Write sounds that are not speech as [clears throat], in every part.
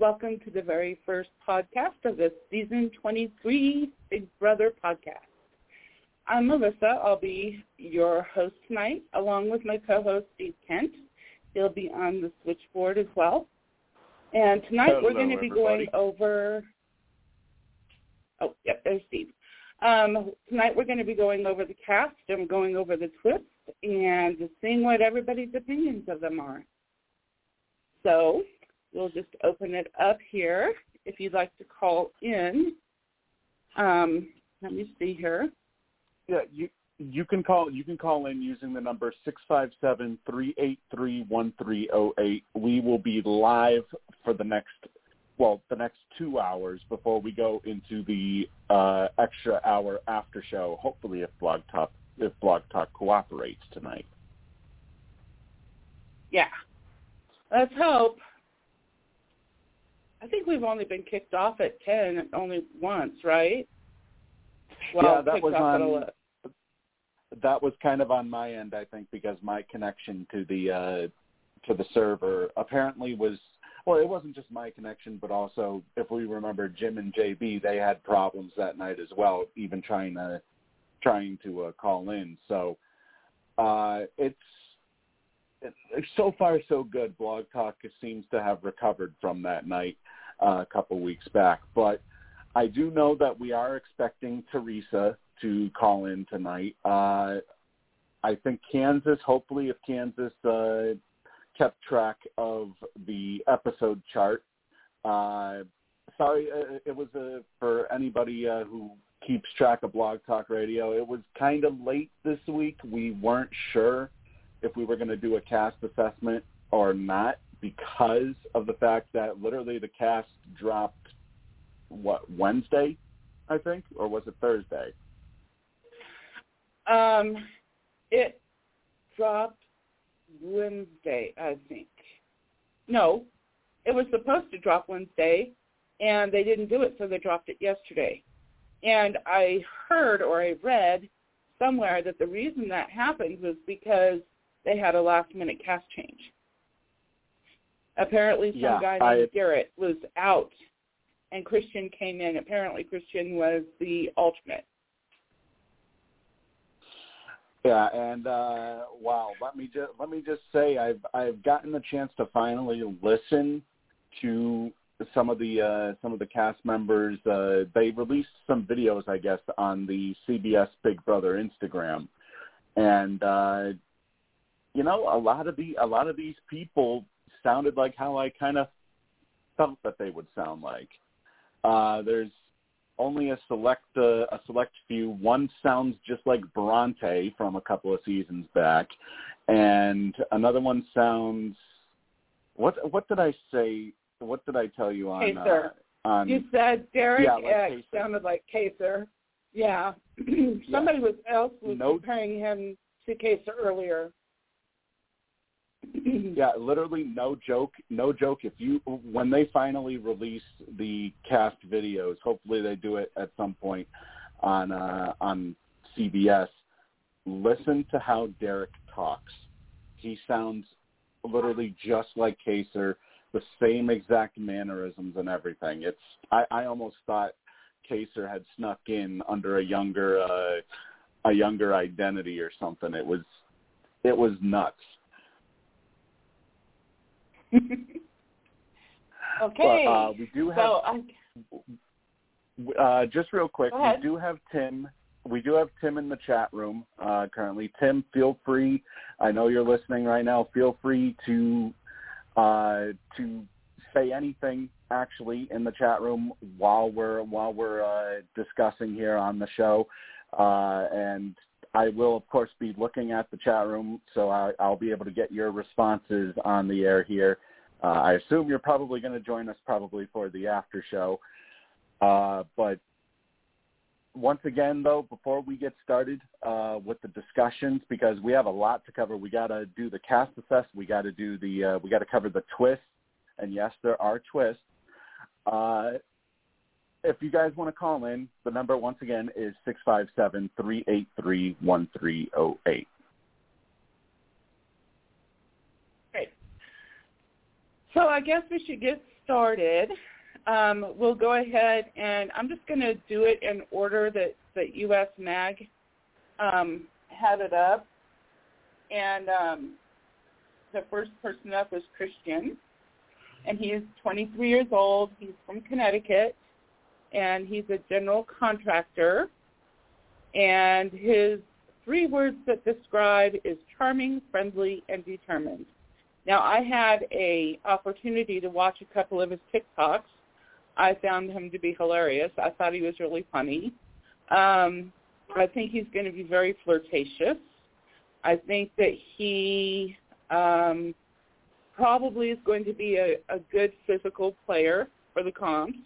Welcome to the very first podcast of the season 23 Big Brother podcast. I'm Melissa. I'll be your host tonight, along with my co-host Steve Kent. He'll be on the switchboard as well. And tonight Hello, we're going to be going over. Oh, yep, there's Steve. Um, tonight we're going to be going over the cast and going over the twists and just seeing what everybody's opinions of them are. So we'll just open it up here if you'd like to call in. Um, let me see here. Yeah, you you can call you can call in using the number six five seven three eight three one three zero eight. We will be live for the next well the next two hours before we go into the uh, extra hour after show. Hopefully, if Blog Talk if Blog Talk cooperates tonight. Yeah. Let's hope. I think we've only been kicked off at 10 only once, right? Well, yeah, that was on. That was kind of on my end, I think, because my connection to the uh, to the server apparently was well, it wasn't just my connection, but also if we remember Jim and JB, they had problems that night as well, even trying to trying to uh, call in. So uh, it's so far so good. Blog Talk seems to have recovered from that night uh, a couple weeks back, but I do know that we are expecting Teresa to call in tonight. Uh, I think Kansas, hopefully, if Kansas uh, kept track of the episode chart. Uh, sorry, uh, it was uh, for anybody uh, who keeps track of Blog Talk Radio. It was kind of late this week. We weren't sure if we were going to do a cast assessment or not because of the fact that literally the cast dropped what Wednesday, I think, or was it Thursday? Um, it dropped Wednesday, I think. No, it was supposed to drop Wednesday, and they didn't do it, so they dropped it yesterday. And I heard or I read somewhere that the reason that happened was because they had a last-minute cast change. Apparently, some Yeah, guy named I- Garrett was out, and Christian came in. Apparently, Christian was the alternate. Yeah, and uh wow, let me just let me just say I've I've gotten the chance to finally listen to some of the uh some of the cast members uh they released some videos I guess on the CBS Big Brother Instagram. And uh you know, a lot of the a lot of these people sounded like how I kind of felt that they would sound like. Uh there's only a select uh, a select few. One sounds just like Bronte from a couple of seasons back, and another one sounds. What what did I say? What did I tell you on Kaysar. uh, on? You said Derek Yeah, like X Kaysar. sounded like Kaysar. [clears throat] Yeah. Somebody was else was No- comparing him to Kaysar earlier. [laughs] yeah, literally no joke, no joke. If you when they finally release the cast videos, hopefully they do it at some point on uh, on CBS. Listen to how Derek talks. He sounds literally just like Kaysar, the same exact mannerisms and everything. It's I, I almost thought Kaysar had snuck in under a younger uh, a younger identity or something. It was it was nuts. [laughs] okay. But uh, we do have so I, uh, just real quick. We do have Tim. We do have Tim in the chat room uh, currently. Tim, feel free. I know you're listening right now. Feel free to uh, to say anything actually in the chat room while we're while we're uh, discussing here on the show. Uh, and I will, of course, be looking at the chat room, so I, I'll be able to get your responses on the air here. Uh, I assume you're probably going to join us probably for the after show. Uh, but once again, though, before we get started uh, with the discussions, because we have a lot to cover, we got to do the cast assess. We got to do the. Uh, we got to cover the twists, and yes, there are twists. If you guys want to call in, the number once again is six five seven three eight three one three zero eight. Great. So I guess we should get started um, we'll go ahead and I'm just going to do it in order that, that US Mag um, had it up. And um, the first person up was Christian. And he is 23 years old. He's from Connecticut. And he's a general contractor. And his three words that describe is charming, friendly, and determined. Now, I had a opportunity to watch a couple of his TikToks, I found him to be hilarious. I thought he was really funny. Um, I think he's going to be very flirtatious. I think that he um, probably is going to be a, a good physical player for the comps.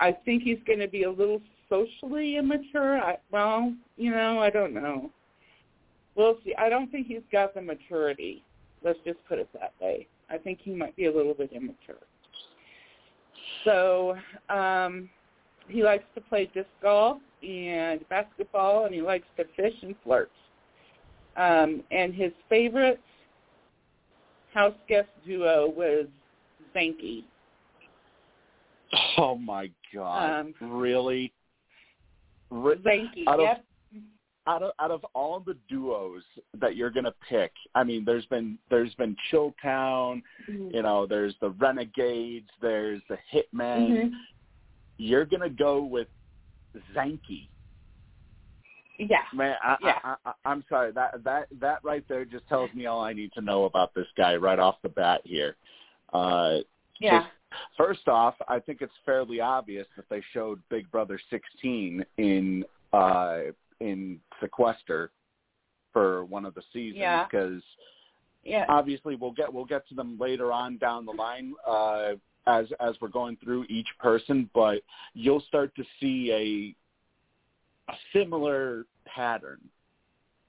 I think he's going to be a little socially immature. I, well, you know, I don't know. We'll see. I don't think he's got the maturity. Let's just put it that way. I think he might be a little bit immature. So um, he likes to play disc golf and basketball, and he likes to fish and flirt. Um, and his favorite house guest duo was Zankie. [laughs] Oh my God! Um, really? Zankie. Out yep. Out of out of all the duos that you're gonna pick, I mean, there's been there's been Chilltown, mm-hmm. you know, there's the Renegades, there's the Hitmen. Mm-hmm. You're gonna go with Zankie. Yeah. Man, I, yeah. I, I, I'm sorry. That that that right there just tells me all I need to know about this guy right off the bat here. Uh, yeah. Just, first off, I think it's fairly obvious that they showed Big Brother 16 in uh, in Sequester for one of the seasons because yeah. yeah. obviously we'll get we'll get to them later on down the line uh, as as we're going through each person, but you'll start to see a a similar pattern,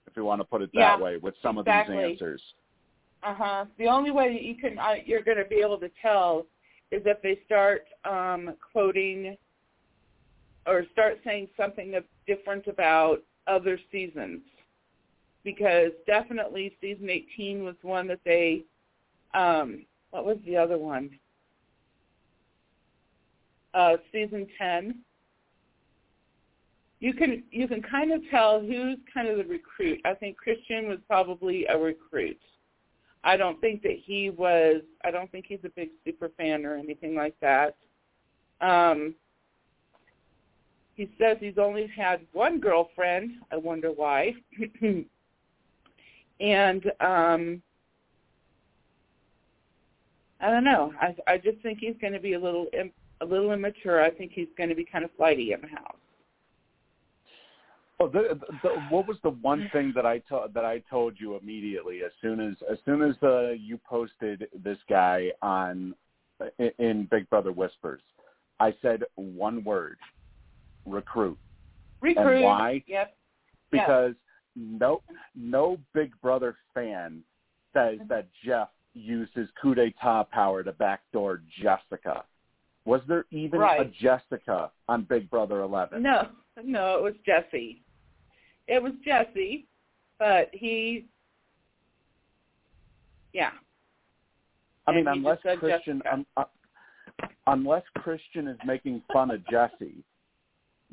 if you want to put it that yeah, way, with some exactly. of these answers. Uh huh. The only way that you can uh, you're going to be able to tell is if they start um, quoting or start saying something different about other seasons. Because definitely season 18 was one that they um what was the other one? Uh season 10 you can you can kind of tell who's kind of the recruit. I think christian was probably a recruit i don't think that he was i don't think he's a big super fan or anything like that um he says he's only had one girlfriend. I wonder why. [clears throat] and um I don't know. I I just think he's going to be a little a little immature. I think he's going to be kind of flighty in the house. Oh, the, the, what was the one thing that I to, that I told you immediately as soon as as soon as uh, you posted this guy on in, in Big Brother Whispers? I said one word: recruit. Recruit. And why? Yep. Because yep. no no Big Brother fan says mm-hmm. that Jeff used his coup d'etat power to backdoor Jessica. Was there even right. a Jessica on Big Brother 11? No, no, it was Jesse. It was Jesse, but he, yeah. I mean, and unless Christian, um, uh, unless Christian is making fun of Jesse,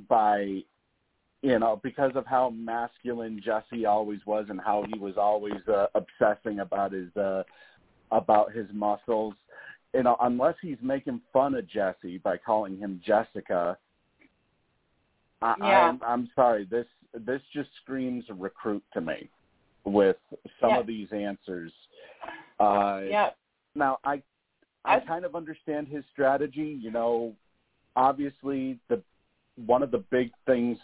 by you know because of how masculine Jesse always was and how he was always uh, obsessing about his uh about his muscles you know unless he's making fun of Jesse by calling him Jessica I, yeah. I'm I'm sorry this this just screams recruit to me with some yeah. of these answers uh yeah now I I kind of understand his strategy you know obviously the one of the big things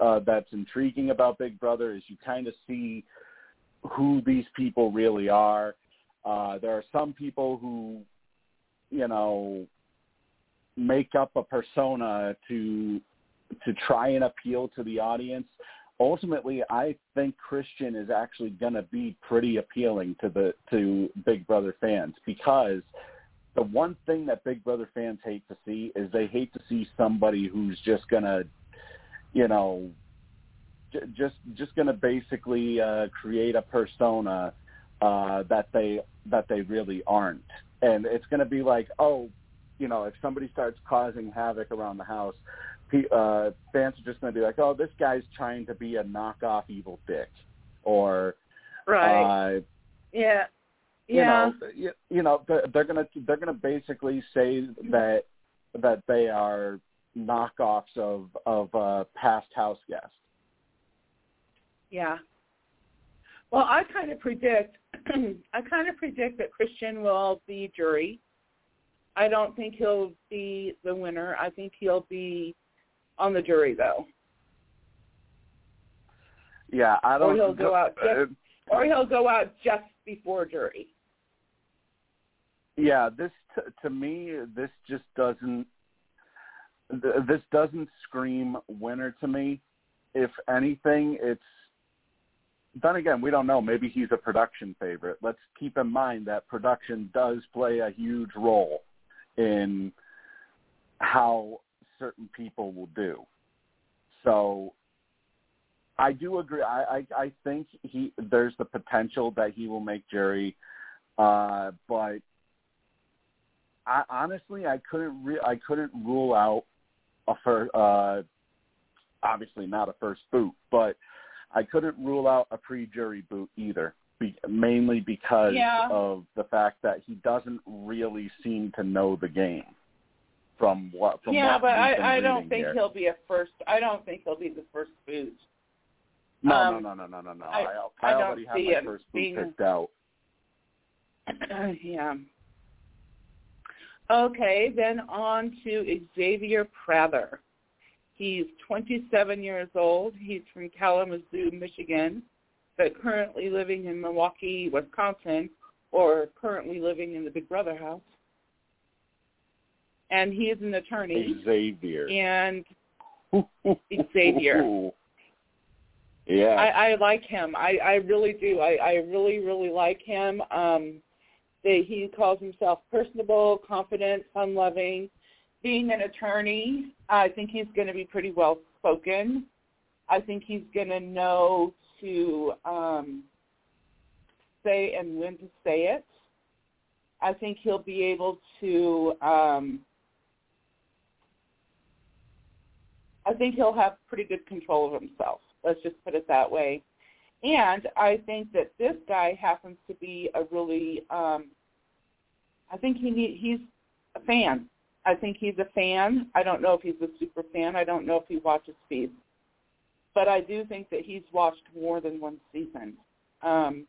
uh, that's intriguing about Big Brother is you kind of see who these people really are. Uh, there are some people who, you know, make up a persona to to try and appeal to the audience. Ultimately, I think Christian is actually going to be pretty appealing to the to Big Brother fans because the one thing that Big Brother fans hate to see is they hate to see somebody who's just going to, you know, j- just just going to basically uh, create a persona uh, that they that they really aren't, and it's going to be like, oh, you know, if somebody starts causing havoc around the house, uh, fans are just going to be like, oh, this guy's trying to be a knockoff evil dick, or right, uh, yeah, you yeah. know, you, you know, they're, they're gonna they're gonna basically say that that they are knockoffs of of uh, past house guests. Yeah. Well, I kind of predict [clears throat] I kind of predict that Christian will be jury. I don't think he'll be the winner. I think he'll be on the jury though. Yeah, I don't. Or he'll go out just, or he'll go out just before jury. Yeah, this t- to me, this just doesn't. th- This doesn't scream winner to me. If anything, it's. Then again, we don't know. Maybe he's a production favorite. Let's keep in mind that production does play a huge role in how certain people will do. So I do agree. I, I, I think he there's the potential that he will make jury, uh, but I honestly I couldn't re- I couldn't rule out a first. Uh, obviously not a first boot, but I couldn't rule out a pre-jury boot either. Be, mainly because Yeah. of the fact that he doesn't really seem to know the game from what from yeah, what but I I don't think here. he'll be a first. I don't think he'll be the first boot. No, Um, no, no, no, no, no, no. I- I, I I, already have my him first boot being- picked out. [clears throat] yeah. Okay, then on to Xavier Prather. He's 27 years old. He's from Kalamazoo, Michigan, but currently living in Milwaukee, Wisconsin, or currently living in the Big Brother house. And he is an attorney. Xavier. And [laughs] Xavier. Yeah. I, I like him. I, I really do. I, I really, really like him. Um, they, he calls himself personable, confident, fun-loving. Being an attorney, I think he's going to be pretty well spoken. I think he's going to know to um, say and when to say it. I think he'll be able to. Um, I think he'll have pretty good control of himself. Let's just put it that way. And I think that this guy happens to be a really. Um, I think he need, he's a fan. I think he's a fan. I don't know if he's a super fan. I don't know if he watches feeds, but I do think that he's watched more than one season. Um,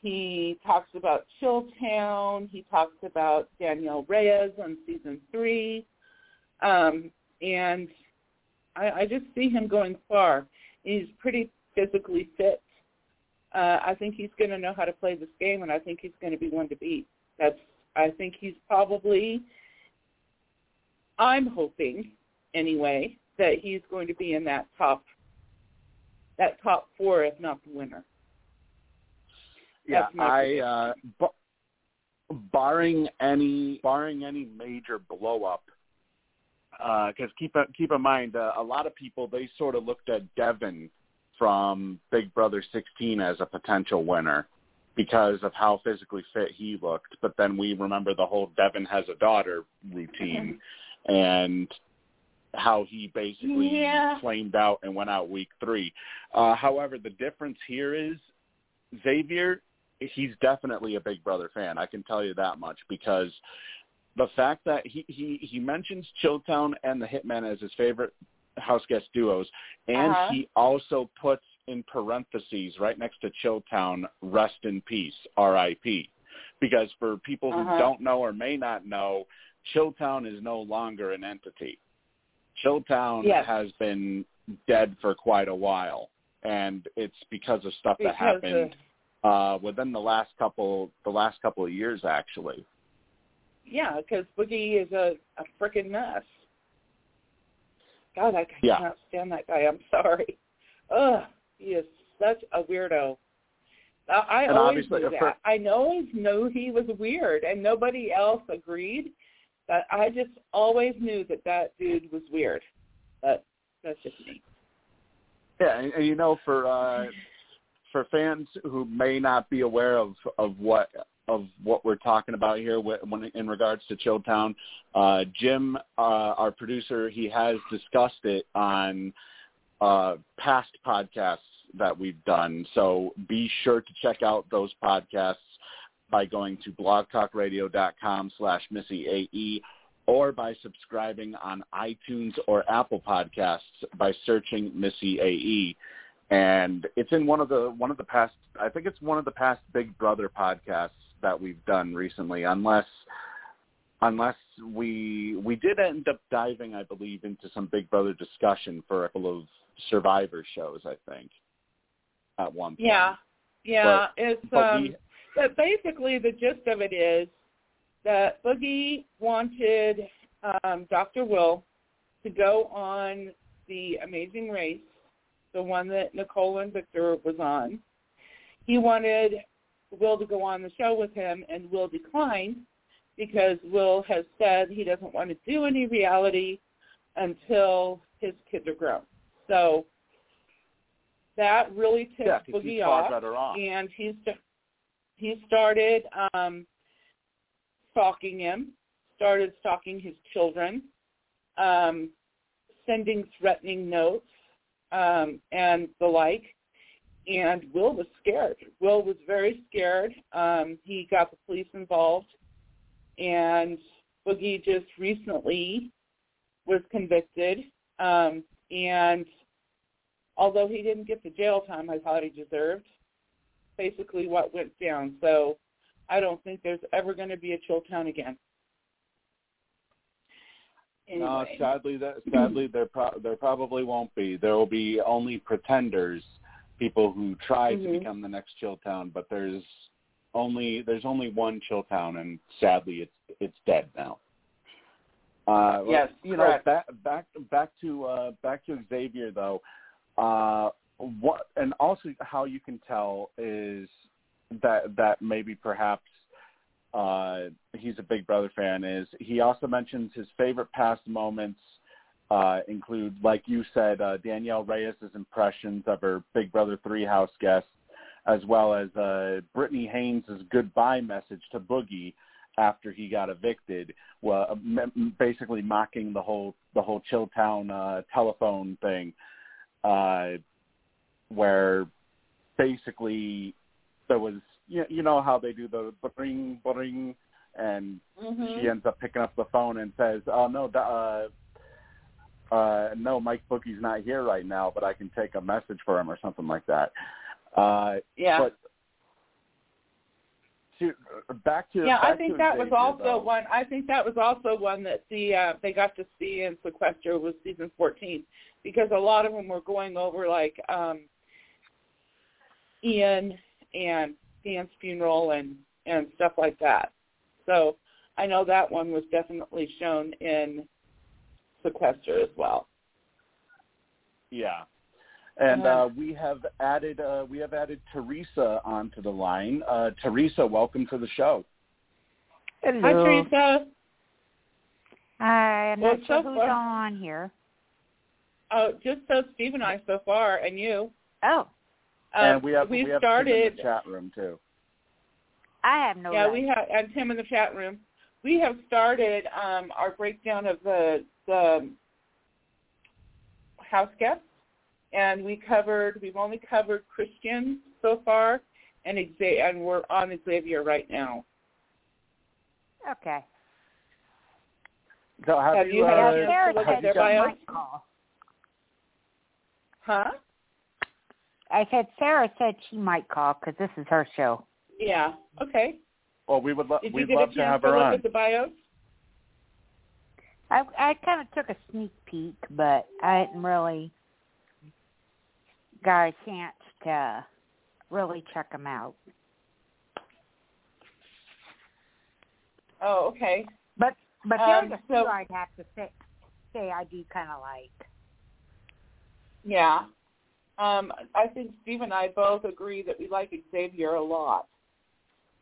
he talks about Chilltown. He talks about Danielle Reyes on season three, um, and I, I just see him going far. He's pretty physically fit. Uh, I think he's going to know how to play this game, and I think he's going to be one to beat. That's. I think he's probably. I'm hoping, anyway, that he's going to be in that top. That top four, if not the winner. yeah, I uh ba- barring any barring any major blow up because keep keep in mind uh, a lot of people they sort of looked at Devin from Big Brother 16 as a potential winner because of how physically fit he looked. But then we remember the whole Devin has a daughter routine and how he basically Yeah. flamed out and went out week three. Uh, however, the difference here is Xavier, he's definitely a Big Brother fan. I can tell you that much because the fact that he he he mentions Chilltown and the Hitman as his favorite house guest duos, and Uh-huh. he also puts in parentheses right next to Chilltown, "Rest in peace, R.I.P." Because for people who Uh-huh. don't know or may not know, Chilltown is no longer an entity. Chilltown Yes. has been dead for quite a while, and it's because of stuff that Because of- happened uh, within the last couple the last couple of years, actually. Yeah, because Boogie is a, a freaking mess. God, I Yeah. cannot stand that guy. I'm sorry. Ugh, he is such a weirdo. I, I And always knew that. for- I always knew he was weird, and nobody else agreed. But I just always knew that that dude was weird. But that's just me. Yeah, and, and you know, for uh, for fans who may not be aware of of what of what we're talking about here when in regards to Chilltown, uh, Jim, uh, our producer, he has discussed it on uh, past podcasts that we've done. So be sure to check out those podcasts by going to blogtalkradio.com slash MissyAE or by subscribing on iTunes or Apple Podcasts by searching Missy AE. And it's in one of the one of the past I think it's one of the past Big Brother podcasts that we've done recently, unless unless we we did end up diving, I believe, into some Big Brother discussion for a couple of Survivor shows, I think. At one point. Yeah, yeah. it's but um. we- but basically, the gist of it is that Boogie wanted um, Dr. Will to go on the Amazing Race, the one that Nicole and Victor was on. He wanted Will to go on the show with him, and Will declined because Will has said he doesn't want to do any reality until his kids are grown. So that really tipped yeah, Boogie off off. and he's he started um stalking him started stalking his children um sending threatening notes um and the like and will was scared will was very scared um he got the police involved and boogie just recently was convicted um and although he didn't get the jail time I thought he deserved, basically what went down. So I don't think there's ever going to be a Chilltown again. No, Anyway. sadly, that sadly there pro- there probably won't be. There will be only pretenders, people who try Mhm. to become the next Chilltown, but there's only there's only one Chilltown, and sadly, it's it's dead now. Uh, Yes, you know, correct. back back back to uh, back to Xavier though. Uh, what and also how you can tell is that that maybe perhaps uh, he's a Big Brother fan is he also mentions his favorite past moments uh, include, like you said, uh, Danielle Reyes' impressions of her Big Brother three house guests, as well as uh, Britney Haynes' goodbye message to Boogie after he got evicted, well, m- basically mocking the whole the whole Chilltown uh, telephone thing, uh, where basically there was you, you know how they do the bring bring and Mhm. she ends up picking up the phone and says, "Oh no, uh, uh, no, Mike Boogie's not here right now, but I can take a message for him or something like that." Uh, yeah. But to, back to yeah, I think that was also though. one. I think that was also one that the uh, they got to see in Sequester was season 14 because a lot of them were going over like um, Ian and Dan's funeral and and stuff like that. So I know that one was definitely shown in Sequester as well. Yeah. And Yeah. uh, we have added uh, we have added Teresa onto the line. Uh, Teresa, welcome to the show. Hello. Hi, Teresa. Hi, I'm Well, not sure so who's far- on here. Oh, just so Steve and I so far, and you. Oh, Um, and we have we've we have started. Tim in the chat room too. I have no yeah, right. we have and Tim in the chat room. We have started um, our breakdown of the the house guests, and we covered. We've only covered Christian so far, and Xavier, and we're on Xavier right now. Okay. So have, Have you had uh, a Yeah, chance Sarah to look said at their she bios? might call. Huh? I said Sarah said she might call because this is her show. Yeah. Okay. Well, we would lo- Did you we'd get love a to chance have to her look on. at the bios? I I kind of took a sneak peek, but I hadn't really got a chance to really check them out. Oh, okay. But but Um, there's a few so- I'd have to say say I do kind of like. Yeah. Um, I think Steve and I both agree that we like Xavier a lot.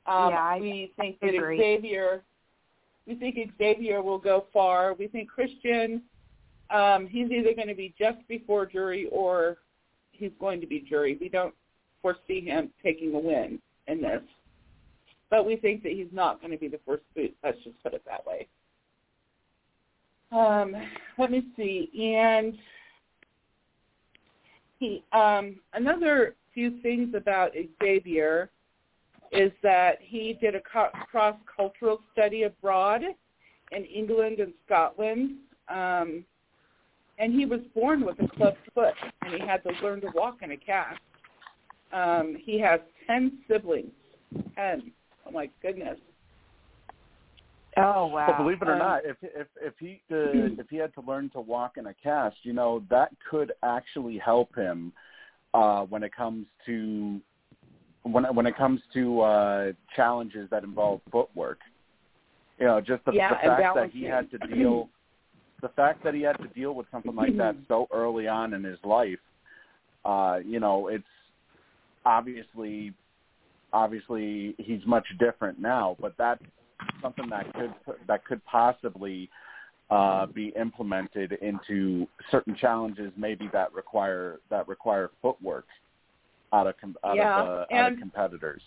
Um, Yeah, I- we think I that agree. Xavier, we think Xavier will go far. We think Christian, um, he's either going to be just before jury or he's going to be jury. We don't foresee him taking a win in this, but we think that he's not going to be the first boot. Let's just put it that way. Um, let me see, and he um, another few things about Xavier is that he did a co- cross-cultural study abroad in England and Scotland, um, and he was born with a club foot, and he had to learn to walk in a cast. Um, he has ten siblings. Ten. Oh my goodness. Oh wow. But believe it or Um, not, if if if he uh, if he had to learn to walk in a cast, you know that could actually help him uh, when it comes to when when it comes to uh, challenges that involve footwork. You know, just the, Yeah, the fact that he had to deal the fact that he had to deal with something like that so early on in his life. Uh, you know, it's obviously obviously he's much different now, but that's something that could that could possibly uh, be implemented into certain challenges, maybe that require that require footwork out of com- out Yeah, of uh, out and- of competitors.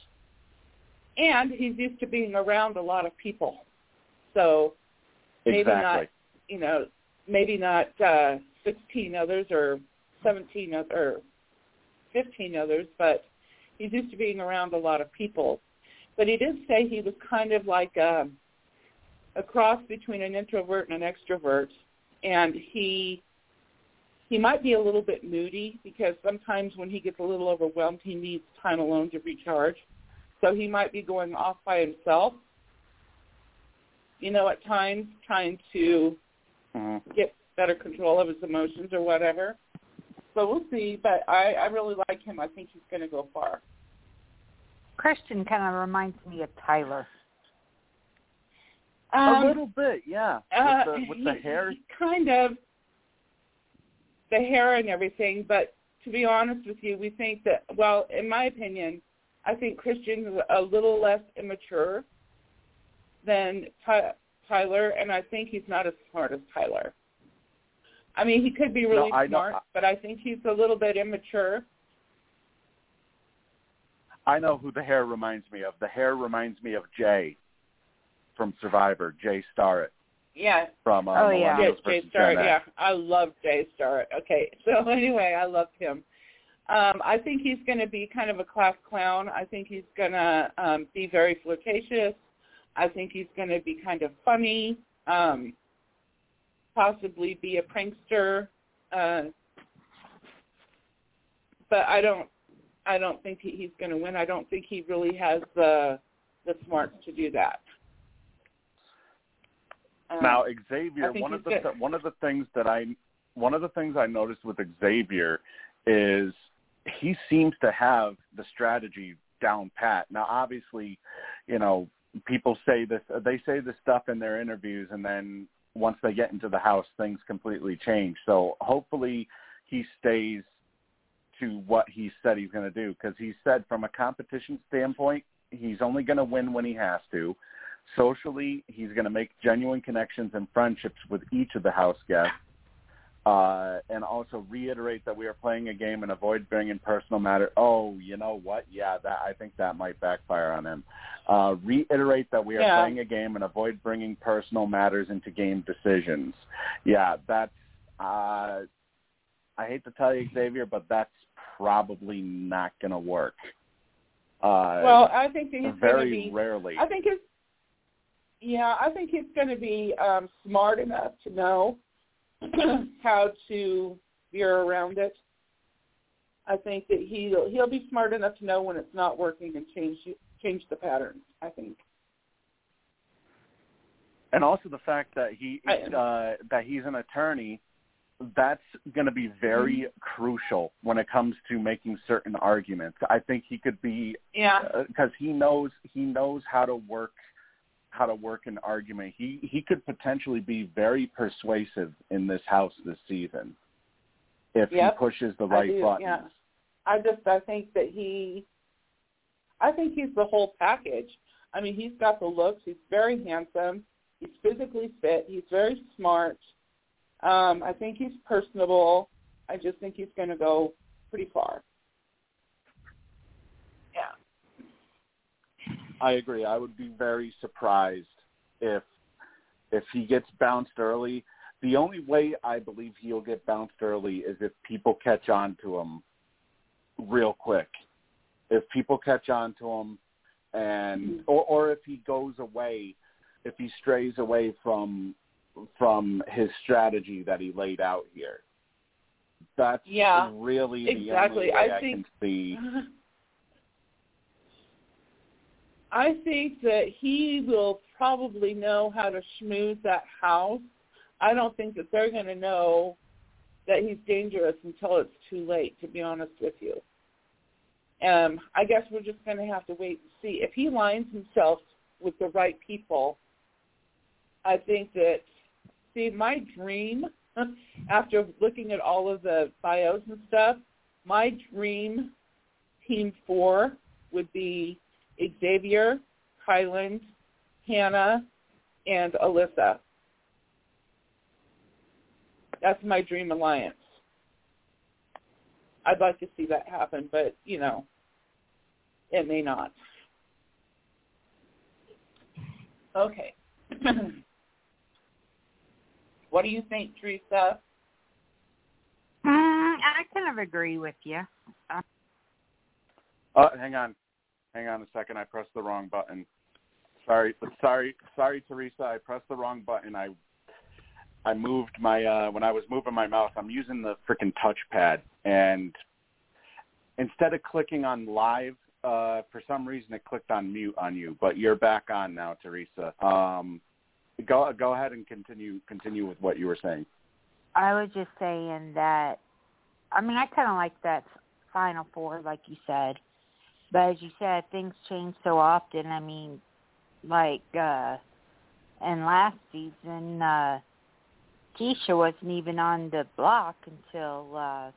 And he's used to being around a lot of people, so maybe Exactly. not you know, maybe not uh, 16 others or 17 oth- or 15 others, but he's used to being around a lot of people. But he did say he was kind of like a, a cross between an introvert and an extrovert, and he he might be a little bit moody because sometimes when he gets a little overwhelmed, he needs time alone to recharge. So he might be going off by himself, you know, at times trying to Mhm. get better control of his emotions or whatever. So we'll see. But I, I really like him. I think he's going to go far. Christian kind of reminds me of Tyler. Um, a little bit, yeah. uh, with the, with the [laughs] he- hair, he kind of the hair and everything. But to be honest with you, we think that. Well, in my opinion, I think Christian is a little less immature than Ty- Tyler, and I think he's not as smart as Tyler. I mean, he could be really No, I smart, but I think he's a little bit immature. I know who the hair reminds me of. The hair reminds me of Jay from Survivor, Jay Starrett Yeah, from uh, Oh, yeah. Yes, Jay versus Starrett. Yeah, I love Jay Starrett. Okay, [laughs] so anyway, I love him. Um, I think he's going to be kind of a class clown. I think he's going to um, be very flirtatious. I think he's going to be kind of funny, um, possibly be a prankster. Uh, but I don't, I don't think he, he's going to win. I don't think he really has the the smarts to do that. Um, Now Xavier, one of the good. one of the things that I one of the things I noticed with Xavier is he seems to have the strategy down pat. Now obviously, you know, people say this they say this stuff in their interviews and then once they get into the house things completely change. So hopefully he stays to what he said he's going to do because he said from a competition standpoint he's only going to win when he has to socially he's going to make genuine connections and friendships with each of the house guests uh, and also reiterate that we are playing a game and avoid bringing personal matter. Oh, you know what? Yeah, that I think that might backfire on him. Uh, reiterate that we are Yeah. playing a game and avoid bringing personal matters into game decisions. Yeah, that's. Uh, I hate to tell you, Xavier, but that's probably not going to work. Uh, Well, I think that he's very be. rarely. I think it's. Yeah, I think he's going to be um, smart enough to know [clears throat] how to veer around it. I think that he'll he'll be smart enough to know when it's not working and change change the patterns. I think. and also the fact that he uh, that he's an attorney that's going to be very Mm-hmm. crucial when it comes to making certain arguments i think he could be Yeah. because he knows he knows how to work how to work an argument he he could potentially be very persuasive in this house this season if Yep, he pushes the I right do, buttons. yeah. I just I think that he I think he's the whole package. I mean, he's got the looks, he's very handsome, he's physically fit, he's very smart. Um, I think he's personable. I just think he's going to go pretty far. I agree. I would be very surprised if if he gets bounced early. The only way I believe he'll get bounced early is if people catch on to him real quick. If people catch on to him and or or if he goes away, if he strays away from from his strategy that he laid out here. That's Yeah, really the exactly. only way I I, think- can see. [laughs] I think that he will probably know how to schmooze that house. I don't think that they're going to know that he's dangerous until it's too late, to be honest with you. Um, I guess we're just going to have to wait and see. If he lines himself with the right people, I think that, see, my dream, [laughs] after looking at all of the bios and stuff, my dream team four would be Xavier, Kyland, Hannah, and Alyssa. That's my dream alliance. I'd like to see that happen, but you know, it may not. Okay. [clears throat] what do you think, Teresa? Mm, I kind of agree with you. Uh, hang on, hang on a second. I pressed the wrong button. Sorry, sorry, sorry, Teresa. I pressed the wrong button. I I moved my uh, when I was moving my mouse. I'm using the freaking touchpad, and instead of clicking on live, uh, for some reason it clicked on mute on you. But you're back on now, Teresa. Um, go go ahead and continue continue with what you were saying. I was just saying that. I mean, I kind of like that Final Four, like you said. But as you said, things change so often. I mean, like uh in last season, uh Keisha wasn't even on the block until uh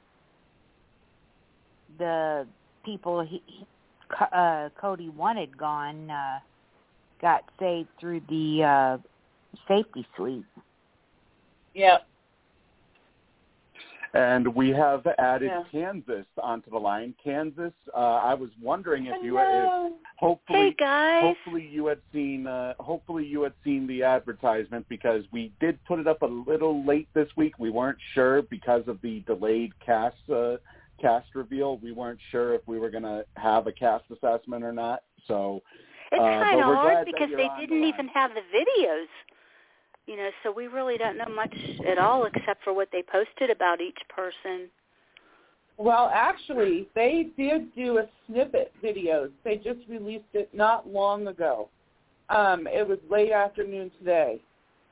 the people he, uh Cody wanted gone uh got saved through the uh safety suite. Yep. And we have added Yeah. Kansas onto the line. Kansas, uh, I was wondering if you if Hello. hopefully Hey guys. hopefully you had seen uh, hopefully you had seen the advertisement because we did put it up a little late this week. We weren't sure because of the delayed cast uh, cast reveal. We weren't sure if we were going to have a cast assessment or not. So It's uh, kind of hard because they didn't line. even have the videos. You know, so we really don't know much at all except for what they posted about each person. Well, actually, they did do a snippet videos. They just released it not long ago. Um, it was late afternoon today,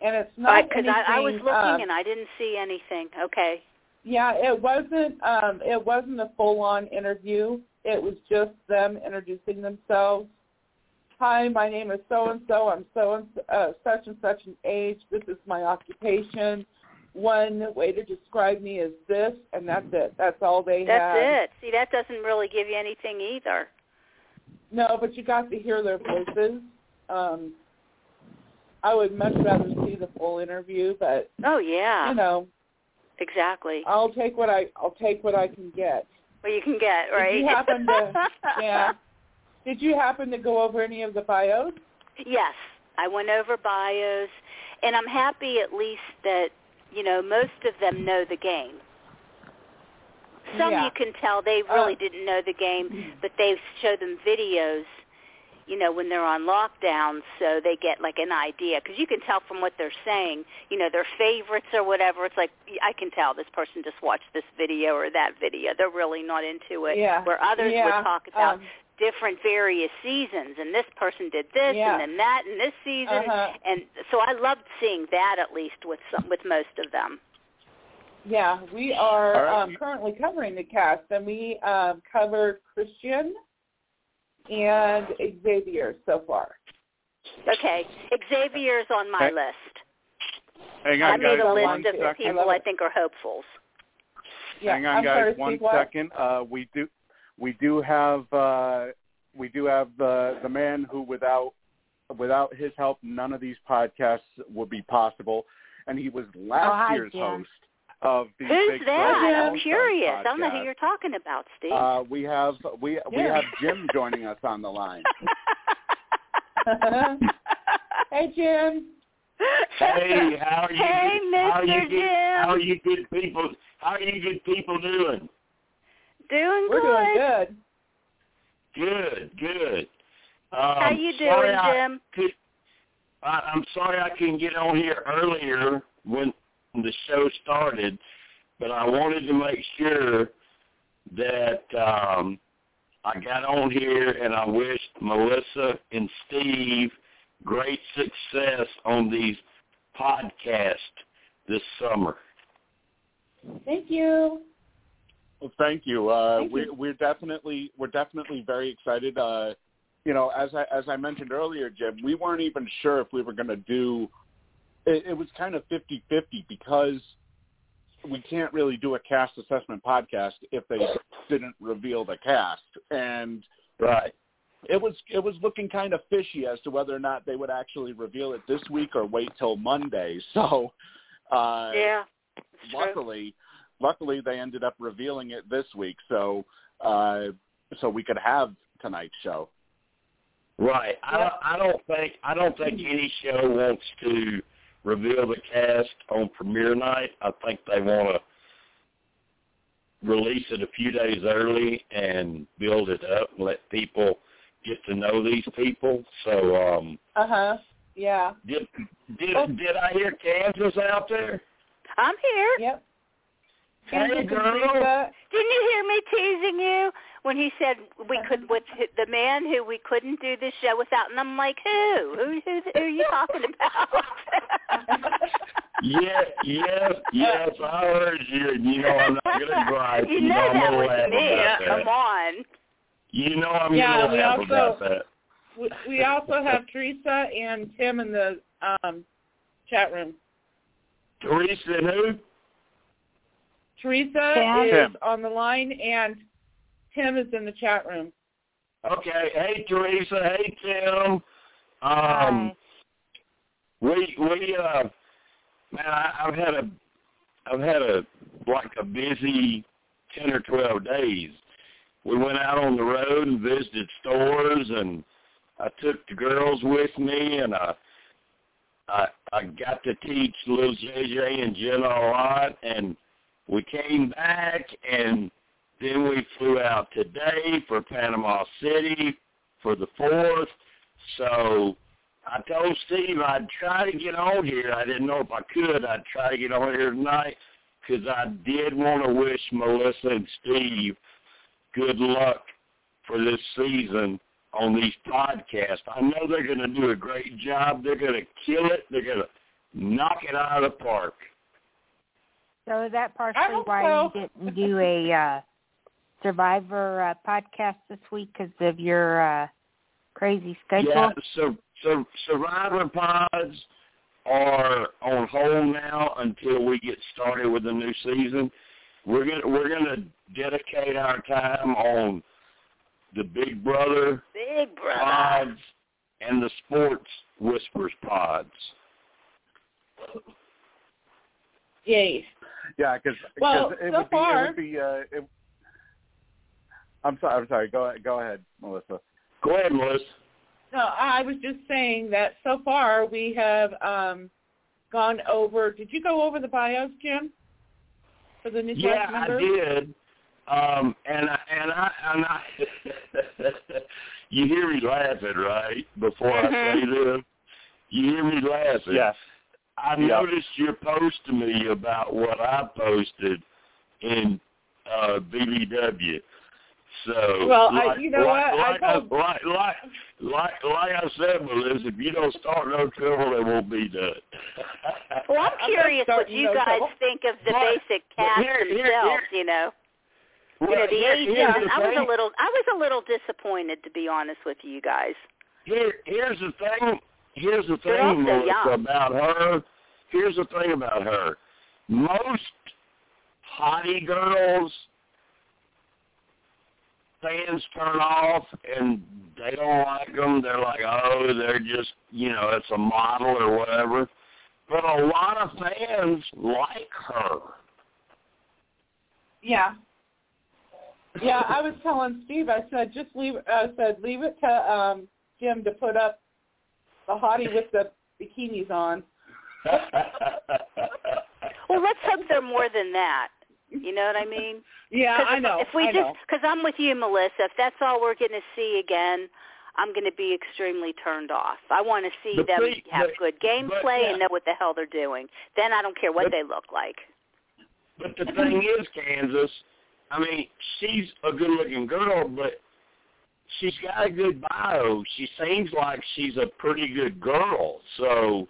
and it's not Because anything. I, I was looking um, and I didn't see anything. Okay. yeah, it wasn't. Um, it wasn't a full-on interview. It was just them introducing themselves. Hi, my name is so and so. I'm so and uh, such and such an age. This is my occupation. One way to describe me is this, and that's it. That's all they have. That's it. See, that doesn't really give you anything either. No, but you got to hear their voices. Um, I would much rather see the full interview, but Oh yeah. you know, exactly. I'll take what I I'll take what I can get. What you can get right. you happen to- [laughs] yeah. Did you happen to go over any of the bios? Yes, I went over bios, and I'm happy at least that you know most of them know the game. Some Yeah. you can tell they really Uh, didn't know the game, but they show them videos, you know, when they're on lockdown, so they get like an idea because you can tell from what they're saying, you know, their favorites or whatever. It's like I can tell this person just watched this video or that video. They're really not into it. Yeah. Where others yeah. would talk about um, different various seasons and this person did this Yeah. and then that and this season Uh-huh. and so I loved seeing that at least with some with most of them. Yeah, we are All right. um, currently covering the cast, and we um, covered Christian and Xavier so far. Okay, Xavier's on my Hey, list. hang I on, made guys. a one list of second. people I I think are hopefuls. Yeah, hang on, I'm guys, sorry, one Steve, second. Uh, we do, we do have, uh, we do have the the man who, without without his help, none of these podcasts would be possible, and he was last Oh, hi, year's Jim. host of the Who's Big that? Brother I'm All-Stars curious. I don't know who you're talking about, Steve. Uh, we have we we Yeah. have Jim joining us on the line. [laughs] hey, Jim. Hey, how are you? Hey, how are you Mr. good, Jim. How are you good people? How are you good people doing? Doing We're good. doing good. Good, good. Um, How you sorry doing, I Jim? Could, I, I'm sorry I couldn't get on here earlier when the show started, but I wanted to make sure that um, I got on here and I wished Melissa and Steve great success on these podcasts this summer. Thank you. Well, thank you. Uh, Thank we're, you. we're definitely we're definitely very excited. Uh, you know, as I as I mentioned earlier, Jim, we weren't even sure if we were going to do. It, it was kind of fifty fifty because we can't really do a cast assessment podcast if they didn't reveal the cast, and Right. it was it was looking kind of fishy as to whether or not they would actually reveal it this week or wait till Monday. [laughs] So, uh, yeah. It's true. luckily, luckily they ended up revealing it this week, so uh, so we could have tonight's show. Right. I don't, I don't think I don't think any show wants to reveal the cast on premiere night. I think they want to release it a few days early and build it up and let people get to know these people. So um Uh huh. Yeah. did did did I hear Kansas out there? I'm here. Yep. Hey girl. Didn't you hear me teasing you when he said we could with the man who we couldn't do this show without? And I'm like, who? Who? Who, who are you talking about? [laughs] [laughs] Yeah, yes, yes, I heard you and you know I'm not gonna gripe. You know know that gonna was me. that. Come on. You know I'm Yeah, gonna we laugh also- about that. We, we also have Teresa and Tim in the um, chat room. Teresa and who? Teresa Tim. is Tim. on the line and Tim is in the chat room. Okay. Hey Teresa. Hey Tim. Um Hi. we we uh man I, I've had a I've had a like a busy ten or twelve days. We went out on the road and visited stores and I took the girls with me and I I I got to teach little JJ and Jenna a lot and we came back and then we flew out today for Panama City for the fourth. So I told Steve I'd try to get on here. I didn't know if I could. I'd try to get on here tonight because I did want to wish Melissa and Steve good luck for this season on these podcasts. I know they're going to do a great job. They're going to kill it. They're going to knock it out of the park. So is that partially why so. you didn't do a uh, Survivor uh, podcast this week because of your uh, crazy schedule? Yeah, so so Survivor pods are on hold now until we get started with the new season. We're gonna we're gonna dedicate our time on the Big Brother Big brother. pods and the Sports Whispers pods. Yay. Yeah, because Well, it, so would be, far- it would be. Uh, it, I'm sorry. I'm sorry. Go go ahead, Melissa. Go ahead, Melissa. No, I was just saying that so far we have um, gone over. Did you go over the bios, Jim, for the new Yeah, cast I did. Um, and I, and I, and I, [laughs] you hear me laughing, right? Before I say this, you hear me laughing. Yes. I Yeah. noticed your post to me about what I posted in uh, BBW. So, Well, I- like, you know like, what? Like, I told- like, like, like, like I said, Melissa, if you don't start no trouble, it won't be done. [laughs] Well, I'm I'm curious what you no guys trouble. think of the But- basic cast here- here- themselves. here- you know, you know the here- agents. the I was a little, I was a little disappointed to be honest with you guys. Here, here's the thing. Here's the thing, also Melissa, about her. Here's the thing about her. Most hottie girls fans turn off and they don't like them. They're like, oh, they're just, you know, it's a model or whatever. But a lot of fans like her. Yeah. [laughs] Yeah, I was telling Steve. I said just leave. I said leave it to um Jim to put up the hottie with the bikinis on. [laughs] well, let's hope they're more than that. You know what I mean? Yeah, Cause I know. If we I just because I'm with you, Melissa. If that's all we're going to see again, I'm going to be extremely turned off. I want to see But them see, have but- good gameplay but, yeah. and know what the hell they're doing. Then I don't care what But- they look like. But the thing is, Kansas, I mean, she's a good-looking girl, but she's got a good bio. She seems like she's a pretty good girl. So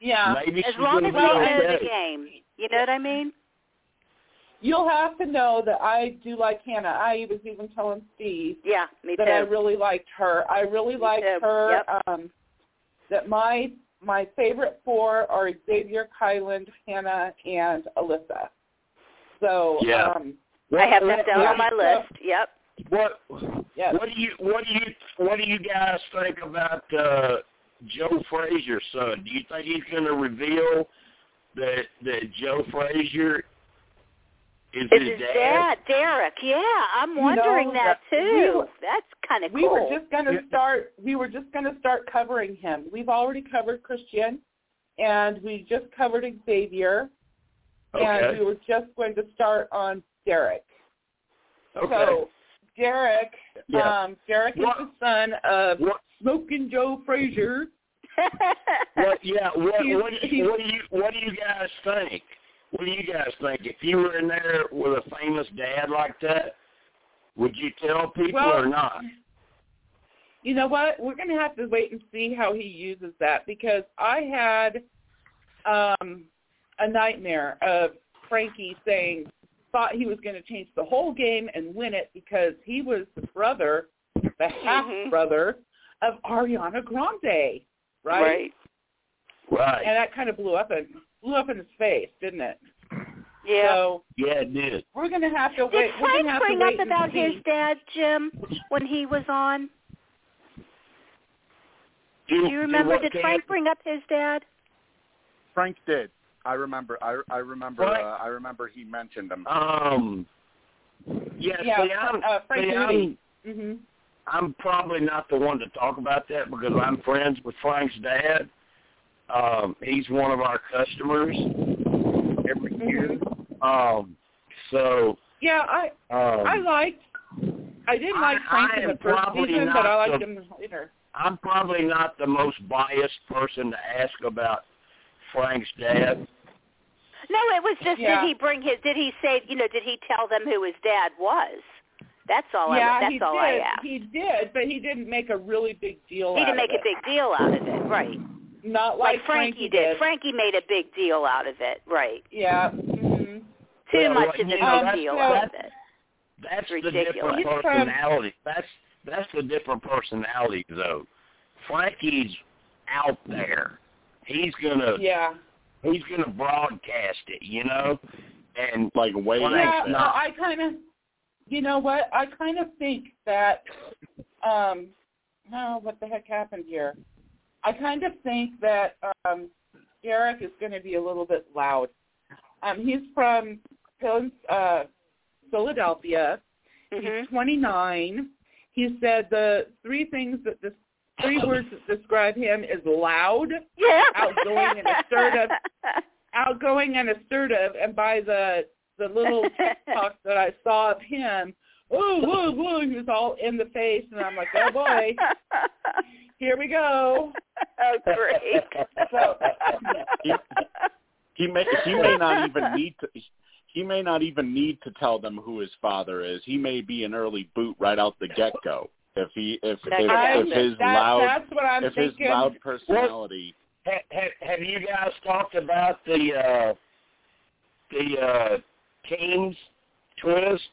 Yeah. maybe As she's long gonna as be they know okay. the game, you know what I mean? You'll have to know that I do like Hannah. I was even telling Steve Yeah, me that I really liked her. I really Me liked too. her. Yep. Um, that my my favorite four are Xavier, Kyland, Hannah, and Alyssa. So Yeah. um, I have them down on my list. Yep. What yes. what do you what do you what do you guys think about uh Joe Frazier's son? Do you think he's going to reveal that that Joe Frazier is It's his his dad, Derek. Yeah, I'm You wondering know, that that- too. we were- That's kind of cool. we were just going to start we were just going to start covering him we've already covered christian and we just covered xavier and we were just going to start on derek Okay. so derek Yeah. um derek is the son of What smoking joe frazier [laughs] what yeah, what what do you, what do you what do you guys think? What do you guys think? If you were in there with a famous dad like that, would you tell people Well, or not? you know what we're going to have to wait and see how he uses that because i had um a nightmare of frankie saying thought he was going to change the whole game and win it because he was the brother the half mm-hmm. brother of ariana grande right? right. Right. and that kind of blew up and blew up in his face didn't it Yeah. so yeah, it did. we're going to have to Did wait we're Frank going to have bring to up wait and about see. his dad, Jim, when he was on? Do, Do you remember? what Did can- Frank bring up his dad? Frank did. I remember. I I remember. What? Uh, I remember he mentioned them. Um. Yeah. yeah see, I'm, uh, frank see, I'm, Moody. mhm I'm probably not the one to talk about that because I'm friends with Frank's dad. Um, he's one of our customers every year. Um, so yeah i um, I liked. I didn't like Frank I in the first season, but I liked the- him later. I'm probably not the most biased person to ask about Frank's dad. No, it was just Yeah. did he bring his? Did he say? You know, did he tell them who his dad was? That's all. yeah, I, that's he all did. I asked. He did, but he didn't make a really big deal. He didn't of make a it. big deal out of it, right? Not like, Frankie, did. Frankie made a big deal out of it, right? Yeah. hmm Too Well, much well, of a big know, that's- deal so- out of it. That's the Ridiculous. different personality. That's that's the different personality though. Frankie's out there. He's gonna Yeah. He's gonna broadcast it, you know? And Like way Yeah. No, not. I kind of. You know what? I kind of think that. Um. No, what the heck happened here? I kind of think that um, Derek is going to be a little bit loud. Um, he's from uh, Philadelphia. hmm He's 29. He said the three things that the three words that describe him is loud, Yeah. outgoing and assertive. [laughs] outgoing and assertive. And by the the little TikTok [laughs] that I saw of him, oh, whoa, whoa, he was all in the face, and I'm like, oh boy, [laughs] here we go. oh, great. So, He, he may he may not even need to. He may not even need to tell them who his father is. He may be an early boot right out the get go. If he if That if, if his that, loud that's what I'm if his loud personality have, have, have you guys talked about the uh the uh Kings twist?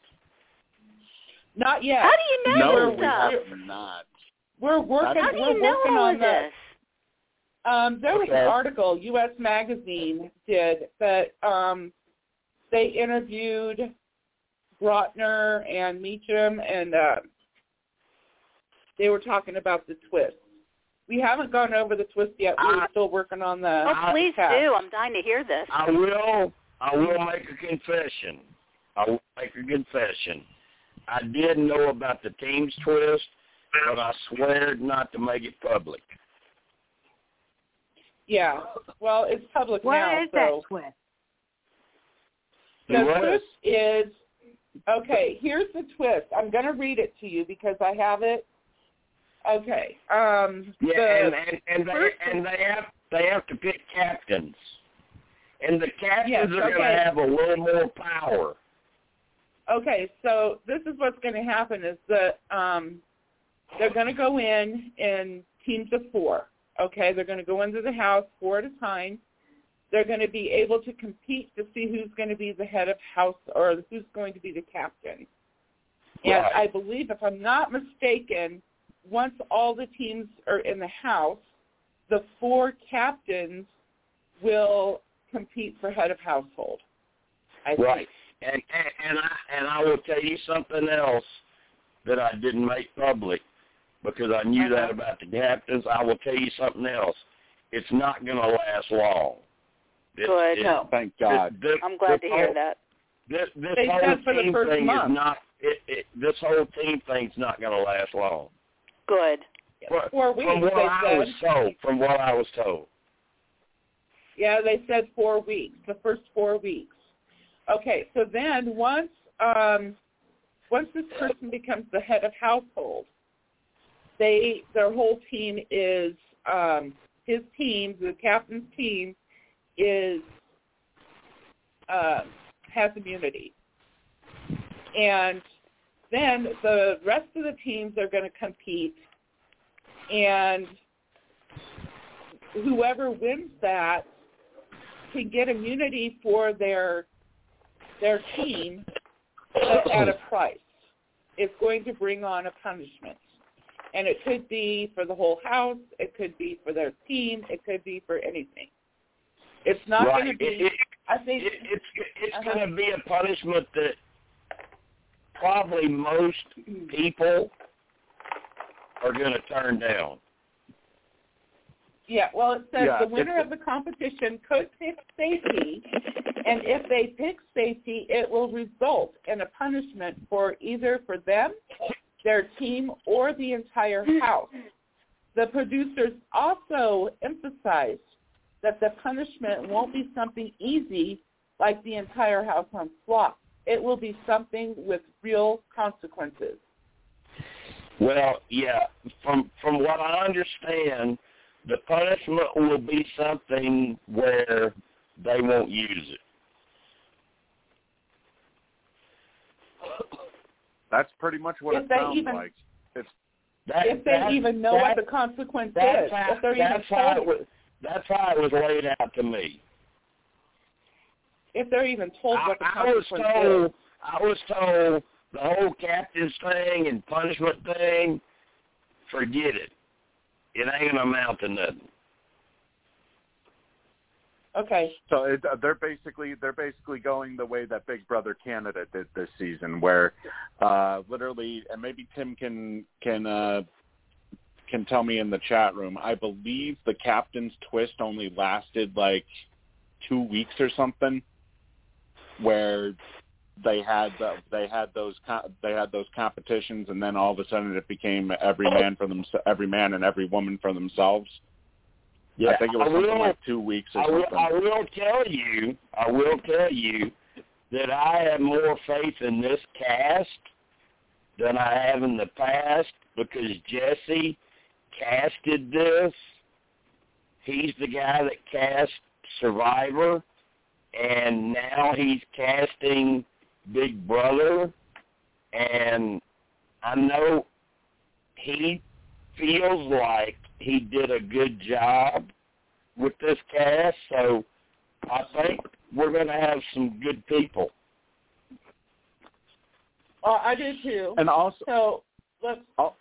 Not yet. How do you know no this we stuff? have not. We're working. How do we're you know working all on of that. this? Um, there was Okay. an article U.S. Magazine did that um, they interviewed Grodner and Meehan, and uh, they were talking about the twist. We haven't gone over the twist yet. We're I- still working on the. Oh, please cast. do. I'm dying to hear this. I will. I will make a confession. I will make a confession. I did know about the team's twist, but I swear not to make it public. Yeah. Well, it's public What now, is so that twist? the What? twist is okay. Here's the twist. I'm going to read it to you because I have it. Okay. Um, Yeah, and and, and they and they have they have to pick captains, and the captains Yes, are going to have a little more power. Okay, so this is what's going to happen is that um, they're going to go in in teams of four. Okay, they're going to go into the house four at a time. They're going to be able to compete to see who's going to be the head of house or who's going to be the captain. And Right. I believe, if I'm not mistaken, once all the teams are in the house, the four captains will compete for head of household. I. Right. And, and and I and I will tell you something else that I didn't make public because I knew that Uh-huh. about the captains. I will tell you something else. It's not going to last long. This, Good. it- No. Thank God. This, I'm glad this to hear that. This this They whole said for the team thing month. is not. It, it, this whole team thing's not going to last long. Good. From- Four weeks, From what they I said. was told. From what I was told. Yeah, they said four weeks, the first four weeks. Okay, so then once um, once this person becomes the head of household, they their whole team is um, his team, the captain's team, is uh, has immunity, and then the rest of the teams are going to compete, and whoever wins that can get immunity for their their team but at a price. It's going to bring on a punishment. And it could be for the whole house, it could be for their team, it could be for anything. It's not right. going to be It- it- I think it, it's it's Uh-huh. going to be a punishment that probably most people are going to turn down. Yeah, well, it says Yeah, the winner of the competition could pick safety, and if they pick safety, it will result in a punishment for either for them, their team, or the entire house. The producers also emphasized that the punishment won't be something easy like the entire house on flop. It will be something with real consequences. Well, yeah, from from what I understand, the punishment will be something where they won't use it. That's pretty much what If it sounds even- like. It's That, If they even know that, what the consequence that's is, how, if they're even that's how it was. That's how it was laid out to me. If they're even told I, what the I was told is. I was told the whole captain's thing and punishment thing, forget it. It ain't gonna amount to nothing. Okay. so it, uh, they're basically they're basically going the way that Big Brother Canada did this season, where uh, literally, and maybe Tim can can uh, can tell me in the chat room. I believe the captain's twist only lasted like two weeks or something, where they had the, they had those they had those competitions, and then all of a sudden it became every man for them every man and every woman for themselves. Yeah, I think it was something will, like two weeks or I will, something. I will tell you, I will tell you that I have more faith in this cast than I have in the past because Jesse casted this. He's the guy that cast Survivor, and now he's casting Big Brother, and I know he feels like he did a good job with this cast, so I think we're going to have some good people. Well, I do too. And also, So let's Oh.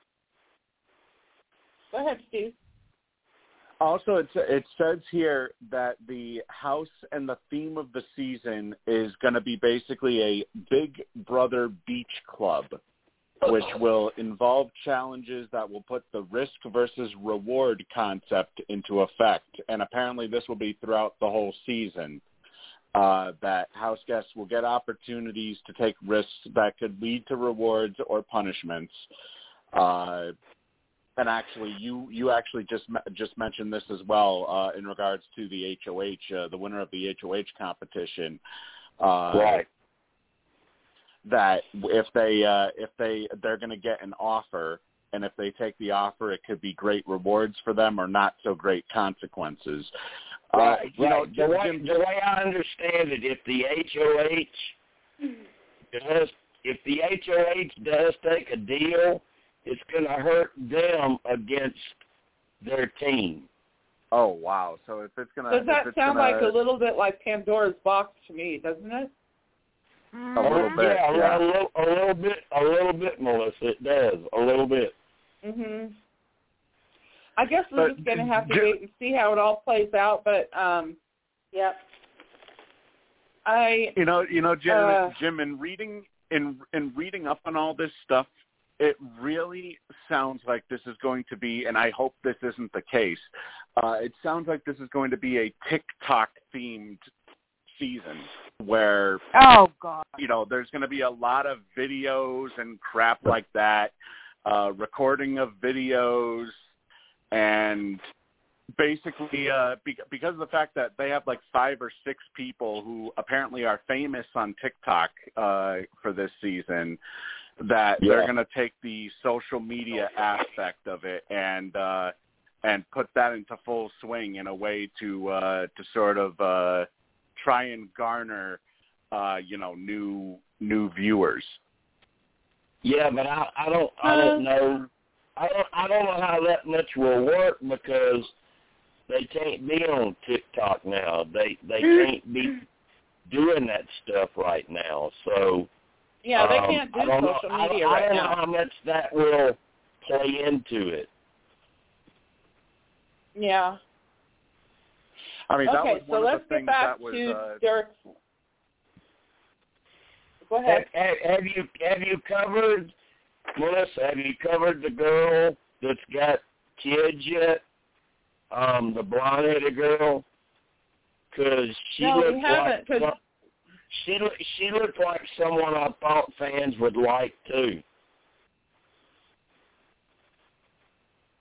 go ahead, Steve. Also, it's, it says here that the house and the theme of the season is going to be basically a Big Brother Beach Club, which will involve challenges that will put the risk versus reward concept into effect. And apparently this will be throughout the whole season. Uh, that house guests will get opportunities to take risks that could lead to rewards or punishments. Uh, and actually, you you actually just just mentioned this as well uh, in regards to the HOH, uh, the winner of the HOH competition. Uh, right. That if they uh, if they they're going to get an offer, and if they take the offer, it could be great rewards for them or not so great consequences. Right. Uh, you right. know, the, way, the way I understand it, if the HOH does if the HOH does take a deal it's going to hurt them against their team. Oh wow! So if it's gonna, Does that sound gonna, like a little bit like Pandora's box to me, doesn't it? A little bit, yeah, yeah. A, little, a little bit, a little bit, Melissa. It does a little bit. Mhm. I guess we're But just going to have to wait and see how it all plays out. But um, yep. I You know, you know, Jim, Uh, Jim, in reading in in reading up on all this stuff, it really sounds like this is going to be, and I hope this isn't the case. Uh, it sounds like this is going to be a TikTok themed season where Oh God. you know there's going to be a lot of videos and crap like that, uh, recording of videos, and basically uh, be- because of the fact that they have like five or six people who apparently are famous on TikTok uh, for this season, that they're going to take the social media aspect of it and uh, and put that into full swing in a way to uh, to sort of uh, try and garner uh, you know new new viewers. Yeah, but I, I don't, I don't know. I don't, I don't know how that much will work because they can't be on TikTok now. They, they [laughs] can't be doing that stuff right now. So yeah, they um, can't do I don't know- social I don't- media I don't know how much that will play into it. Yeah. I mean, that okay, was so one let's of the get back was. to uh, Derek. Go Have, ahead. have, have you have you covered Melissa? Have you covered the girl that's got kids yet? Um, the blonde-headed girl, because she No, we looked haven't, like 'cause- some- she she looked like someone I thought fans would like too.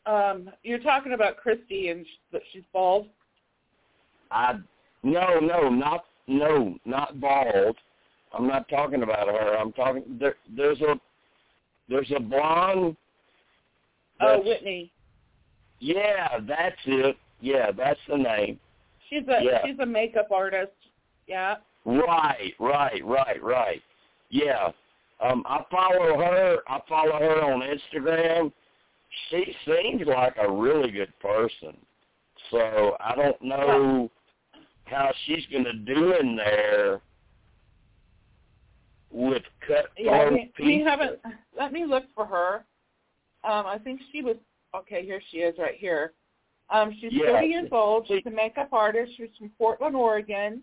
Um, you're talking about Christie and sh- that she's bald. I no no not no not bald. I'm not talking about her. I'm talking there. There's a there's a blonde. Oh, Whitney. Yeah, that's it. Yeah, that's the name. She's a Yeah. she's a makeup artist. Yeah. Right, right, right, right. Yeah. Um, I follow her. I follow her on Instagram. She seems like a really good person. So I don't know how she's going to do in there with cut Yeah, we, we haven't. Let me look for her. Um, I think she was okay. Here she is, right here. Um, she's Yeah. 30 years old. She's a makeup artist. She's from Portland, Oregon.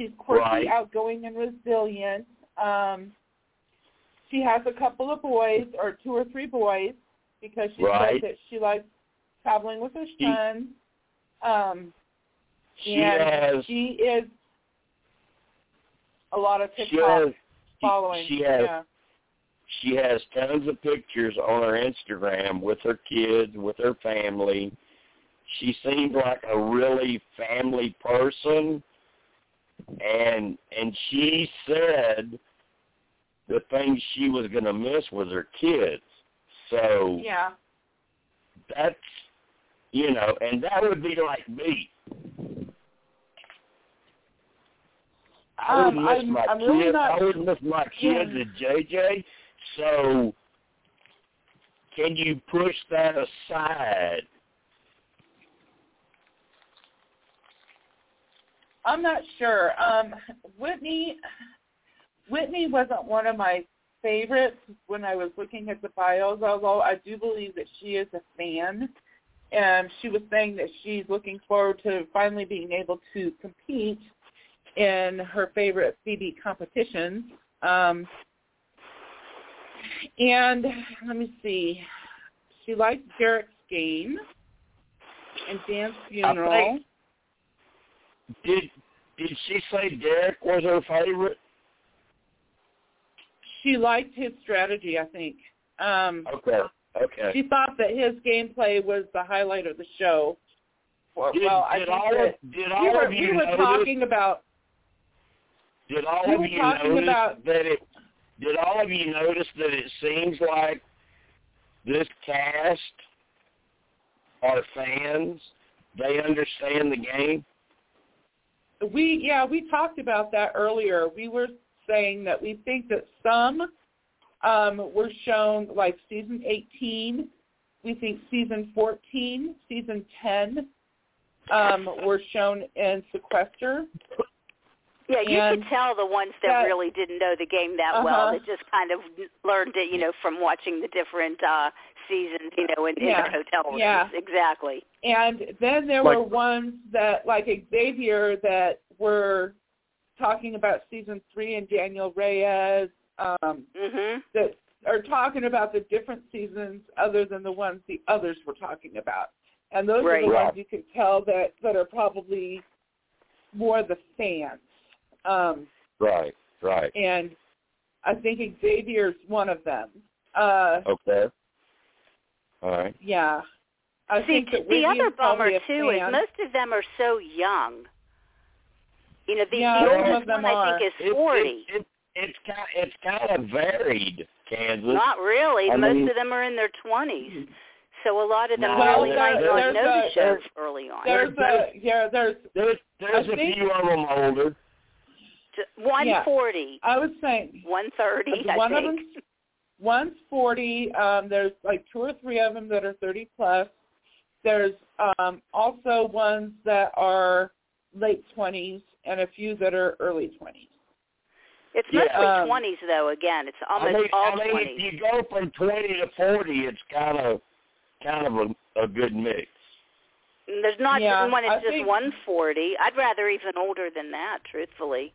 She's quirky, Right. outgoing, and resilient. Um, she has a couple of boys, or two or three boys, because she Right. says that she likes traveling with her She- son. Um, She and has. she is a lot of She has. following. She has. yeah. She has tons of pictures on her Instagram with her kids, with her family. She seems like a really family person and and she said the thing she was going to miss was her kids. So Yeah. that's you know, and that would be like me. I would Um, miss I'm- my I'm kids. really not- I would miss my kids Yeah. and JJ. So can you push that aside? I'm not sure. Um, Whitney, Whitney wasn't one of my favorites when I was looking at the bios. Although I do believe that she is a fan, and she was saying that she's looking forward to finally being able to compete in her favorite BB competitions. Um, and let me see, she liked Derek's game and Dan's funeral. Did did she say Derek was her favorite? She liked his strategy, I think. Um, Okay. Okay. She thought that his gameplay was the highlight of the show. Well, Did, well I did think all of did we all were, of you we were notice? talking about Did all we of you notice about- that it? Did all of you notice that it seems like this cast are fans? They understand the game. We yeah we talked about that earlier. We were saying that we think that some um, were shown like season 18. We think season 14, season 10 um, were shown in Sequester. Yeah, you And could tell the ones that, that- really didn't know the game that well. Uh-huh. That just kind of learned it, you know, from watching the different uh seasons, you know, in, in Yeah. their hotel rooms. Yeah. Exactly. And then there Like- were ones that, like Xavier, that were talking about season three and Danielle Reyes, um, Mhm. that are talking about the different seasons other than the ones the others were talking about. And those Right. are the ones you can tell that, that are probably more the fans. Um, Right. Right. and I think Xavier's one of them. Uh, Okay. All right. yeah. I See, think the Whitney other bummer a too is most of them are so young. You know, the, Yeah, the some oldest of them one I think are. is It- forty. It, it, it's kind it's kind of varied, Kansas. Not really. I Most mean- of them are in their twenties. So a lot of them No, really there- might not there's know the a- shows early on. There's a yeah. There's There's there's I a think- few of them older. One forty, I was saying one thirty. I one of think. them. One's forty. Um, there's like two or three of them that are thirty plus. There's um, also ones that are late twenties and a few that are early twenties. It's Yeah. mostly Um, twenties though. Again, it's almost I mean, all I mean, twenties. if you go from twenty to forty, it's kind of kind of a, a good mix. There's not Yeah, just one. It's I just think- one forty. I'd rather even older than that, truthfully.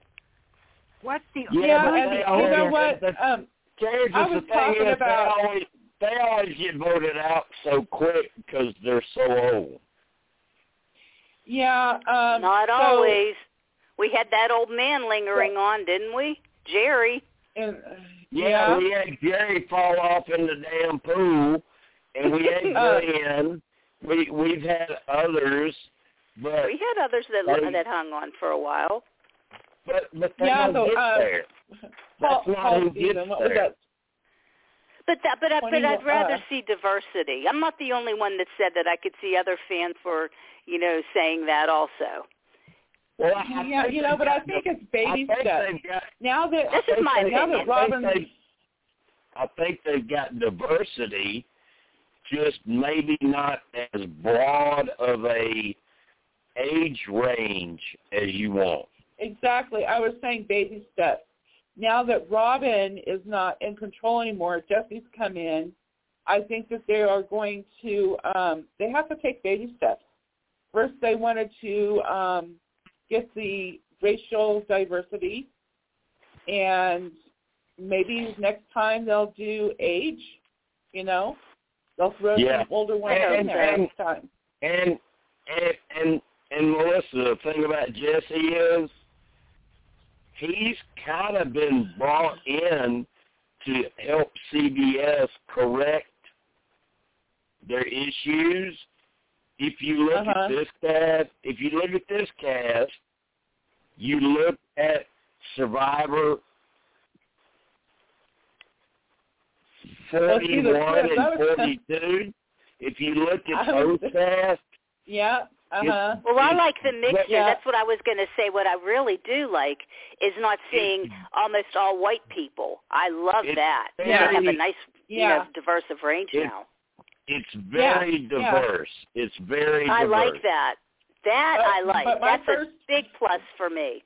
What's the Yeah, Yeah, but and you know what? but- Um, Kansas, I the was thing talking is, about- they always they always get voted out so quick because they're so old. yeah. Um, not so, always. We had that old man lingering on, didn't we? Jerry. And, Yeah, yeah. we had Jerry fall off in the damn pool, and we had [laughs] Uh, Glenn. We we've had others, but We had others that Hey. that hung on for a while. But but they Yeah, don't so, get uh, there. [laughs] Paul, not Paul who Steven, gets what was there. that? But that, but I, but I'd rather uh, see diversity. I'm not the only one that said that. I could see other fans were, you know, saying that also. Well, I Yeah, you know, but I think it's baby I think steps. got. Now that This is I think my they- now opinion. that I think Robyn, they- I think they've got diversity, just maybe not as broad of a age range as you want. Exactly, I was saying baby steps. Now that Robyn is not in control anymore, Jesse's come in. I think that they are going to. Um, they have to take baby steps. First, they wanted to um, get the racial diversity, and maybe next time they'll do age. You know, they'll throw Yeah. some older ones And- in there and- next time. And and and and Melissa, the thing about Jesse is he's kind of been brought in to help CBS correct their issues. If you look Uh-huh. at this cast, if you look at this cast, you look at Survivor forty-one and forty-two. If you look at was- Yeah. Uh huh. Well, I like the mixture. Yeah. That's what I was going to say. What I really do like is not seeing almost all white people. I love It's that. Yeah. We have a nice, you Yeah. know, diverse of range It- now. it's very Yeah, yeah. diverse. It's very I diverse. like that. That But- I like. That's first- a big plus for me.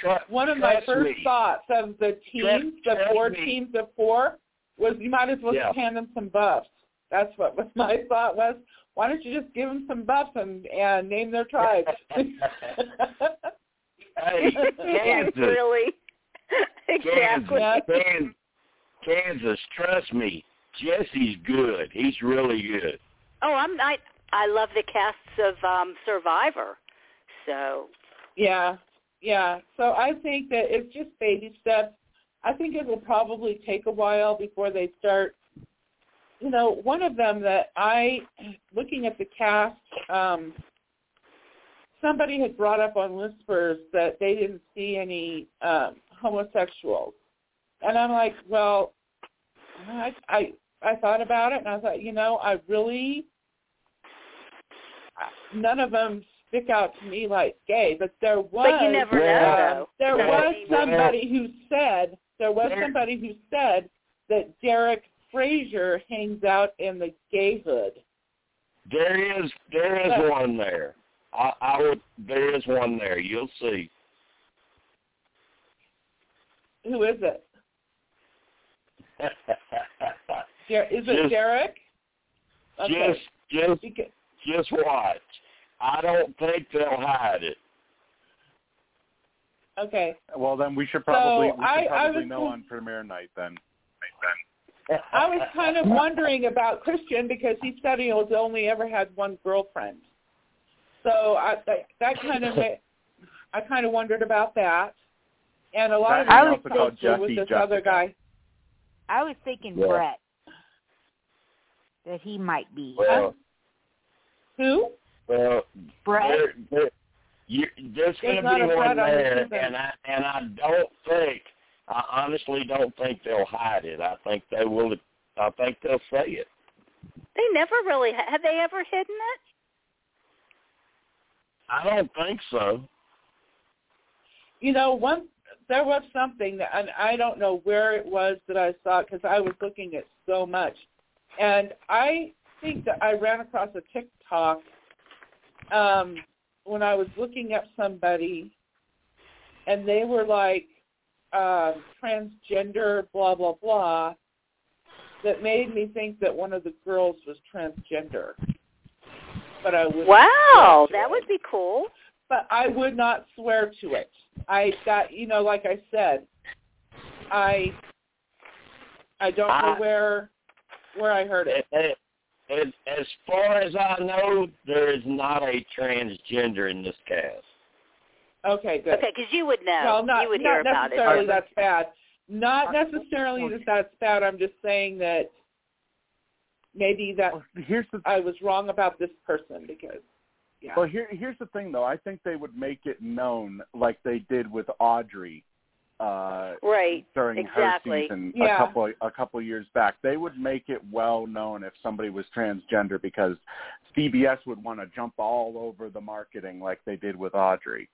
Tru- One of my first me. thoughts of the teams, the trust four me. teams of four, was you might as well Yeah. just hand them some buffs. That's what was [laughs] my thought was. Why don't you just give them some buffs and and name their tribes? [laughs] hey, Yeah, Kansas, really. exactly. Kansas, Kansas, trust me, Jesse's good. He's really good. Oh, I'm I I love the casts of um Survivor. So Yeah, yeah. So I think that it's just baby steps. I think it will probably take a while before they start. You know, one of them that I, looking at the cast, um, somebody had brought up on Whispers that they didn't see any um, homosexuals, and I'm like, well, I, I I thought about it, and I thought, you know, I really none of them stick out to me like gay, but there was But you never know, um, though. there was what I mean? somebody who said there was somebody who said that Derek Frazier hangs out in the gay hood. There is there is Yeah. one there. I, I would there is one there. You'll see. Who is it? [laughs] Der- is it Just- Derek? Okay. Just just Because, just watch. I don't think they'll hide it. okay. Well, then we should probably So, we should I- I probably was know con- on premiere night then. I was kind of wondering about Christian because he said he has only ever had one girlfriend. So I that, that kind of I kind of wondered about that. And a lot of That it is was also called closer with Jesse this other guy. I was thinking Yeah. Brent that he might be Well, Who? well, Brent. there, there, you, there's There's going to be one Brent there, season. and I and I don't think, I honestly don't think they'll hide it. I think they will. I think they'll say it. they never really have they ever hidden it? I don't think so. You know, one there was something that, and I don't know where it was that I saw because I was looking at so much, and I think that I ran across a TikTok um, when I was looking up somebody, and they were like uh, transgender, blah blah blah, that made me think that one of the girls was transgender. But I would Wow, that would be cool. but I would not swear to it. I got, you know, like I said, I I don't know where where I heard it. As, as, as far as I know, there is not a transgender in this cast. Okay, good. Okay, because you would know. well, not you would not hear about it. necessarily that's bad. Not necessarily that that's bad. I'm just saying that maybe that Well, here's the I was wrong about this person because yeah. well here here's the thing though. I think they would make it known like they did with Audrey uh Right. during Exactly. her season Yeah. a couple a couple years back. They would make it well known if somebody was transgender because CBS would want to jump all over the marketing like they did with Audrey.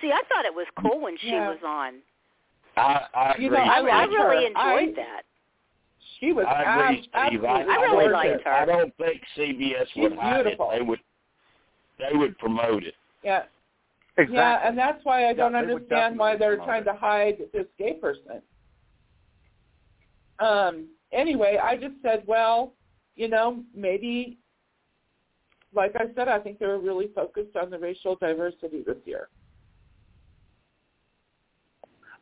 See, I thought it was cool when she Yeah. was on. I, I agree. You know, I, I really her. enjoyed I- that. she was I agree, ab- Steve. absolutely I, I really liked think- her. I don't think CBS would She's hide beautiful. it. They would. They would promote it. yeah. Exactly. Yeah, and that's why I don't Yeah, understand why they're trying it. to hide this gay person. Um. Anyway, I just said, well, you know, maybe, like I said, I think they were really focused on the racial diversity this year.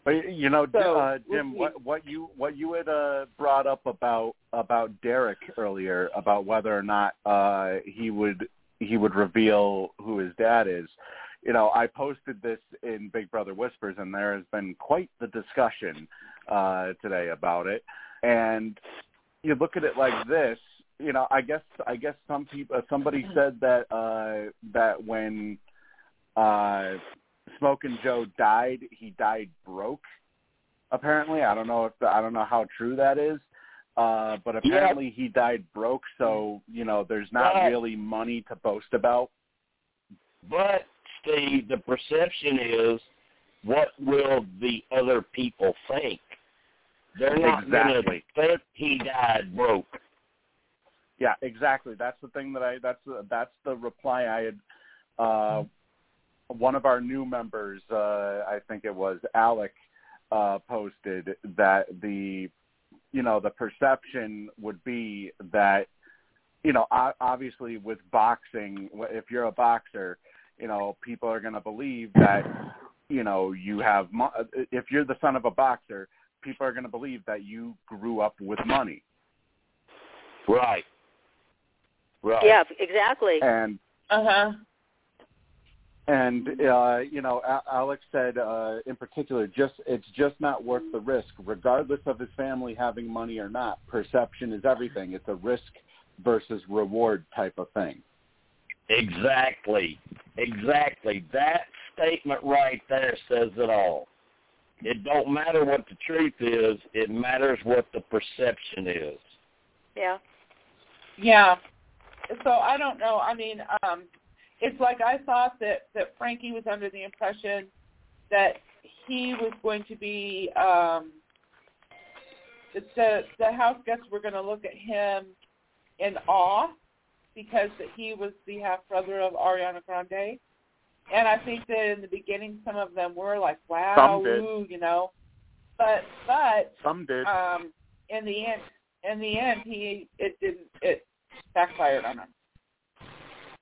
But you know, So, uh, we'll Jim, what what you what you had uh, brought up about about Derek earlier about whether or not uh, he would he would reveal who his dad is. You know, I posted this in Big Brother Whispers, and there has been quite the discussion uh, today about it. And you look at it like this. You know, I guess I guess some people somebody said that uh, that when uh, Smoking Joe died, he died broke. Apparently, I don't know if the, I don't know how true that is, uh, but apparently he died broke. So you know, there's not Right. really money to boast about. But Steve, the perception is, what will the other people think? They're not Exactly. going to think he died broke. Yeah, exactly. That's the thing that I. That's the, that's the reply I had. Uh, one of our new members, uh, I think it was Alec, uh, posted that the, you know, the perception would be that you know, obviously with boxing, if you're a boxer, you know, people are going to believe that, you know, you have. Mo- if you're the son of a boxer, people are going to believe that you grew up with money. Right. Right. Yeah, exactly. And Uh huh. And uh, you know, A- Alex said uh, in particular, just it's just not worth the risk, regardless of his family having money or not. Perception is everything. It's a risk versus reward type of thing. Exactly. Exactly. That statement right there says it all. It don't matter what the truth is, it matters what the perception is. Yeah. Yeah. So I don't know. I mean, um, it's like I thought that that Frankie was under the impression that he was going to be um, the the house guests were going to look at him in awe because that he was the half brother of Ariana Grande. And I think that in the beginning, some of them were like, "Wow, ooh," you know. But but Some did. um, in the end, in the end, he it didn't it backfired on him.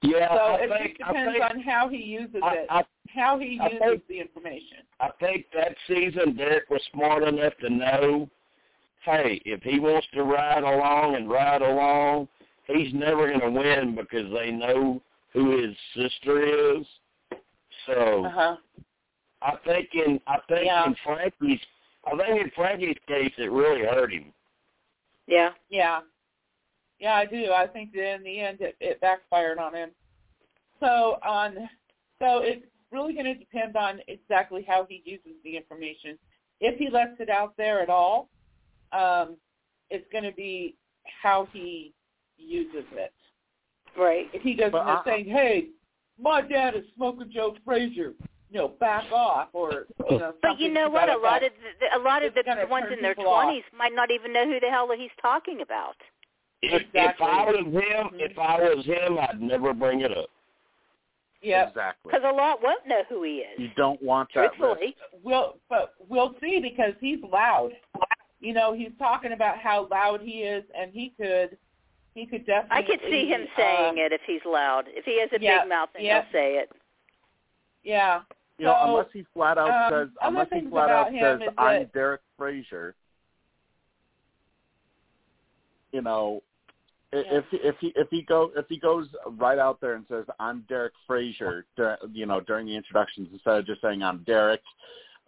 Yeah, So I it think just depends think on how he uses I, it, I how he uses think- the information. I think that season Derek was smart enough to know, hey, if he wants to ride along and ride along, he's never going to win because they know who his sister is. So Uh huh. I think in I think Yeah. in Frankie's I think in Frankie's case it really hurt him. Yeah. Yeah. Yeah, I do. I think that in the end it, it backfired on him. So on so it's really going to depend on exactly how he uses the information. If he lets it out there at all, um, it's going to be how he uses it. Right. If he goes But in there saying, "Hey, my dad is smoking Joe Frazier," you know, back off, or you know, But you know what? A lot effect. of the, a lot of It's the ones in their people off. twenties might not even know who the hell he's talking about. If Exactly. if I was him, Mhm. if I was him, I'd never bring it up. Yep. Exactly. Because a lot won't know who he is. You don't want that risk. We'll, but we'll see because he's loud. You know, he's talking about how loud he is, and he could, he could definitely. I could see him saying um, it if he's loud. If he has a yeah, big mouth, then yeah. he'll say it. Yeah. You know, So, unless he flat out um, says, unless he flat out him says, "I'm that- Derek Frazier," you know, i Yeah. If if he if he go if he goes right out there and says, "I'm Derek Frazier," you know, during the introductions instead of just saying, "I'm Derek,"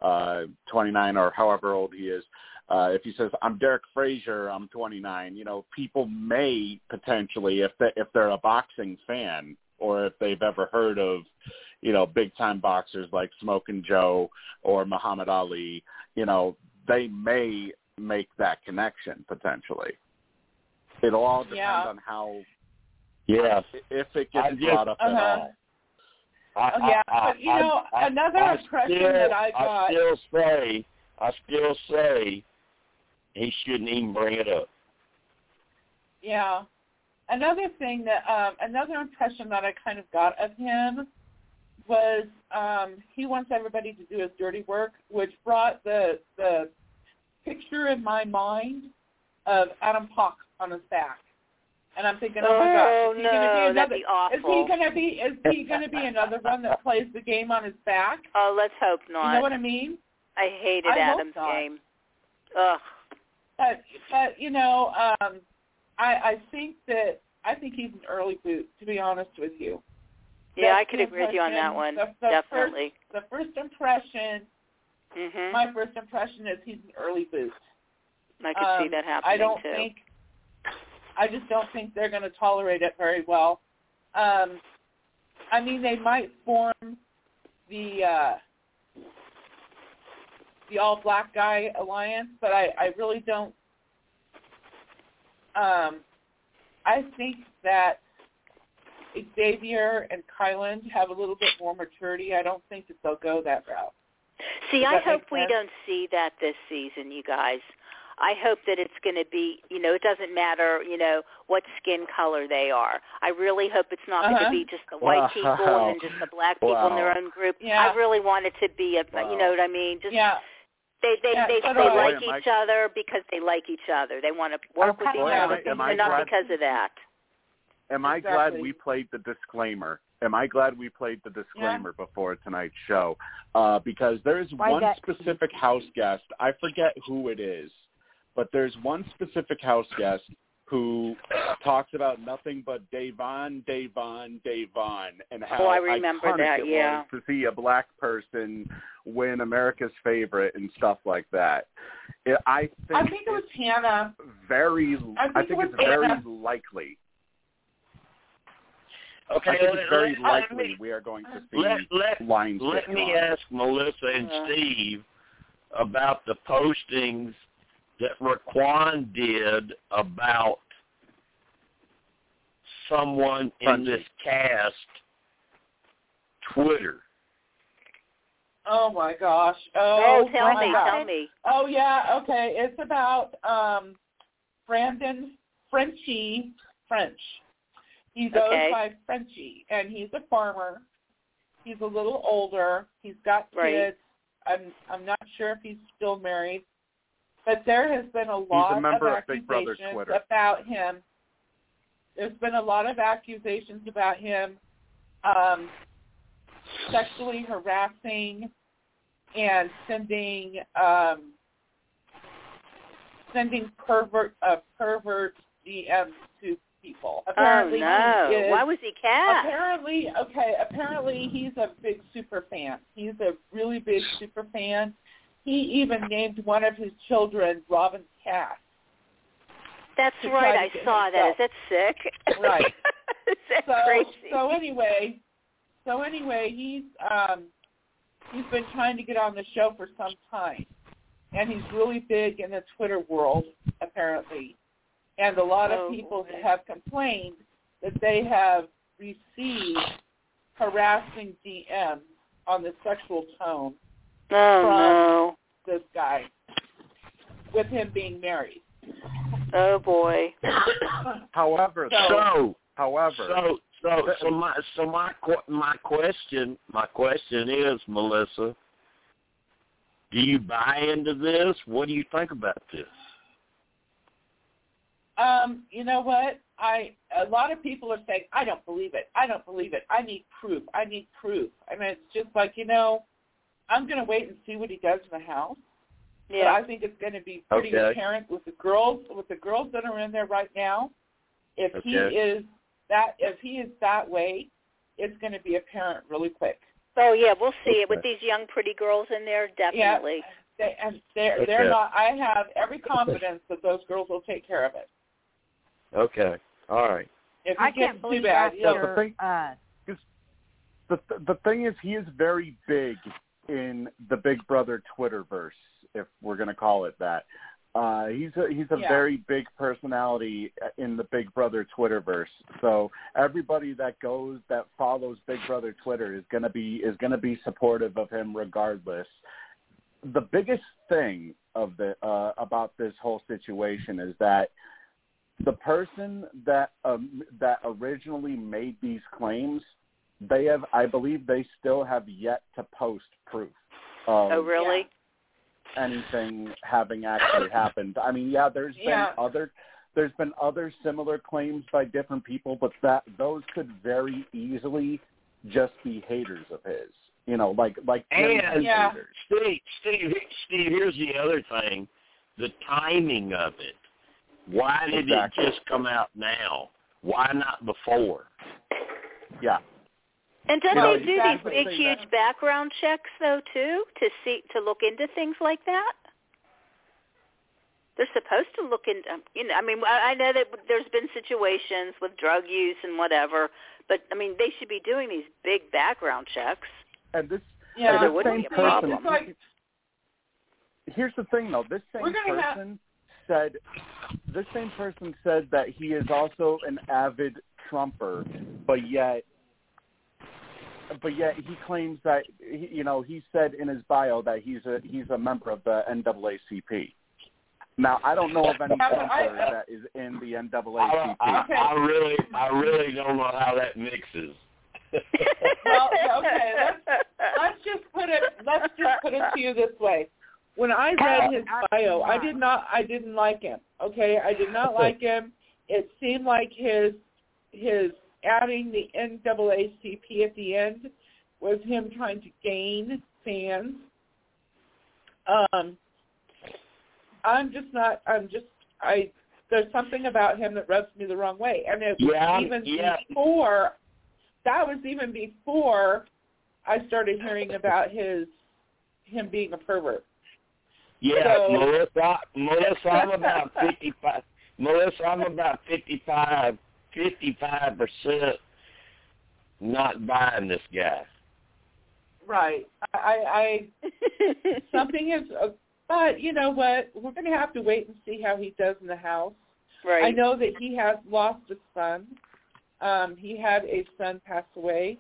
uh, 29 or however old he is. Uh, if he says, "I'm Derek Frazier," I'm 29. You know, people may potentially, if they if they're a boxing fan or if they've ever heard of, you know, big time boxers like Smoking Joe or Muhammad Ali, you know, they may make that connection potentially. It'll all depend Yeah. on how Yeah. if it gets just- brought up at Uh-huh. all. I, Oh, yeah, I, but, you I, know, I, another I impression still, that I got- I still say, I still say, he shouldn't even bring it up. Yeah. Another thing that um another impression that I kind of got of him was um he wants everybody to do his dirty work, which brought the the picture in my mind of Adam Hawk on his back. And I'm thinking, oh my Oh, gosh, is he no, gonna be another be is he gonna be is he gonna be another one that plays the game on his back? [laughs] Oh, let's hope not. You know what I mean? I hated I Adam's game. Ugh. But but you know, um I I think that I think he's an early boot, to be honest with you. Yeah, That's I could agree with you on that one. The, the Definitely. First, the first impression, Mm-hmm. my first impression is he's an early boot. I could see Um, that happening I don't too. think, I just don't think they're going to tolerate it very well. Um, I mean, they might form the uh, the all black guy alliance, but I, I really don't. Um, I think that Xavier and Kyland have a little bit more maturity. I don't think that they'll go that route. See, Does I hope we don't see that this season, you guys. I hope that it's going to be, you know, it doesn't matter, you know, what skin color they are. I really hope it's not going Uh-huh. to be just the white Wow. people and then just the black people in their own group. Yeah. I really want it to be a, Wow. you know what I mean? Just Yeah, they they Yeah, they, so they like Boy, am each other because they like each other. They want to work with each other, am I- am I and not glad- because of that. am I Exactly. glad we played the disclaimer? Am I glad we played the disclaimer before tonight's show? Uh, because there is Why one that- specific house guest. I forget who it is, but there's one specific house guest who talks about nothing but Da'Vonne, Da'Vonne, Da'Vonne, and how Oh, I remember iconic that, it yeah. was to see a black person win America's favorite and stuff like that. It, I think, I think it was Hannah. very. I I think think, it was it's very likely. Okay, I think let, it's very let- let likely me, we are going to see let, let, lines. let me drawn. ask Melissa and Uh. Steve about the postings that Raquan did about someone in this cast Twitter. Oh my gosh. Oh, Oh, tell my me, gosh. tell me. Oh yeah, okay. It's about um Brandon Frenchie French. He goes Okay. by Frenchie and he's a farmer. He's a little older. He's got Right. kids. I'm I'm not sure if he's still married. But there has been a lot member of of Big Brother accusations Twitter. about him. There's been a lot of accusations about him um sexually harassing and sending um sending pervert uh, pervert DMs to people. Apparently oh no! he is, Why was he cast? apparently okay, apparently he's a big super fan. He's a really big super fan. He even named one of his children Robyn Kass. That's right. I saw that. Is that sick? [laughs] Right. Is that so crazy? so anyway, so anyway, he's um he's been trying to get on the show for some time, and he's really big in the Twitter world apparently, and a lot Oh, of people boy. have complained that they have received harassing DMs on the sexual tone oh no! this guy with him being married. Oh boy! [coughs] However, So- So, however, so, so, so my, so my, qu- my question, my question is, Melissa, do you buy into this? What do you think about this? Um, you know what? I a lot of people are saying, I don't believe it. I don't believe it. I need proof. I need proof. I mean, it's just like you know, I'm going to wait and see what he does in the house. But I think it's going to be pretty Okay. apparent with the girls, with the girls that are in there right now. If he is that, if he is that way, it's going to be apparent really quick. Oh yeah, we'll see it with these young pretty girls in there. Definitely. They, and they're Okay. they're not. I have every confidence that those girls will take care of it. Okay. All right. If I can't too believe bad, after he'll- the thing- uh, the the thing is, he is very big in the Big Brother Twitterverse, if we're going to call it that. Uh, he's a he's a Yeah. very big personality in the Big Brother Twitterverse. So everybody that goes that follows Big Brother Twitter is gonna be is gonna be supportive of him regardless. The biggest thing of the uh, about this whole situation is that the person that um, that originally made these claims, they have I believe they still have yet to post proof of Oh really? anything having actually happened. I mean, yeah, there's been Yeah. other there's been other similar claims by different people, but that those could very easily just be haters of his. You know, like like And- genuine Yeah. haters. Steve, Steve, Steve. Here's the other thing: the timing of it. Why did Exactly. it just come out now? Why not before? Yeah. And don't Well, they do exactly. these big, huge that. background checks though too to see to look into things like that? They're supposed to look into, um, you know. I mean, I I know that there's been situations with drug use and whatever, but I mean, they should be doing these big background checks. And this Yeah, there this wouldn't same be a person problem. Like here's the thing though this same We're have- person said this same person said that he is also an avid trumper but yet but yet he claims that he, you know he said in his bio that he's a he's a member of the NAACP now I don't know of any Yeah, but I- trumper that is in the NAACP I, Okay. I really, I really don't know how that mixes. [laughs] Well, okay, let's- let's just put it let's just put it to you this way. When I read his bio, I did not I didn't like him. Okay? I did not like him. It seemed like his his adding the NAACP at the end was him trying to gain fans. Um, I'm just not. I'm just. I. There's something about him that rubs me the wrong way, and it was Yeah, even yeah. before. That was even before I started hearing about his him being a pervert. Yeah, So- Melissa, Melissa, I'm [laughs] about fifty-five. Melissa, I'm about fifty-five, fifty-five percent not buying this guy. Right. I. I [laughs] something is. Uh, but you know what? We're going to have to wait and see how he does in the house. right. I know that he has lost a son. Um, he had a son pass away,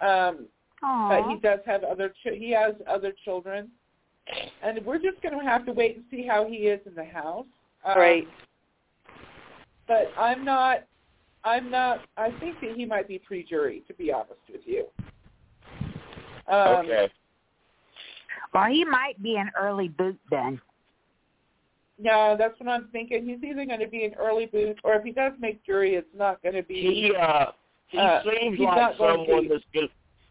um, but he does have other. Ch- he has other children, and we're just going to have to wait and see how he is in the house. Um, Right. But I'm not. I'm not. I think that he might be pre-jury, to be honest with you. Um, okay. Well, he might be an early boot then. No, that's what I'm thinking. He's either going to be an early boot, or if he does make jury, it's not going to be. He uh he Uh, seems he's like not going to someone that's good.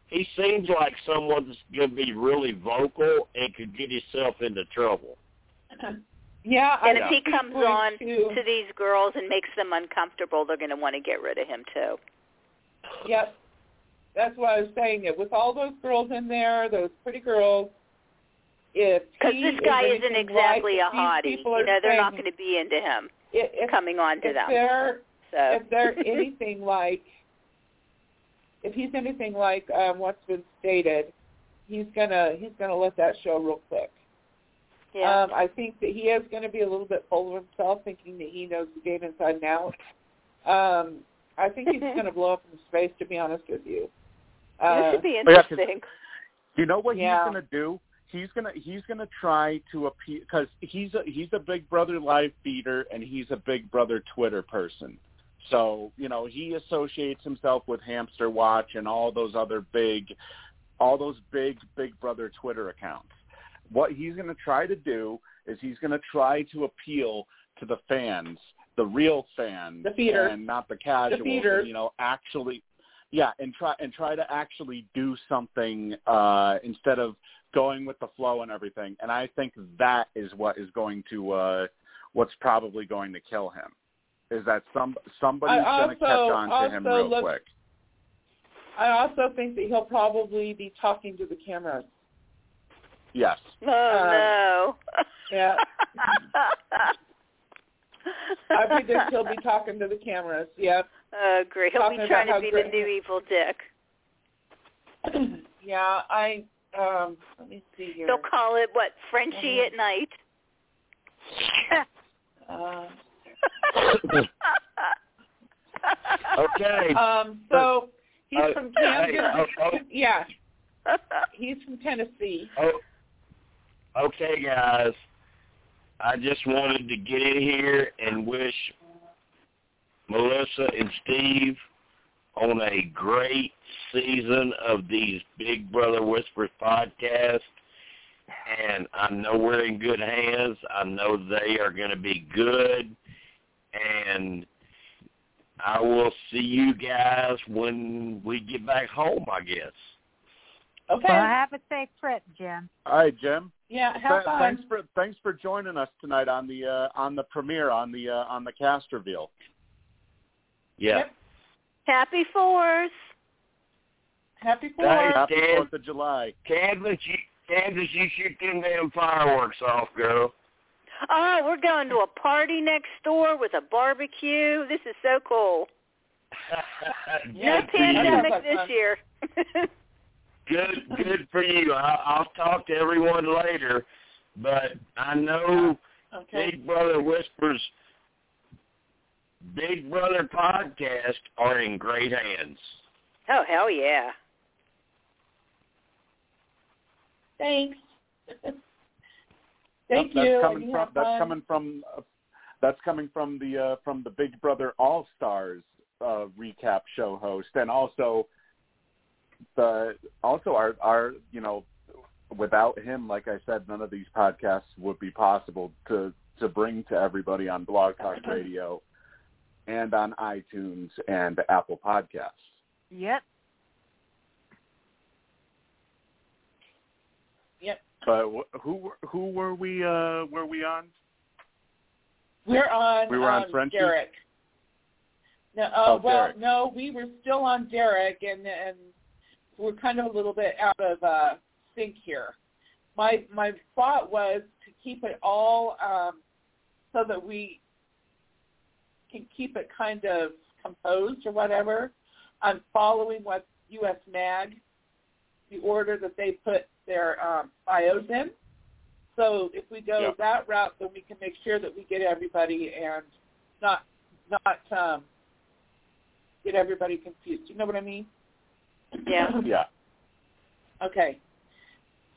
He seems like someone that's going to be really vocal and could get himself into trouble. [laughs] yeah, I and if he think he's comes on to, to these girls and makes them uncomfortable, they're going to want to get rid of him too. Yep, that's what I was saying. It with all those girls in there, those pretty girls. If Because this guy isn't exactly a hottie. You know, they're not going to be into him if, if, coming on to if them. they're So if they're [laughs] anything like if he's anything like um, what's been stated, he's gonna he's gonna let that show real quick. Yeah. Um, I think that he is going to be a little bit full of himself, thinking that he knows the game inside and out. Um, I think he's [laughs] going to blow up in space. To be honest with you, this uh, should be yeah, 'cause- interesting. You know what Yeah. he's gonna do? He's gonna he's gonna try to appeal because he's a he's a Big Brother live feeder and he's a Big Brother Twitter person. So you know he associates himself with Hamster Watch and all those other big, all those big Big Brother Twitter accounts. What he's gonna try to do is he's gonna try to appeal to the fans, the real fans, The and not the casuals. feeders. You know, actually yeah and try and try to actually do something uh instead of going with the flow and everything and i think that is what is going to uh what's probably going to kill him is that some somebody's going to catch on to him real look- quick I also think that he'll probably be talking to the cameras. Yes Oh no. Yeah. I predict he'll be talking to the cameras. Yep. Oh, great. He'll Talking be trying to be great- the new evil dick. [clears throat] yeah, I um let me see here. They'll call it what Frenchie Mhm. at night. Uh, [laughs] Okay. um so he's Uh, from hey, Kansas. oh, oh. [laughs] Yeah, he's from Tennessee. Oh, okay, guys. I just wanted to get in here and wish Melissa and Steve on a great season of these Big Brother Whispers podcast. And I know we're in good hands. I know they are going to be good. And I will see you guys when we get back home, I guess. Okay. Well, have a safe trip, Jim. all right jim yeah, have Th- fun. thanks for thanks for joining us tonight on the uh on the premiere on the uh on the cast reveal Yeah. Yep. Happy Fourth. Happy Hey, Fourth. happy Dan. fourth of july Kansas, you, Kansas, you shoot them damn fireworks off, girl. Oh, we're going to a party next door with a barbecue. This is so cool. [laughs] Yeah, no pandemic this year. [laughs] Good, good for you. I, I'll talk to everyone later, but I know Okay. Big Brother Whispers, Big Brother podcast are in great hands. oh hell yeah. Thanks. [laughs] Thank that's you. coming you from that's fun. coming from uh, that's coming from the uh, from the Big Brother All Stars uh, recap show host, and also the also our our you know without him, like I said, none of these podcasts would be possible to to bring to everybody on Blog Talk Radio. and on iTunes and Apple Podcasts. Yep. Yep. But wh- who who were we uh were we on? We're on. We were on um, Frenchie? Derek. No, uh, Oh, well, Derek. no, we were still on Derek, and and we're kind of a little bit out of uh, sync here. My my thought was to keep it all um, so that we can keep it kind of composed or whatever. I'm following what U.S. Mag, the order that they put their um, bios in. So if we go Yep. that route, then we can make sure that we get everybody and not not um, get everybody confused. You know what I mean? Yeah. [laughs] Yeah. Okay.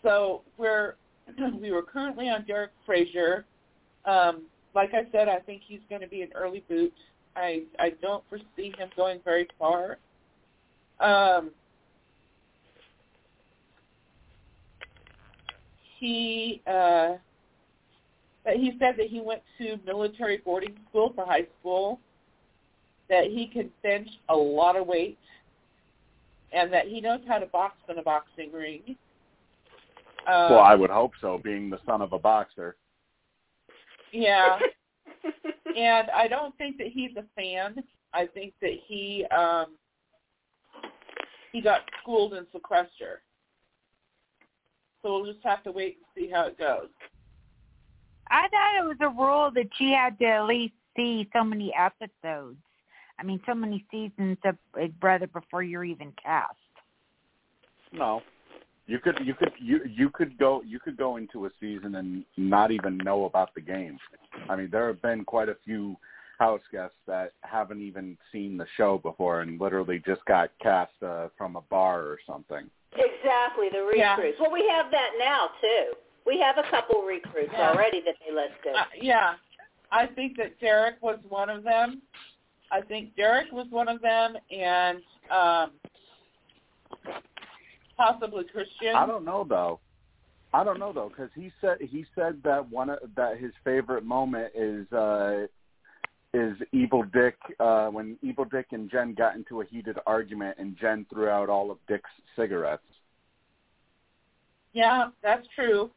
So we're [clears throat] we were currently on Derek Frazier. Um, like I said, I think he's going to be an early boot. I I don't foresee him going very far. Um, he uh, but he said that he went to military boarding school for high school. That he can bench a lot of weight, and that he knows how to box in a boxing ring. Um, well, I would hope so, being the son of a boxer. Yeah, [laughs] and I don't think that he's a fan. I think that he um he got schooled in sequester. So we'll just have to wait and see how it goes. I thought it was a rule that you had to at least see so many episodes. I mean, so many seasons of Big Brother before you're even cast. No. You could you could you you could go you could go into a season and not even know about the game. I mean, there have been quite a few house guests that haven't even seen the show before and literally just got cast uh, from a bar or something. Exactly, the Yeah. recruits. Well, we have that now too. We have a couple recruits Yeah. already that they listed. Uh, yeah, I think that Derek was one of them. I think Derek was one of them, and um possibly Christian. I don't know though. I don't know though because he said he said that one of, that his favorite moment is uh is Evil Dick uh when Evil Dick and Jen got into a heated argument and Jen threw out all of Dick's cigarettes. Yeah, that's true.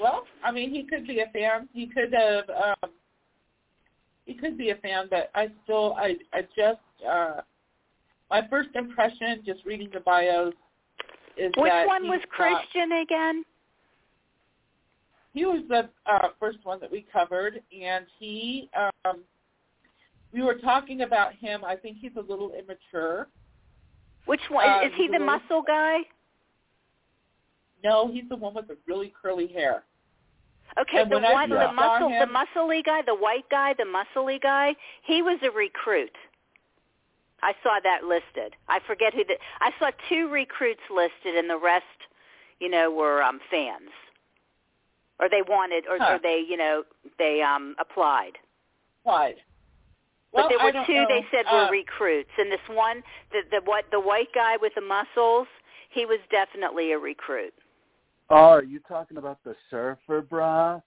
Well, I mean, he could be a fan. He could have. Um, he could be a fan, but I still, I, I just, uh, my first impression, just reading the bios, is Which that one was Christian again? he was the uh, first one that we covered, and he, um, we were talking about him. I think he's a little immature. Which one? Uh, is he the Lou. muscle guy? No, he's the one with the really curly hair. Okay, And the I one, the muscle, the muscly guy, the white guy, the muscly guy. He was a recruit. I saw that listed. I forget who the. I saw two recruits listed, and the rest, you know, were um fans, or they wanted, or, Huh. or they, you know, they um applied. Clyde. Well, but there were two know. they said Uh, were recruits, and this one, the the what the white guy with the muscles, he was definitely a recruit. Oh, are you talking about the surfer bra?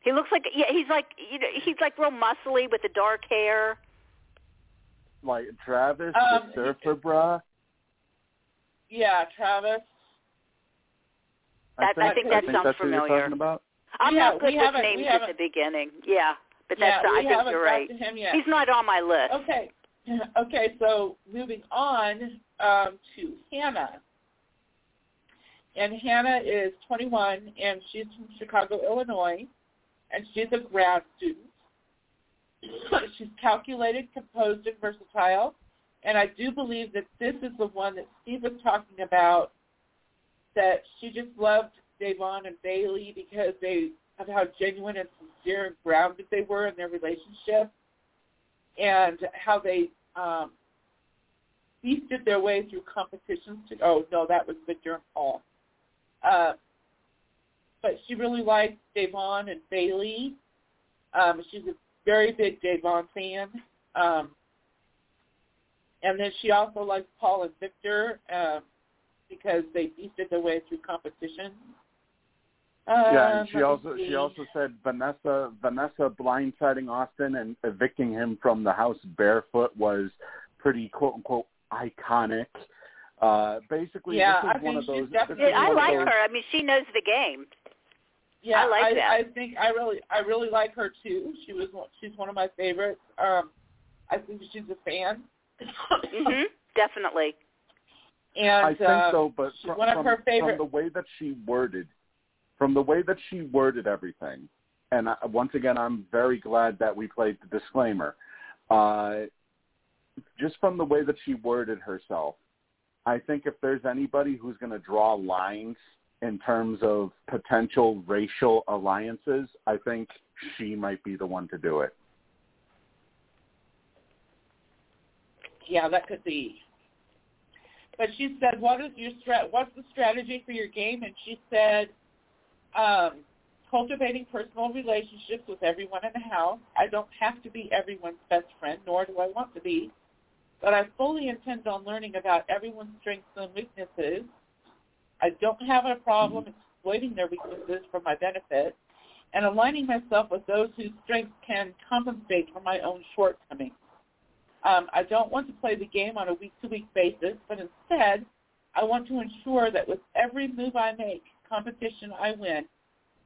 He looks like yeah, he's like you know, he's like real muscly with the dark hair. Like Travis, Um, the surfer bra? Yeah, Travis. That- I think that sounds that's who you're familiar. talking about. I'm Yeah, not good we with haven't- we names at the beginning. Yeah, but yeah, that's we I think you're right. to him yet. He's not on my list. Okay. [laughs] Okay, so moving on um, to Hannah. And Hannah is 21, and she's from Chicago, Illinois, and she's a grad student. [clears throat] she's calculated, composed, and versatile. And I do believe that this is the one that Steve was talking about, that she just loved Da'Vonne and Bayleigh because they of how genuine and sincere and grounded they were in their relationship and how they um, feasted their way through competitions. To, oh no, that was Victor and Paul. Uh, but she really liked Da'Vonne and Bayleigh. Um, she's a very big Da'Vonne fan. Um, and then she also liked Paul and Victor um, because they feasted their way through competitions. yeah, and she Um, me also see. she also said Vanessa Vanessa blindsiding Austin and evicting him from the house barefoot was pretty quote unquote iconic. Uh, basically, Yeah, this I is one think of those. she's definitely I like those- her. I mean, she knows the game. Yeah, I like I, that. I think I really, I really like her too. She was, one- she's one of my favorites. Um, I think she's a fan. hmm Definitely. and I think uh, so, but she's from, one of from, her favorite. from the way that she worded, from the way that she worded everything, and I, once again, I'm very glad that we played the disclaimer. Uh, just from the way that she worded herself, I think if there's anybody who's going to draw lines in terms of potential racial alliances, I think she might be the one to do it. Yeah, that could be. But she said, "What is your strat? What's the strategy for your game?" And she said, um, "Cultivating personal relationships with everyone in the house. I don't have to be everyone's best friend, nor do I want to be, but I fully intend on learning about everyone's strengths and weaknesses. I don't have a problem exploiting their weaknesses for my benefit, and aligning myself with those whose strengths can compensate for my own shortcomings." Um, I don't want to play the game on a week-to-week basis, but instead, I want to ensure that with every move I make, competition I win,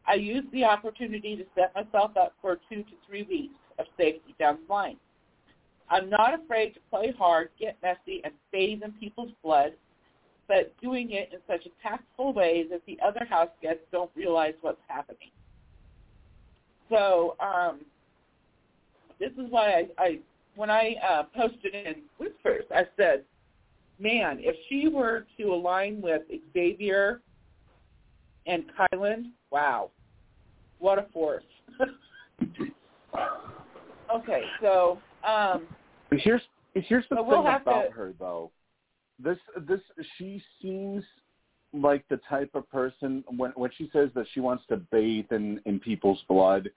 I use the opportunity to set myself up for two to three weeks of safety down the line. I'm not afraid to play hard, get messy, and bathe in people's blood, but doing it in such a tactful way that the other house guests don't realize what's happening. So um, this is why I, I when I uh, posted in Whispers, I said, man, if she were to align with Xavier and Kyland, wow, what a force. [laughs] okay, so um, Here's here's the thing we'll have about to- her though. This this she seems like the type of person when when she says that she wants to bathe in in people's blood.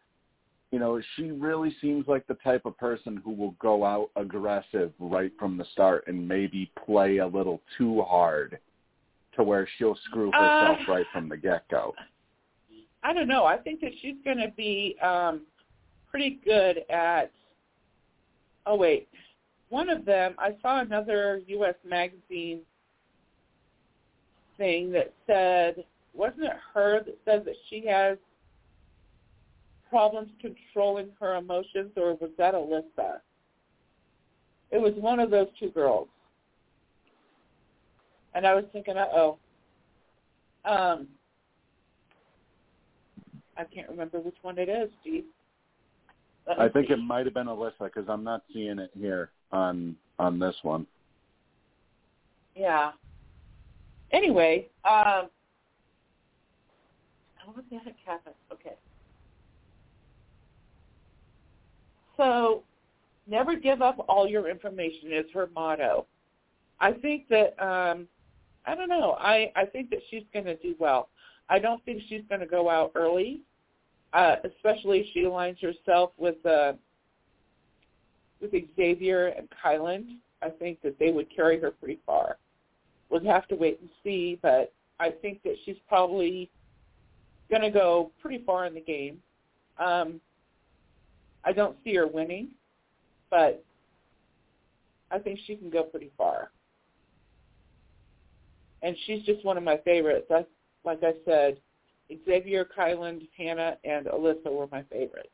You know, she really seems like the type of person who will go out aggressive right from the start and maybe play a little too hard to where she'll screw herself Uh, right from the get go. I don't know. I think that she's going to be um, pretty good at. Oh wait, one of them. I saw another U.S. magazine thing that said, wasn't it her that said that she has problems controlling her emotions, or was that Alyssa? It was one of those two girls, and I was thinking, uh oh. Um, I can't remember which one it is, Steve. I think it [laughs] might have been Alyssa because I'm not seeing it here on on this one. Yeah. Anyway, um, what the heck happened? Okay. So, never give up all your information is her motto. I think that um, I don't know. I I think that she's going to do well. I don't think she's going to go out early, uh, especially she aligns herself with uh, with Xavier and Kyland. I think that they would carry her pretty far. We'll have to wait and see, but I think that she's probably going to go pretty far in the game. Um, I don't see her winning, but I think she can go pretty far. And she's just one of my favorites. I, like I said, Xavier, Kyland, Hannah, and Alyssa were my favorites.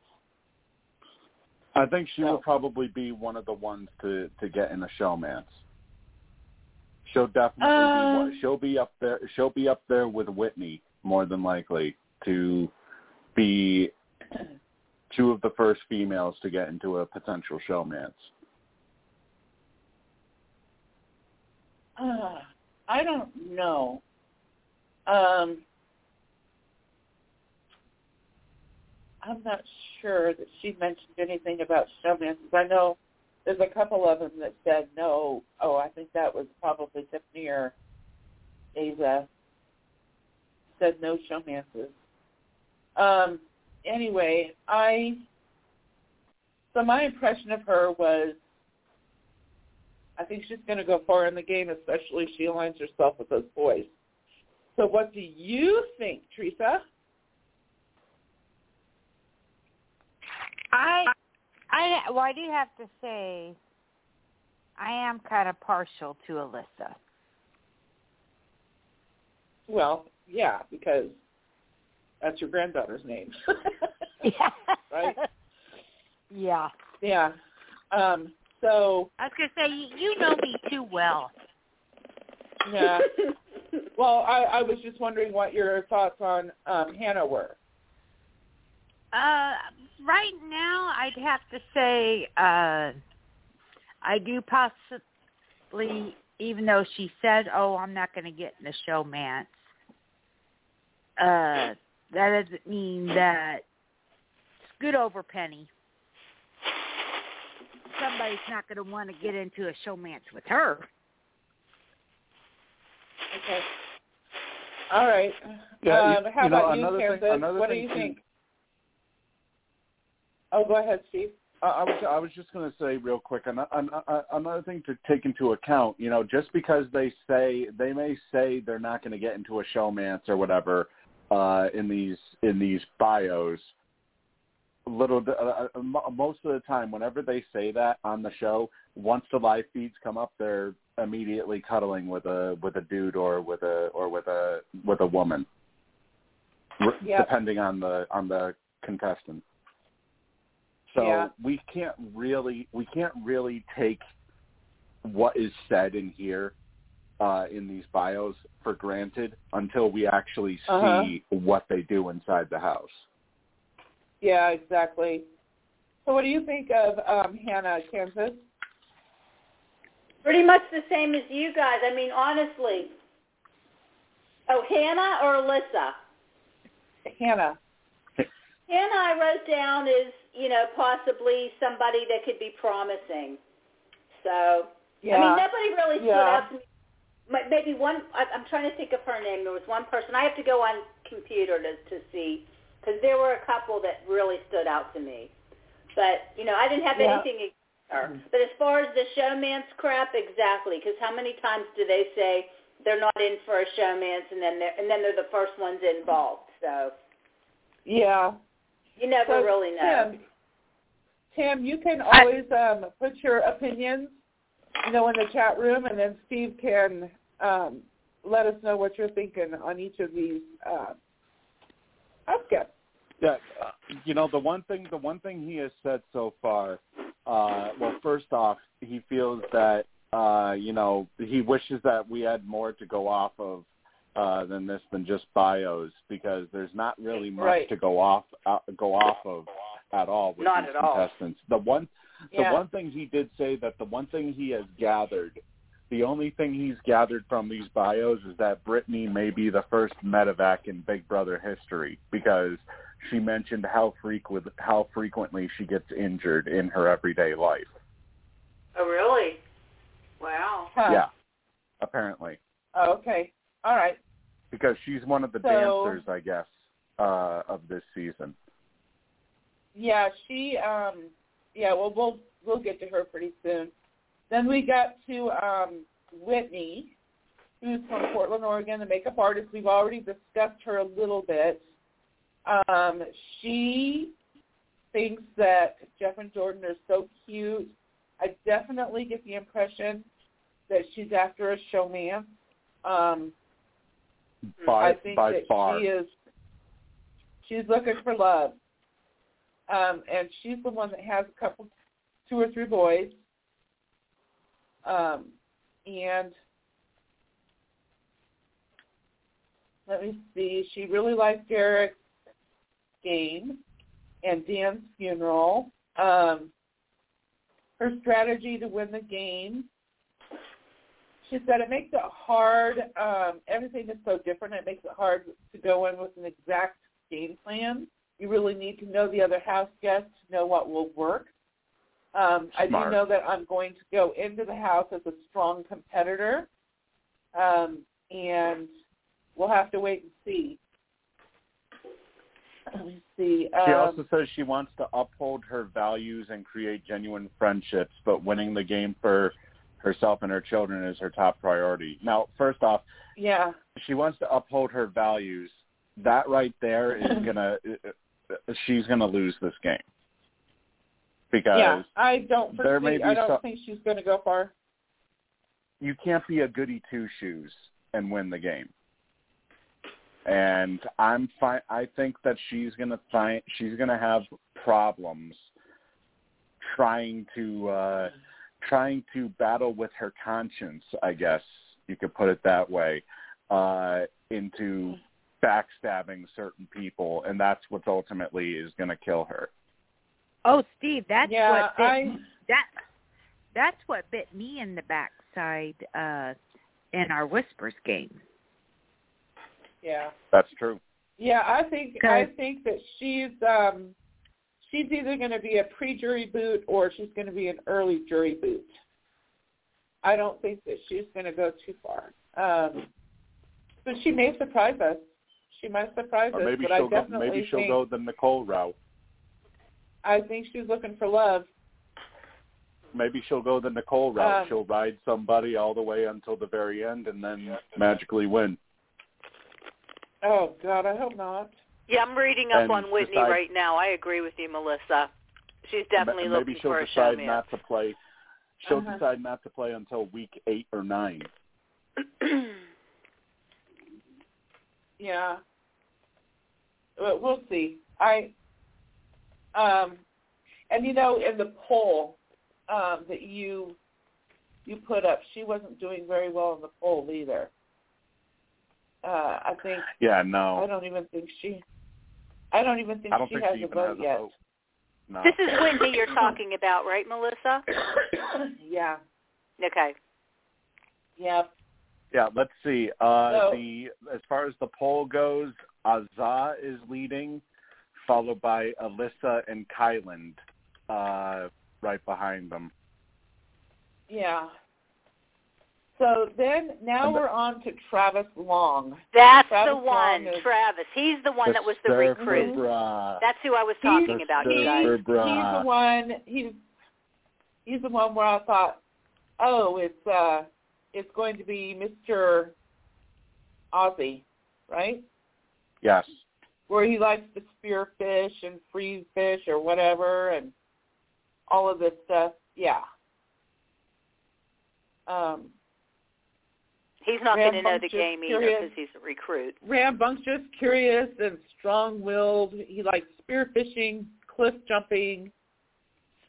I think she So- will probably be one of the ones to to get in a showmance. She'll definitely be Um, one. She'll be up there. She'll be up there with Whitney more than likely to be two of the first females to get into a potential showmance. Uh, I don't know. Um, I'm not sure that she mentioned anything about showmances. I know there's a couple of them that said no. Oh, I think that was probably Tiffany or Azah. Said no showmances. Um, anyway, I so my impression of her was I think she's going to go far in the game, especially if she aligns herself with those boys. So what do you think, Teresa? Well, I why do you have to say, I am kind of partial to Alyssa. Well, yeah, because that's your granddaughter's name. yeah. [laughs] [laughs] Right? Yeah. Yeah. Um, so I was gonna say you, you know me too well. yeah. [laughs] well, I, I was just wondering what your thoughts on um, Hannah were. Uh, right now, I'd have to say uh, I do possibly, even though she said, "Oh, I'm not going to get in the showmance." Uh, that doesn't mean that scoot over, Penny. Somebody's not going to want to get into a showmance with her. Okay. All right. Yeah, um, you- how you know, about you, another thing- another what do thing you too- think? Oh, go ahead, Steve. I I was I was just going to say real quick an, an, an, another thing to take into account. You know, just because they say they may say they're not going to get into a showmance or whatever uh, in these in these bios. Little uh, uh, mo- most of the time, whenever they say that on the show, once the live feeds come up, they're immediately cuddling with a with a dude or with a or with a with a woman, Yep. depending on the on the contestant. So Yeah. we can't really we can't really take what is said in here uh, in these bios for granted until we actually see Uh-huh. what they do inside the house. Yeah, exactly. So, what do you think of um, Hannah, Kansas? Pretty much the same as you guys. I mean, honestly. Oh, Hannah or Alyssa? Hannah. Hannah, I wrote down is you know possibly somebody that could be promising. So Yeah. I mean, nobody really stood Yeah. out to me. Maybe one. I'm trying to think of her name. There was one person. I have to go on computer to to see because there were a couple that really stood out to me. But you know, I didn't have Yeah. anything against her. Mm-hmm. But as far as the showmance crap, exactly. Because how many times do they say they're not in for a showmance and then they're and then they're the first ones involved? So Yeah. You never So, really know. Tim, Tim, you can always um, put your opinions, you know, in the chat room, and then Steve can um, let us know what you're thinking on each of these. Uh, that's good. Yeah, uh, you know the one thing the one thing he has said so far. Uh, well, first off, he feels that uh, you know he wishes that we had more to go off of uh, than this than just bios because there's not really much Right. to go off uh, go off of at all with Not these at all. contestants. The one the Yeah. one thing he did say that the one thing he has gathered, the only thing he's gathered from these bios is that Britini may be the first medevac in Big Brother history because she mentioned how frequent how frequently she gets injured in her everyday life. Oh, really? Wow. Huh. Yeah, apparently Oh, okay. All right. because she's one of the So- dancers, I guess, uh, of this season. Yeah, she. Um, yeah, well, we'll we'll get to her pretty soon. Then we got to um, Whitney, who's from Portland, Oregon, the makeup artist. We've already discussed her a little bit. Um, she thinks that Jeff and Jordan are so cute. I definitely get the impression that she's after a showman. Um, By I think by that far, she is. She's looking for love, um, and she's the one that has a couple, two or three boys, um, and let me see. She really likes Derek's game and Dan's funeral. Um, her strategy to win the game she said it makes it hard. Um, everything is so different. It makes it hard to go in with an exact game plan. You really need to know the other house guests to know what will work. Um, I do know that I'm going to go into the house as a strong competitor, um, and we'll have to wait and see. Let me see. She Um, also says she wants to uphold her values and create genuine friendships, but winning the game for herself and her children is her top priority. Now, first off, yeah, she wants to uphold her values. That right there is [laughs] gonna. She's gonna lose this game. because yeah, I don't there may be I don't some- think she's going to go far. you can't be a goody two shoes and win the game. And I'm fine. I think that she's gonna find she's gonna have problems trying to uh, trying to battle with her conscience. I guess you could put it that way. Uh, into backstabbing certain people, and that's what ultimately is going to kill her. Oh, Steve, that's yeah, what bit, I that that's what bit me in the backside uh in our whispers game. yeah. That's true. Yeah, I think I think that she's um she's either going to be a pre-jury boot or she's going to be an early jury boot. I don't think that she's going to go too far. Um but she may surprise us. She might surprise Or us, maybe but I she'll go. definitely Maybe she'll think go the Nicole route. I think she's looking for love. maybe she'll go the Nicole route. Um, she'll ride somebody all the way until the very end and then magically win. Oh God, I hope not. Yeah, I'm reading up on Whitney decide- right now. I agree with you, Melissa. She's definitely Ma- maybe looking she'll for a decide showman. not to play. She'll Uh-huh. decide not to play until week eight or nine. [clears throat] Yeah. But we'll see. I um and you know in the poll um that you you put up, she wasn't doing very well in the poll either. Uh I think Yeah, no. I don't even think she I don't even think don't she think has she a even vote has a yet. vote. No. this is Wendy you're talking about, right, Melissa? [coughs] yeah. Okay. Yeah. Yeah, let's see. Uh So- the as far as the poll goes, Azah is leading, followed by Alyssa and Kyland, uh, right behind them. Yeah. So then now the- we're on to Travis Long. That's Travis the one, is- Travis. He's the one The that was the surfer recruit. bra. That's who I was He's- talking about, the you guys. He's the one. He's he's the one where I thought, oh, it's uh, it's going to be Mister Aussie, right? Yes. Where he likes to spear fish and freeze fish or whatever, and all of this stuff. Yeah. Um, He's not going to know the Rambunctious, game either because he's a recruit. rambunctious, curious, and strong-willed. He likes spearfishing, cliff jumping,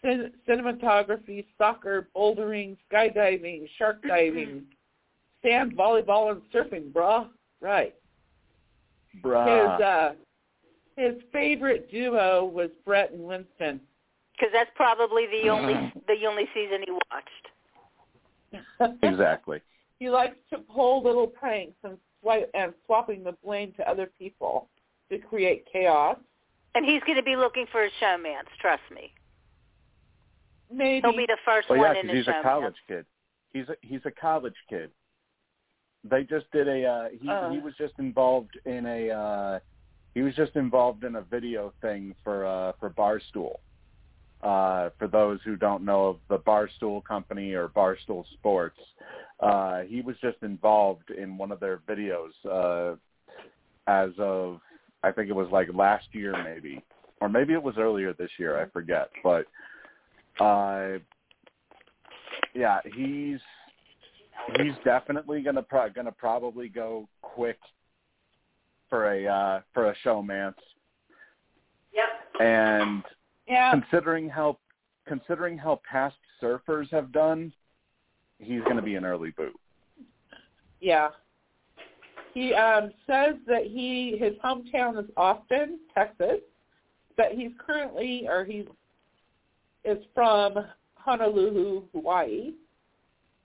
cin- cinematography, soccer, bouldering, skydiving, shark [clears throat] diving, sand volleyball, and surfing. Brah, right. Bra. His uh, his favorite duo was Brett and Winston. Because that's probably the only [clears throat] the only season he watched. [laughs] exactly. He likes to pull little pranks and swipe and swapping the blame to other people to create chaos. And he's going to be looking for a showmance, trust me. Maybe He'll be the first Well, yeah, one in because the he's a college kid. He's a he's a college kid. They just did a uh, he Uh. he was just involved in a uh, he was just involved in a video thing for uh, for Barstool. Uh, for those who don't know of the Barstool company or Barstool Sports, uh, he was just involved in one of their videos uh, as of I think it was like last year maybe, or maybe it was earlier this year. I forget, but uh, yeah, he's he's definitely gonna pro- gonna probably go quick for a uh, for a showmance. Yep. And yeah. considering how considering how past surfers have done, he's going to be an early boot. Yeah. He um says that he his hometown is Austin, Texas, but he's currently or he is from Honolulu, Hawaii,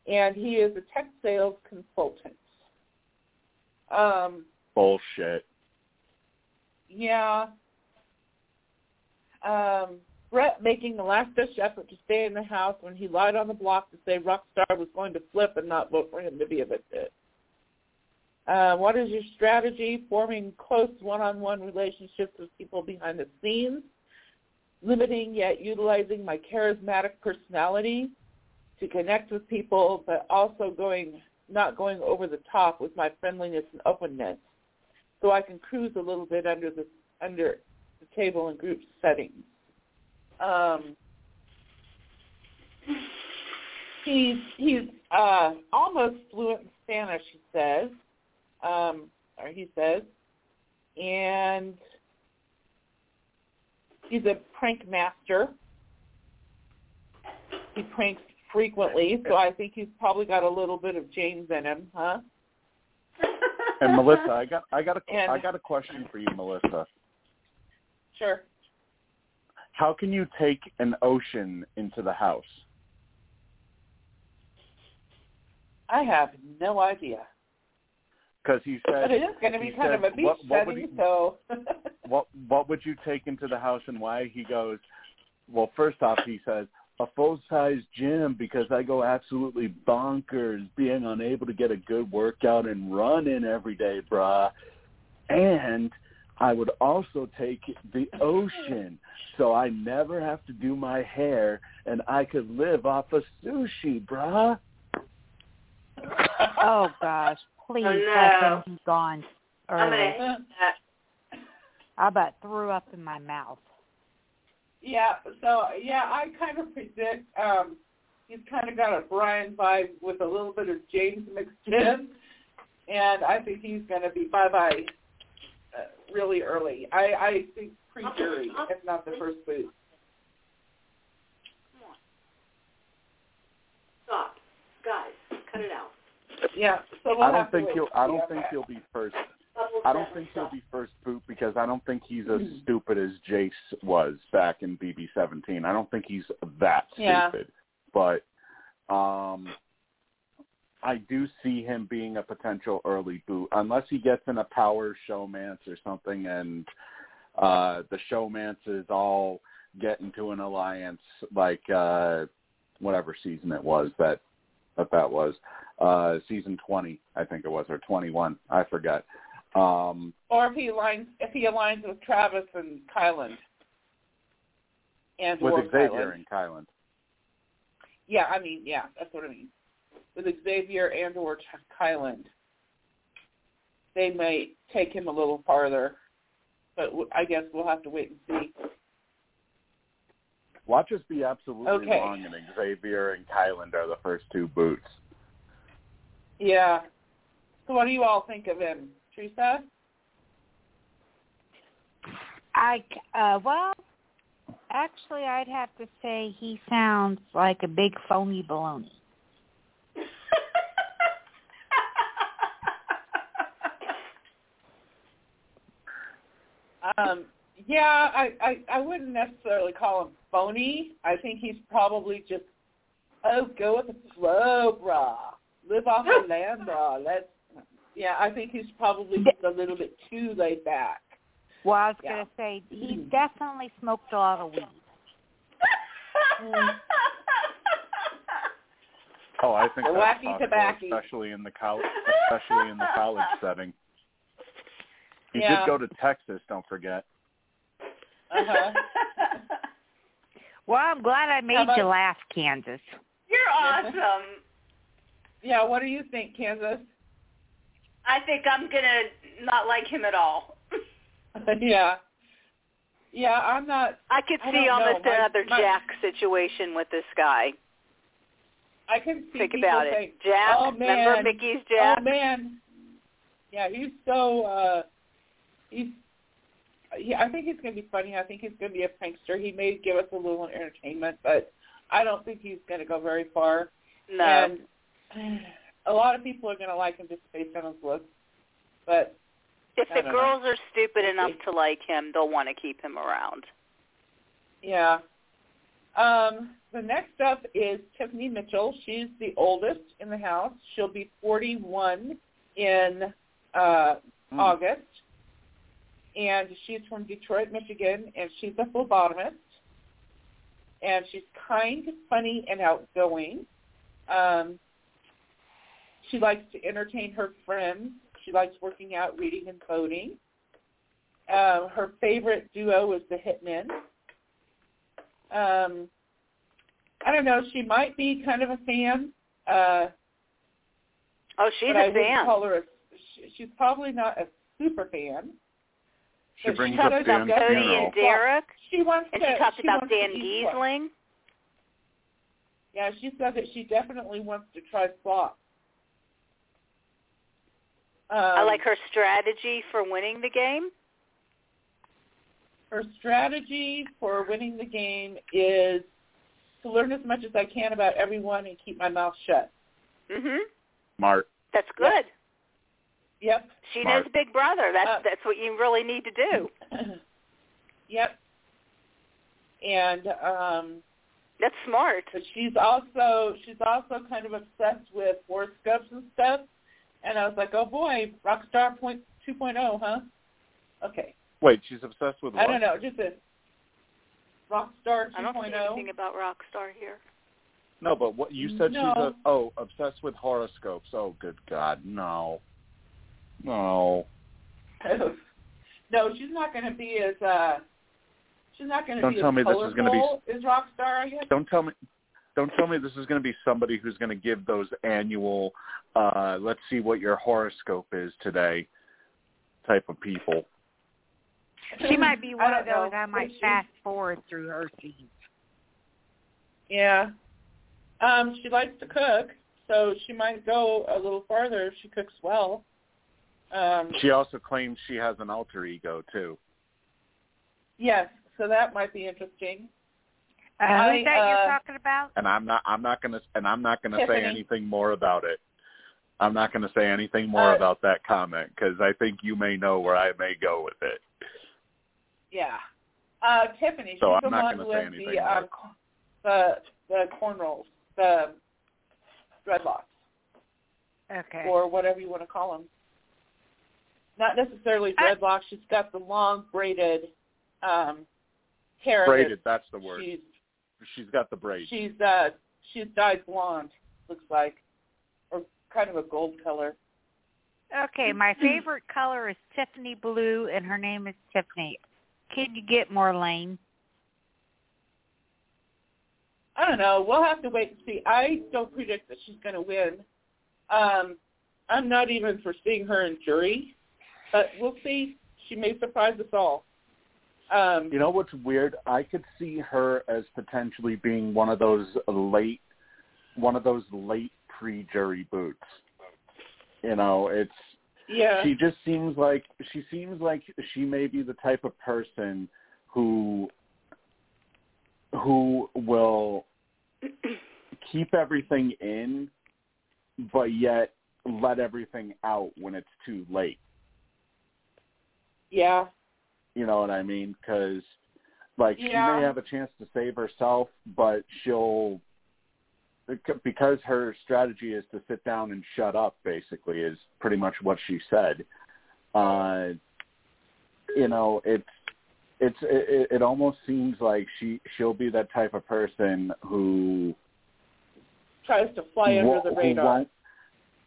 and he is a tech sales consultant. Um, Bullshit. yeah. Um, Brett making the last ditch effort to stay in the house when he lied on the block to say Rockstar was going to flip and not vote for him to be evicted. Uh, what is your strategy? Forming close one-on-one relationships with people behind the scenes, limiting yet utilizing my charismatic personality to connect with people, but also going not going over the top with my friendliness and openness, so I can cruise a little bit under the under the table in group settings. Um, he's he's uh almost fluent in Spanish. He says, um, or he says, and he's a prank master. He pranks frequently, so I think he's probably got a little bit of James in him, huh? And Melissa, I got I got a [laughs] And- I got a question for you, Melissa. Sure. How can you take an ocean into the house? I have no idea. Because he But said, it is going to be kind of a beach what- what he- so. [laughs] "What what would you take into the house and why?" He goes, "Well, first off, he says a full size gym because I go absolutely bonkers being unable to get a good workout and run in every day, brah. And I would also take the ocean so I never have to do my hair and I could live off of sushi, brah." Oh gosh, please Oh, let no. him be gone I'm early. gonna that. I about threw up in my mouth. Yeah, so yeah, I kind of predict um he's kind of got a Brian vibe with a little bit of James mixed in, and I think he's going to be bye bye really early. I I think pre jury, if not the first boot. Come on. Stop, guys. Cut it out. Yeah, so we'll I don't think he'll. I don't on think he'll be first. I don't think he'll be first boot because I don't think he's as stupid as Jace was back in BB seventeen. I don't think he's that stupid. Yeah. stupid. But um I do see him being a potential early boot unless he gets in a power showmance or something and uh the showmances all get into an alliance like uh whatever season it was that that that was. Uh season twenty, I think it was, or twenty one. I forget. Um Or if he aligns if he aligns with Travis and Kyland, And with Xavier Kyland. and Kyland. Yeah, I mean, yeah, that's what I mean. With Xavier and or Ch- Kyland, they may take him a little farther, but w- I guess we'll have to wait and see. Watch us be absolutely Okay. wrong, and Xavier and Kyland are the first two boots. Yeah. So what do you all think of him, Teresa? I c- uh well, actually, I'd have to say he sounds like a big phony baloney. Um, yeah, I, I I wouldn't necessarily call him phony. I think he's probably just oh, go with the flow, brah. Live off the [laughs] land, brah. Let's. Yeah, I think he's probably just a little bit too laid back. Well, I was Yeah. gonna say he definitely smoked a lot of weed. Oh, I think The that's wacky tobacco. especially in the college, especially in the college setting. He Yeah. did go to Texas. Don't forget. Uh-huh. [laughs] Well, I'm glad I made about- you laugh, Kansas. You're awesome. [laughs] Yeah, what do you think, Kansas? I think I'm gonna not like him at all. [laughs] yeah. Yeah, I'm not I could see don't know. almost My- another my- Jack situation with this guy. I can see Think about saying, it. Jack, oh, remember. Mickey's Jack? Oh man. Yeah, he's so uh he's yeah, I think he's gonna be funny. I think he's gonna be a prankster. He may give us a little entertainment, but I don't think he's gonna go very far. no. And [sighs] a lot of people are gonna like him just based on his looks. But if I the don't know. girls are stupid enough to like him, they'll want to keep him around. Yeah. Um, the next up is Tiffany Mitchell. She's the oldest in the house. She'll be 41 in uh, Hmm. August. And she's from Detroit, Michigan, and she's a phlebotomist. And she's kind, funny, and outgoing. Um, she likes to entertain her friends. She likes working out, reading, and coding. Uh, her favorite duo is the Hitmen um I don't know, she might be kind of a fan. Uh Oh, she's I a wouldn't fan. call her a she, she's probably not a super fan. She But she brings talks up about Dan's Cody Cody funeral. and Derek, She wants and to she talked she about Dan Gheesling. Yeah, she said that she definitely wants to try slot. Um, I like her strategy for winning the game. her strategy for winning the game is to learn as much as I can about everyone and keep my mouth shut. Mhm. Smart. That's good. Yep. She Smart. knows Big Brother. That's Uh, that's what you really need to do. [clears throat] yep. And um That's smart. but she's also she's also kind of obsessed with horoscopes and stuff. And I was like, oh boy, Rockstar point two point oh, huh? Okay. Wait, she's obsessed with what? I don't know, just a Rockstar two I don't see 2.0. anything about Rockstar here. No, but what you said she's a, oh obsessed with horoscopes. Oh, good God, no, no. [laughs] no, she's not going to be as uh she's not going to Don't be tell as me this is gonna be- colorful as Rockstar, I guess. Don't tell me. Don't tell me this is going to be somebody who's going to give those annual, uh, let's see what your horoscope is today, type of people. She might be one of those know. I might She- fast forward through her scenes. Yeah. Um, she likes to cook, so she might go a little farther if she cooks well. Um, She also claims she has an alter ego too. yes, so that might be interesting. Uh, I, who's that uh, you're talking about? and I'm not I'm not gonna and I'm not gonna say anything more about it. I'm not gonna say anything more Uh, about that comment because I think you may know where I may go with it. Yeah. Uh, Tiffany, she's So the I'm not one gonna say with anything the um, the the cornrows, the dreadlocks, Okay. or whatever you want to call them. Not necessarily I- dreadlocks. She's got the long braided um, hair. Braided, that's the word. She's She's got the braid. she's uh she's dyed blonde, looks like, or kind of a gold color. Okay, my favorite [clears throat] color is Tiffany blue, and her name is Tiffany. Can you get more lame? I don't know. We'll have to wait and see. I don't predict that she's going to win. Um, I'm not even foreseeing her in jury, but we'll see. She may surprise us all. Um, You know what's weird? I could see her as potentially being one of those late, one of those late pre-jury boots. You know, it's yeah, she just seems like she seems like she may be the type of person who who will [clears throat] keep everything in but yet let everything out when it's too late yeah, you know what i mean? Cuz like she may have a chance to save herself but she'll because her strategy is to sit down and shut up basically is pretty much what she said. Uh you know it's it's it, it almost seems like she she'll be that type of person who tries to fly under the radar. won't-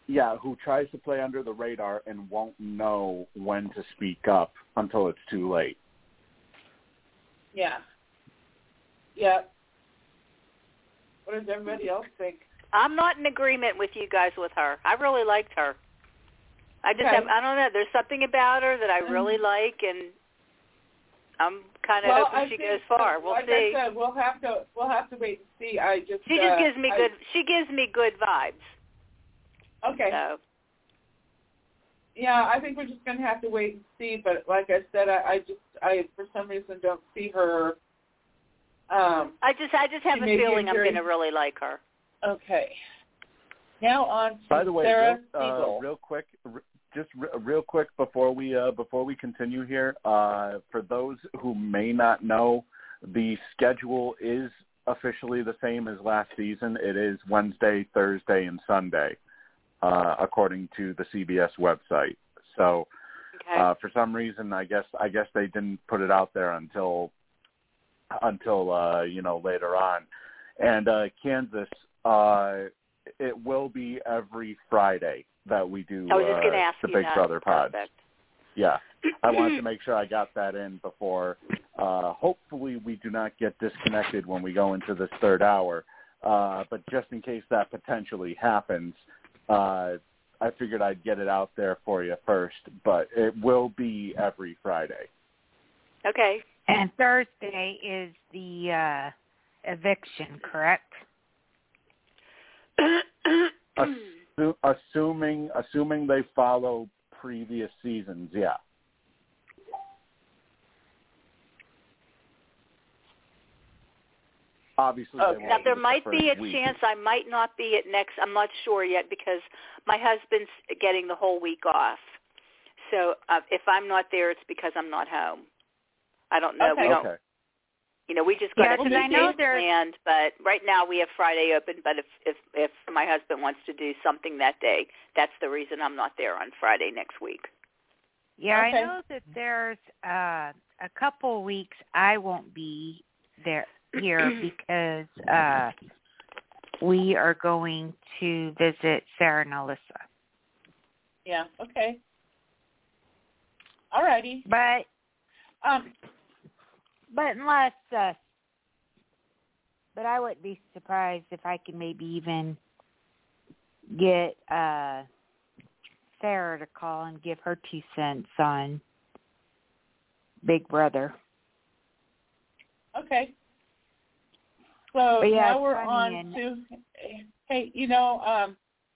yeah who tries to play under the radar and won't know when to speak up until it's too late Yeah, yeah. What does everybody else think? I'm not in agreement with you guys with her. I really liked her. I just Okay. have I don't know. There's something about her that I really like, and I'm kind of well, hoping I she goes far. We'll like see. I said, we'll have to we'll have to wait and see. I just She just uh, gives me I- good. She gives me good vibes. Okay. So Yeah, I think we're just gonna have to wait and see. But like I said, I, I just I for some reason don't see her. Um. I just I just have a feeling I'm going to really like her. Okay. Now on to By the way, Sarah real, uh, real quick, r- just r- real quick before we uh, before we continue here, uh, for those who may not know, the schedule is officially the same as last season. It is Wednesday, Thursday, and Sunday, uh, according to the CBS website. So, Okay. uh, for some reason, I guess I guess they didn't put it out there until until uh, you know later on. And uh, Kansas, uh, it will be every Friday that we do I was just uh, ask the Big that. Brother pod. Perfect. Yeah, I wanted to [clears throat] make sure I got that in before. Uh, hopefully, we do not get disconnected when we go into this third hour. Uh, but just in case that potentially happens, uh, I figured I'd get it out there for you first. But it will be every Friday. Okay. And Thursday is the uh eviction, correct? Assu- assuming assuming they follow previous seasons, yeah. Obviously, Okay. they Now there might first be a week. chance I might not be at next. I'm not sure yet because my husband's getting the whole week off. So uh, if I'm not there, it's because I'm not home. I don't know. Okay. We don't. Okay. You know, we just got Yeah, a 'cause few I know days there's- planned, but right now we have Friday open. But if if if my husband wants to do something that day, that's the reason I'm not there on Friday next week. Yeah, Okay. I know that there's uh, a couple weeks I won't be there here because uh, we are going to visit Sarah and Alyssa. Yeah. Okay. All righty. But Um. but unless uh, but I wouldn't be surprised if I could maybe even get uh Sarah to call and give her two cents on Big Brother. Okay. So But yeah, now we're on and- to hey, you know, um,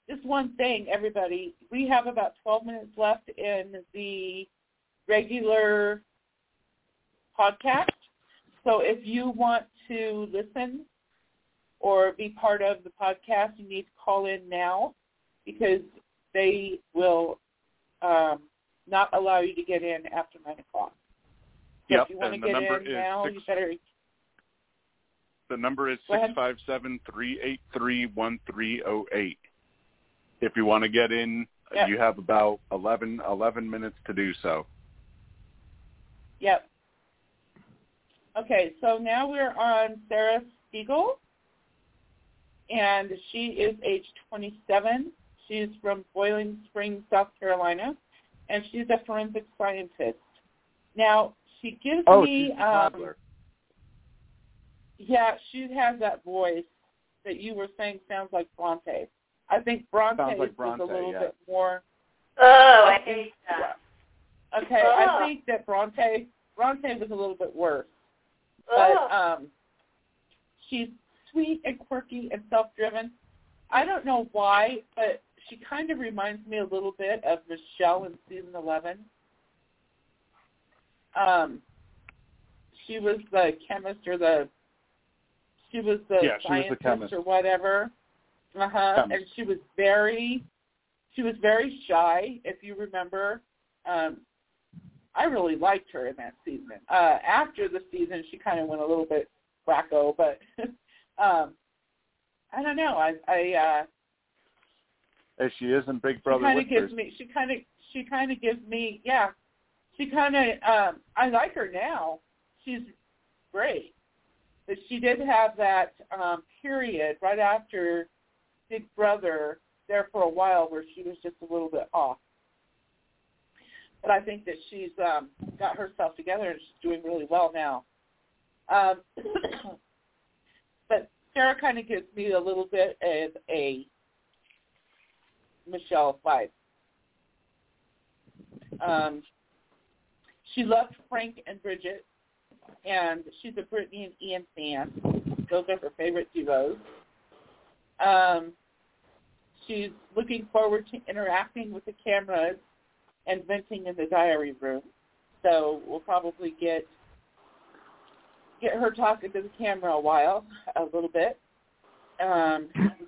just one thing, everybody. We have about 12 minutes left in the regular podcast. So if you want to listen or be part of the podcast, you need to call in now because they will um, not allow you to get in after 9 o'clock. So Yep, if you want to get in is now, six- you better The number is Go ahead. six five seven three eight three one three zero eight. If you want to get in, Yep. you have about 11, 11 minutes to do so. Yep. Okay, so now we're on Sarah Steagall, and she is age 27. She's from Boiling Springs, South Carolina, and she's a forensic scientist. Now, she gives Oh, me, she's the um, toddler. Yeah, she has that voice that you were saying sounds like Bronte. I think Bronte Sounds like is a little yeah. bit more Oh, I hate that. Okay, I think that Bronte Bronte was a little bit worse, but um, she's sweet and quirky and self-driven. I don't know why, but she kind of reminds me a little bit of Michelle in season eleven. Um, she was the chemist or the she was the Yeah, she was the scientist chemist. or whatever. Uh huh. And she was very she was very shy, if you remember. Um, I really liked her in that season. Uh, after the season, she kind of went a little bit wacko, but [laughs] um, I don't know. I, I uh, As she is in Big Brother kind of gives me. She kind of. She kind of gives me. Yeah. She kind of. Um, I like her now. She's great, but she did have that um, period right after Big Brother there for a while where she was just a little bit off. But I think that she's um, got herself together and she's doing really well now. Um, [coughs] but Sarah kind of gives me a little bit of a Michelle vibe. Um, she loved Frank and Bridget, and she's a Britney and Ian fan. Those are her favorite duos. Um, she's looking forward to interacting with the cameras and venting in the diary room. So we'll probably get get her talking to the camera a while, a little bit. Um, let's.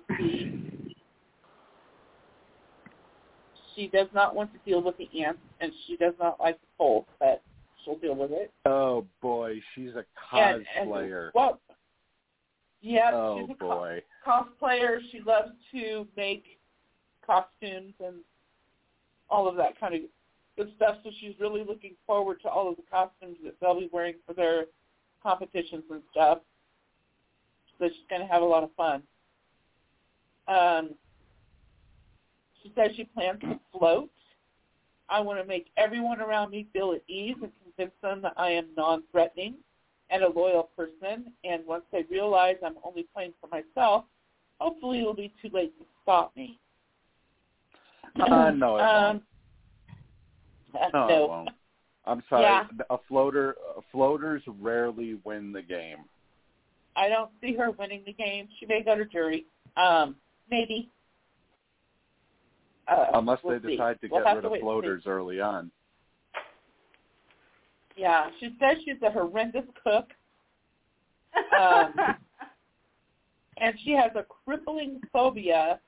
She does not want to deal with the ants, and she does not like the cold, but she'll deal with it. Oh boy, she's a And, and cosplayer. well, yeah, oh she's a co- boy. cosplayer. She loves to make costumes and all of that kind of good stuff. So she's really looking forward to all of the costumes that they'll be wearing for their competitions and stuff. So she's going to have a lot of fun. Um, she says she plans to float. I want to make everyone around me feel at ease and that I am non-threatening and a loyal person. And once they realize I'm only playing for myself, hopefully it'll be too late to stop me. Uh, no, it [clears throat] um, won't. No, no. it won't. I'm sorry. Yeah. A floater, uh, floaters rarely win the game. I don't see her winning the game. She may go to jury. Um, maybe. Uh, Unless we'll they see. decide to We'll get rid to of see. floaters early on. Yeah, she says she's a horrendous cook, Um, [laughs] and she has a crippling phobia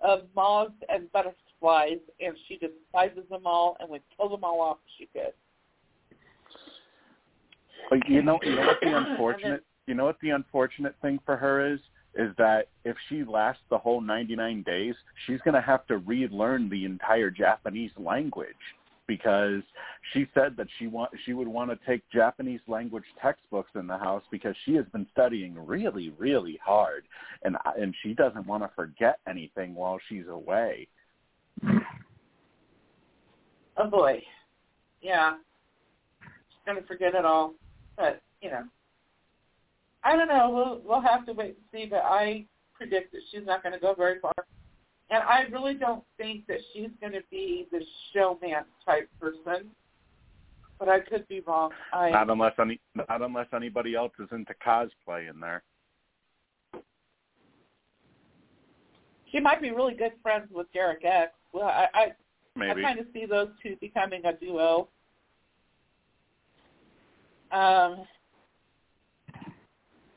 of moths and butterflies, and she despises them all and would kill them all off if she could. But you know, you know what the [coughs] unfortunate, you know what the unfortunate thing for her is, is that if she lasts the whole 99 days, she's going to have to relearn the entire Japanese language because she said that she want she would want to take Japanese language textbooks in the house because she has been studying really really hard and and she doesn't want to forget anything while she's away. Oh boy, yeah, she's gonna forget it all. But you know, I don't know. We'll we'll have to wait and see. But I predict that she's not going to go very far, and I really don't think that she's going to be the showman type person. But I could be wrong. I Not unless any not unless anybody else is into cosplay in there. she might be really good friends with Derek X. Well, I I, I kind of see those two becoming a duo. Um.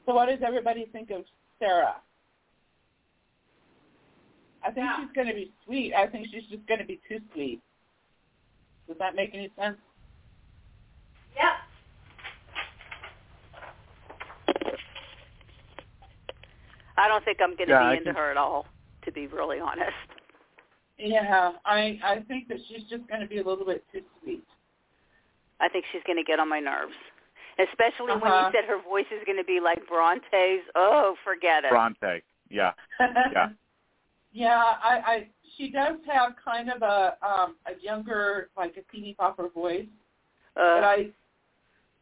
So, what does everybody think of Sarah? I think Yeah. she's going to be sweet. I think she's just going to be too sweet. Does that make any sense? Yep. I don't think I'm going to Yeah, be I into can- her at all, to be really honest. Yeah, I I think that she's just going to be a little bit too sweet. I think she's going to get on my nerves. Especially when Uh-huh. you said her voice is going to be like Bronte's. Oh, forget it. Bronte. Yeah. [laughs] Yeah. Yeah, I, I she does have kind of a um a younger like a teeny popper voice, but Uh, I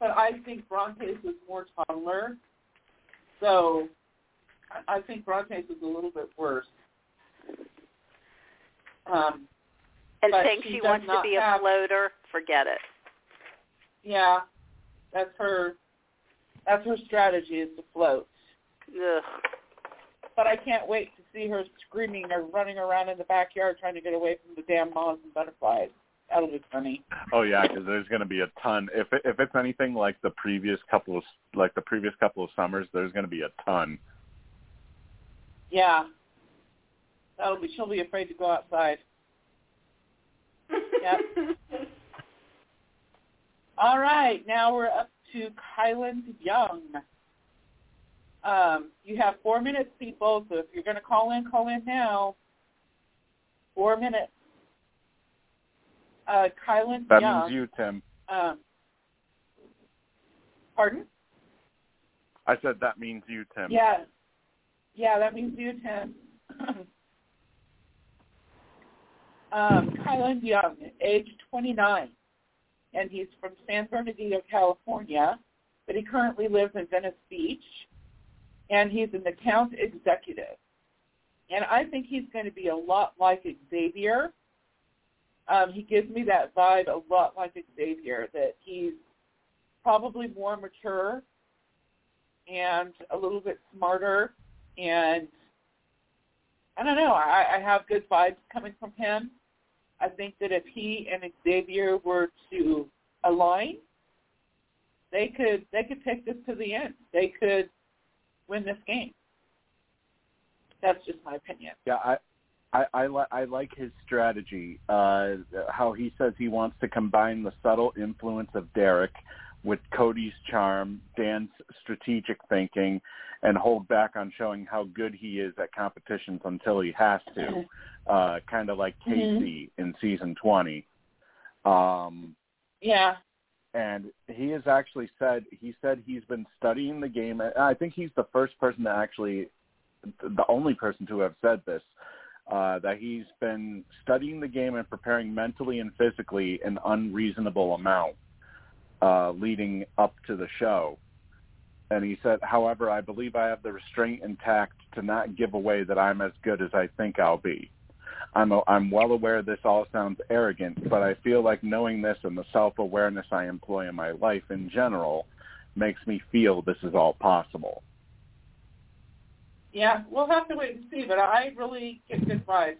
but I think Bronte's is more toddler. So I, I think Bronte's is a little bit worse. Um and but saying she she wants to be a have- floater, forget it. yeah, that's her that's her strategy is to float. Ugh. But I can't wait to see her screaming or running around in the backyard trying to get away from the damn moths and butterflies. That'll be funny. Oh yeah, because there's going to be a ton. If it, if it's anything like the previous couple of like the previous couple of summers, there's going to be a ton. Yeah. That'll be she'll be afraid to go outside. Yep. [laughs] All right, now we're up to Kyland Young. Um, you have four minutes, people. So if you're going to call in, call in now. Four minutes. Uh, Kyland That Young. means you, Tim. Um, pardon? I said that means you, Tim. Yeah. Yeah, that means you, Tim. [clears throat] um, Kyland Young, age 29, and he's from San Bernardino, California, but he currently lives in Venice Beach, and he's an account executive. And I think he's going to be a lot like Xavier. Um, he gives me that vibe a lot like Xavier, that he's probably more mature and a little bit smarter and I don't know, I, I have good vibes coming from him. I think that if he and Xavier were to align, they could they could take this to the end. They could win this game. That's just my opinion. Yeah, I I I, li- I like his strategy. Uh, how he says he wants to combine the subtle influence of Derek with Cody's charm, Dan's strategic thinking, and hold back on showing how good he is at competitions until he has to. Uh, kind of like. Kaycee in season twenty. Um, Yeah. And he has actually said he said he's been studying the game. I think he's the first person to actually, the only person to have said this, uh, that he's been studying the game and preparing mentally and physically an unreasonable amount uh, leading up to the show. And he said, however, I believe I have the restraint intact to not give away that I'm as good as I think I'll be. I'm I'm well aware this all sounds arrogant, but I feel like knowing this and the self-awareness I employ in my life in general makes me feel this is all possible. Yeah, we'll have to wait and see, but I really get good vibes.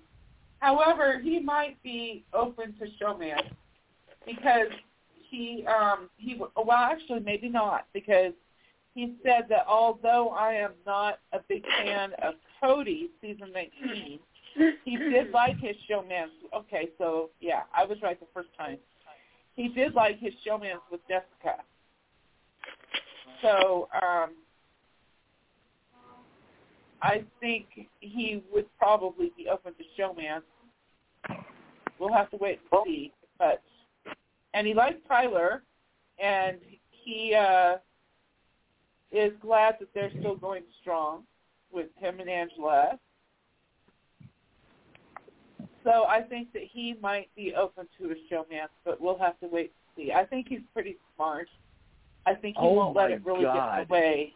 However, he might be open to showman because he um he well actually maybe not because he said that although I am not a big fan of Cody season 19, he did like his showman. Okay, so yeah, I was right the first time. He did like his showmans with Jessica. So um I think he would probably be open to showman. We'll have to wait and see. But and he likes Tyler, and he uh, is glad that they're still going strong with him and Angela. So I think that he might be open to a showman, but we'll have to wait and see. I think he's pretty smart. I think he Oh won't let it really God. get away.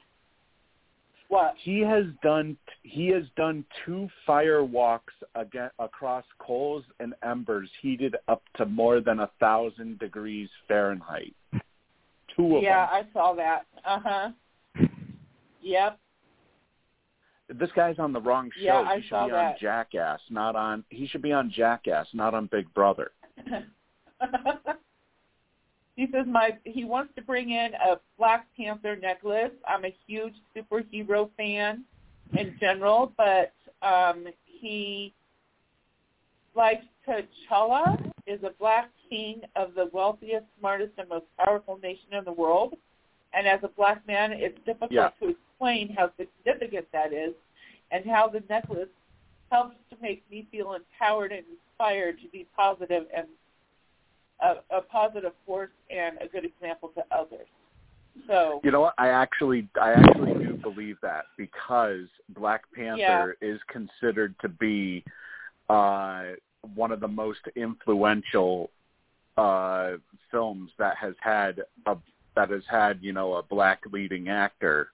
What? He has done he has done two fire walks again across coals and embers heated up to more than a thousand degrees Fahrenheit. Two of Yeah, them. I saw that. Uh huh. Yep. This guy's on the wrong show. Yeah, I he should saw be that. on Jackass, not on. He should be on Jackass, not on Big Brother. [laughs] he says my he wants to bring in a Black Panther necklace. I'm a huge superhero fan in general, but um he likes T'Challa is a black king of the wealthiest, smartest, and most powerful nation in the world. And as a black man, it's difficult Yeah. to explain how significant that is and how the necklace helps to make me feel empowered and inspired to be positive and a, a positive force and a good example to others. So You know what? I actually I actually do believe that because Black Panther is considered to be uh one of the most influential uh films that has had a that has had, you know, a black leading actor.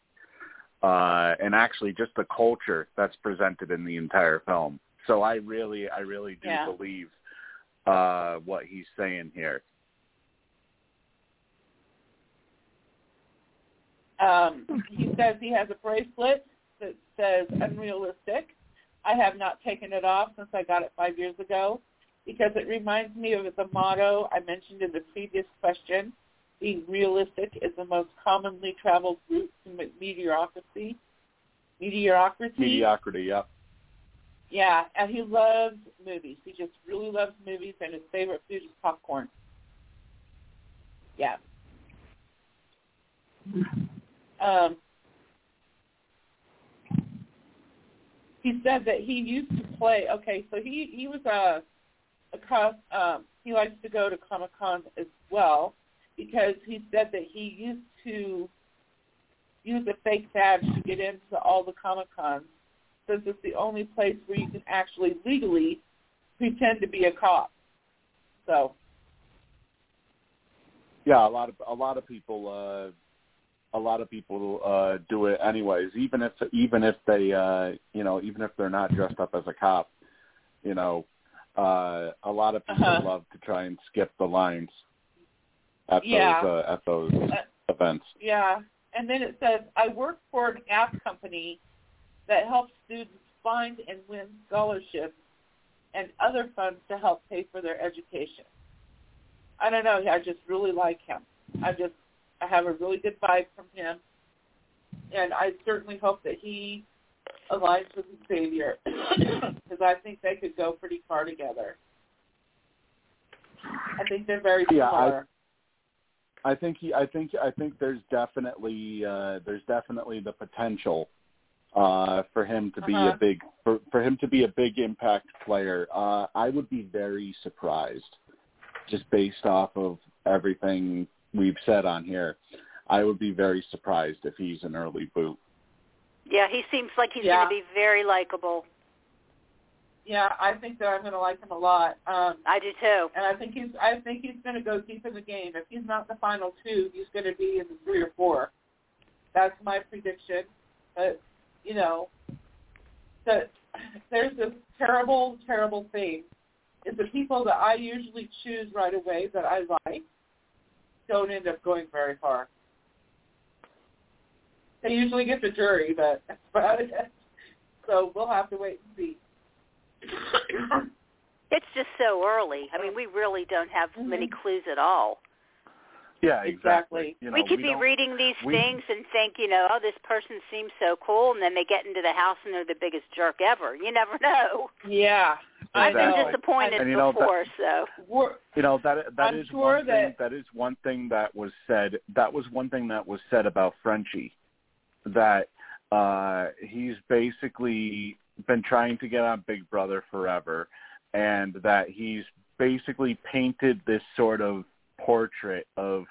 Uh and actually just the culture that's presented in the entire film. So I really I really do Yeah. believe uh what he's saying here. um, he says he has a bracelet that says unrealistic. I have not taken it off since I got it five years ago because it reminds me of the motto I mentioned in the previous question. Being realistic is the most commonly traveled route to me- mediocrity. Mediocrity. Mediocrity, yep. Yeah, and he loves movies. He just really loves movies, and his favorite food is popcorn. Yeah. Um, he said that he used to play. Okay, so he he was a across. Um, he likes to go to Comic Con as well because he said that he used to use a fake badge to get into all the Comic Cons since it's the only place where you can actually legally pretend to be a cop. So Yeah, a lot of a lot of people uh a lot of people uh do it anyways, even if even if they uh you know, even if they're not dressed up as a cop, you know, uh a lot of people Uh-huh. love to try and skip the lines at Yeah. those uh, at those Uh, events. Yeah, and then it says, I work for an app company that helps students find and win scholarships and other funds to help pay for their education. I don't know, I just really like him. I just I have a really good vibe from him, and I certainly hope that he aligns with Xavier [coughs] because I think they could go pretty far together. I think they're very Yeah, similar. I think he I think I think there's definitely uh there's definitely the potential uh for him to be Uh-huh. a big for for him to be a big impact player. Uh I would be very surprised just based off of everything we've said on here. I would be very surprised if he's an early boot. Yeah, he seems like he's Yeah. going to be very likable. Yeah, I think that I'm going to like him a lot. Um, I do too. and I think he's I think he's going to go deep in the game. If he's not the final two, he's going to be in the three or four. That's my prediction. But you know, that there's this terrible, terrible thing. Is the people that I usually choose right away that I like don't end up going very far. They usually get the jury, but [laughs] that's about it. So we'll have to wait and see. It's just so early. I mean, we really don't have Mhm. many clues at all. Yeah, Exactly. exactly. You know, we could be reading these we- things and think, you know, oh, this person seems so cool, and then they get into the house and they're the biggest jerk ever. You never know. Yeah, I I've been disappointed And you know, that- before, so You know that that I'm is sure one thing. that- That is one thing that was said. That was one thing that was said about Frenchie, that uh he's basically been trying to get on Big Brother forever, and that he's basically painted this sort of portrait of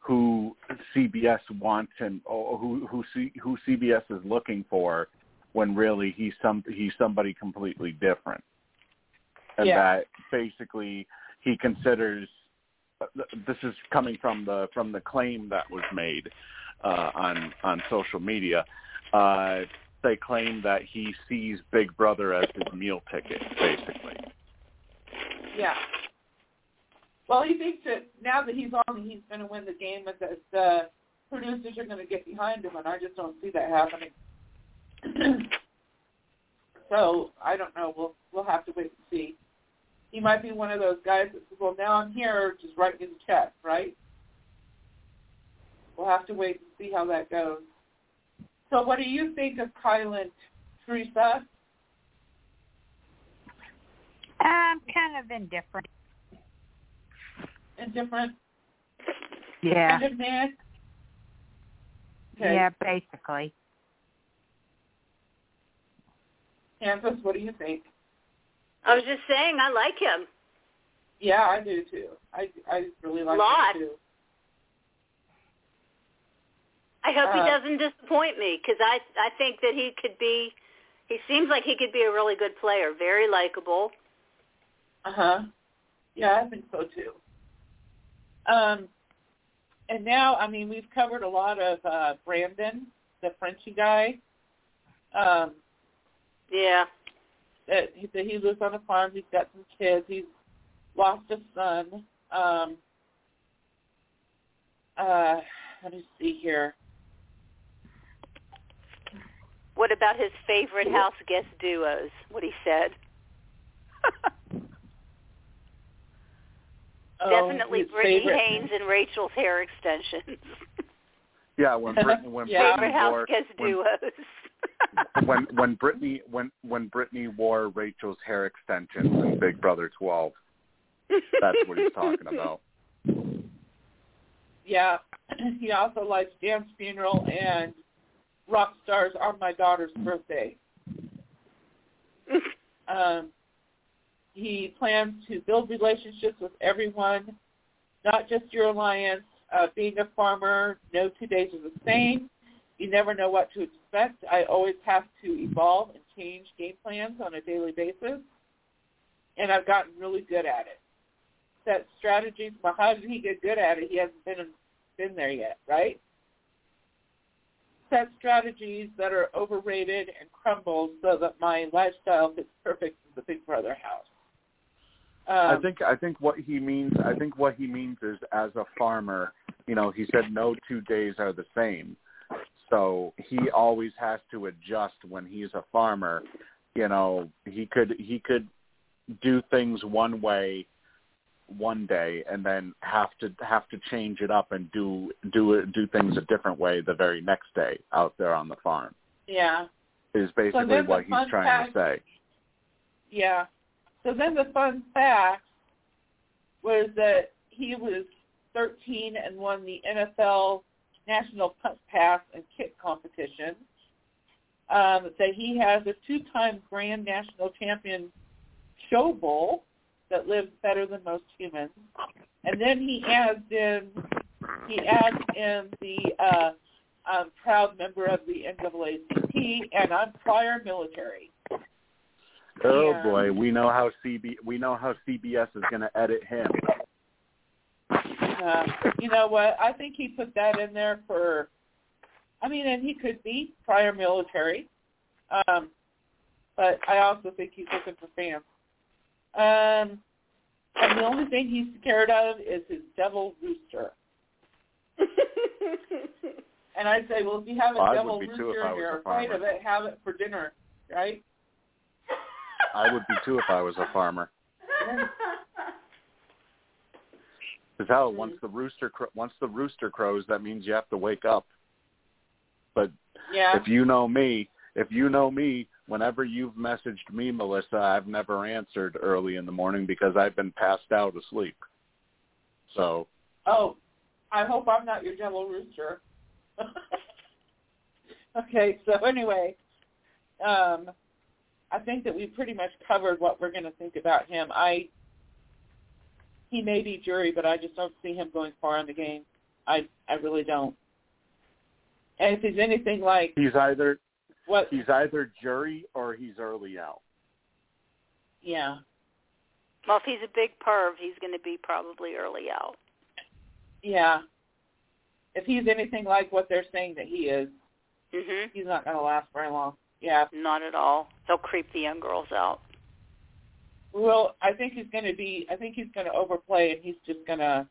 who CBS wants and or who who C, who CBS is looking for, when really he's some he's somebody completely different, and Yeah. that basically he considers this is coming from the from the claim that was made uh, on on social media. Uh, they claim that he sees Big Brother as his meal ticket, basically. yeah. Well, he thinks that now that he's on, he's going to win the game, and that the producers are going to get behind him, and I just don't see that happening. [clears throat] so I don't know. We'll we'll have to wait and see. He might be one of those guys that says, "Well, now I'm here, just write me the check," right? We'll have to wait and see how that goes. So, what do you think of Kyland, Teresa? I'm kind of indifferent. Indifferent? Yeah. Kind of mad? Okay. Yeah, basically. Kansas, what do you think? I was just saying, I like him. Yeah, I do too. I I really like Lot. him too. I hope Uh, he doesn't disappoint me because I I think that he could be. He seems like he could be a really good player, very likable. Uh huh. Yeah, I think so too. Um, and now, I mean, we've covered a lot of uh Brandon, the Frenchie guy. Um, Yeah. that he, that he lives on a farm. He's got some kids. He's lost a son. Um, uh, let me see here. What about his favorite house guest duos? What he said. [laughs] Oh, Definitely his Britney favorite- Haynes and Rachel's hair extensions. [laughs] Yeah, when Britney [laughs] when Yeah. favorite Britney house guest when, duos. when when Britney when when Britney wore Rachel's hair extensions in Big Brother 12. That's what he's talking about. Yeah, [clears throat] he also likes Dan's funeral and rock stars on my daughter's birthday. [laughs] Um, he plans to build relationships with everyone, not just your alliance. Uh, being a farmer, no two days are the same. You never know what to expect. I always have to evolve and change game plans on a daily basis, and I've gotten really good at it. Set strategies. Well, how did he get good at it? He hasn't been been there yet, right? Set strategies that are overrated and crumble so that my lifestyle fits perfect in the Big Brother house. Um, I think I think what he means I think what he means is as a farmer, you know, he said no two days are the same. So he always has to adjust when he's a farmer. You know, he could he could do things one way one day and then have to have to change it up and do do it do things a different way the very next day out there on the farm. yeah, Is basically the what he's trying to say. yeah. So then the fun fact was that he was 13 and won the NFL National Punt Pass and Kick competition. Um, that he has a two-time Grand National Champion Show Bull that lives better than most humans, and then he adds in he adds in the uh, um, proud member of the NAACP, and I'm prior military. Oh Yeah. boy, we know how CB we know how CBS is going to edit him. Uh, you know what? I think he put that in there for. I mean, and he could be prior military, um, but I also think he's looking for fans. Um, and the only thing he's scared of is his devil rooster. [laughs] And I'd say, well, if you have a Well, devil would if rooster I and you're afraid of it, have it for dinner. right? I would be too if I was a farmer. [laughs] Because hell, Mhm. once the rooster cro- once the rooster crows, that means you have to wake up. But Yeah. if you know me, if you know me, whenever you've messaged me, Melissa, I've never answered early in the morning because I've been passed out asleep. So Oh, I hope I'm not your devil rooster. [laughs] okay, so anyway, um, I think that we pretty much covered what we're going to think about him. I he may be jury, but I just don't see him going far in the game. I I really don't. And if he's anything like he's either what, he's either jury or he's early out. yeah, Well, if he's a big perv, he's going to be probably early out. yeah. If he's anything like what they're saying that he is, Mhm. he's not going to last very long. Yeah, Not at all. They'll creep the young girls out. Well, I think he's going to be. I think he's going to overplay, and he's just going to.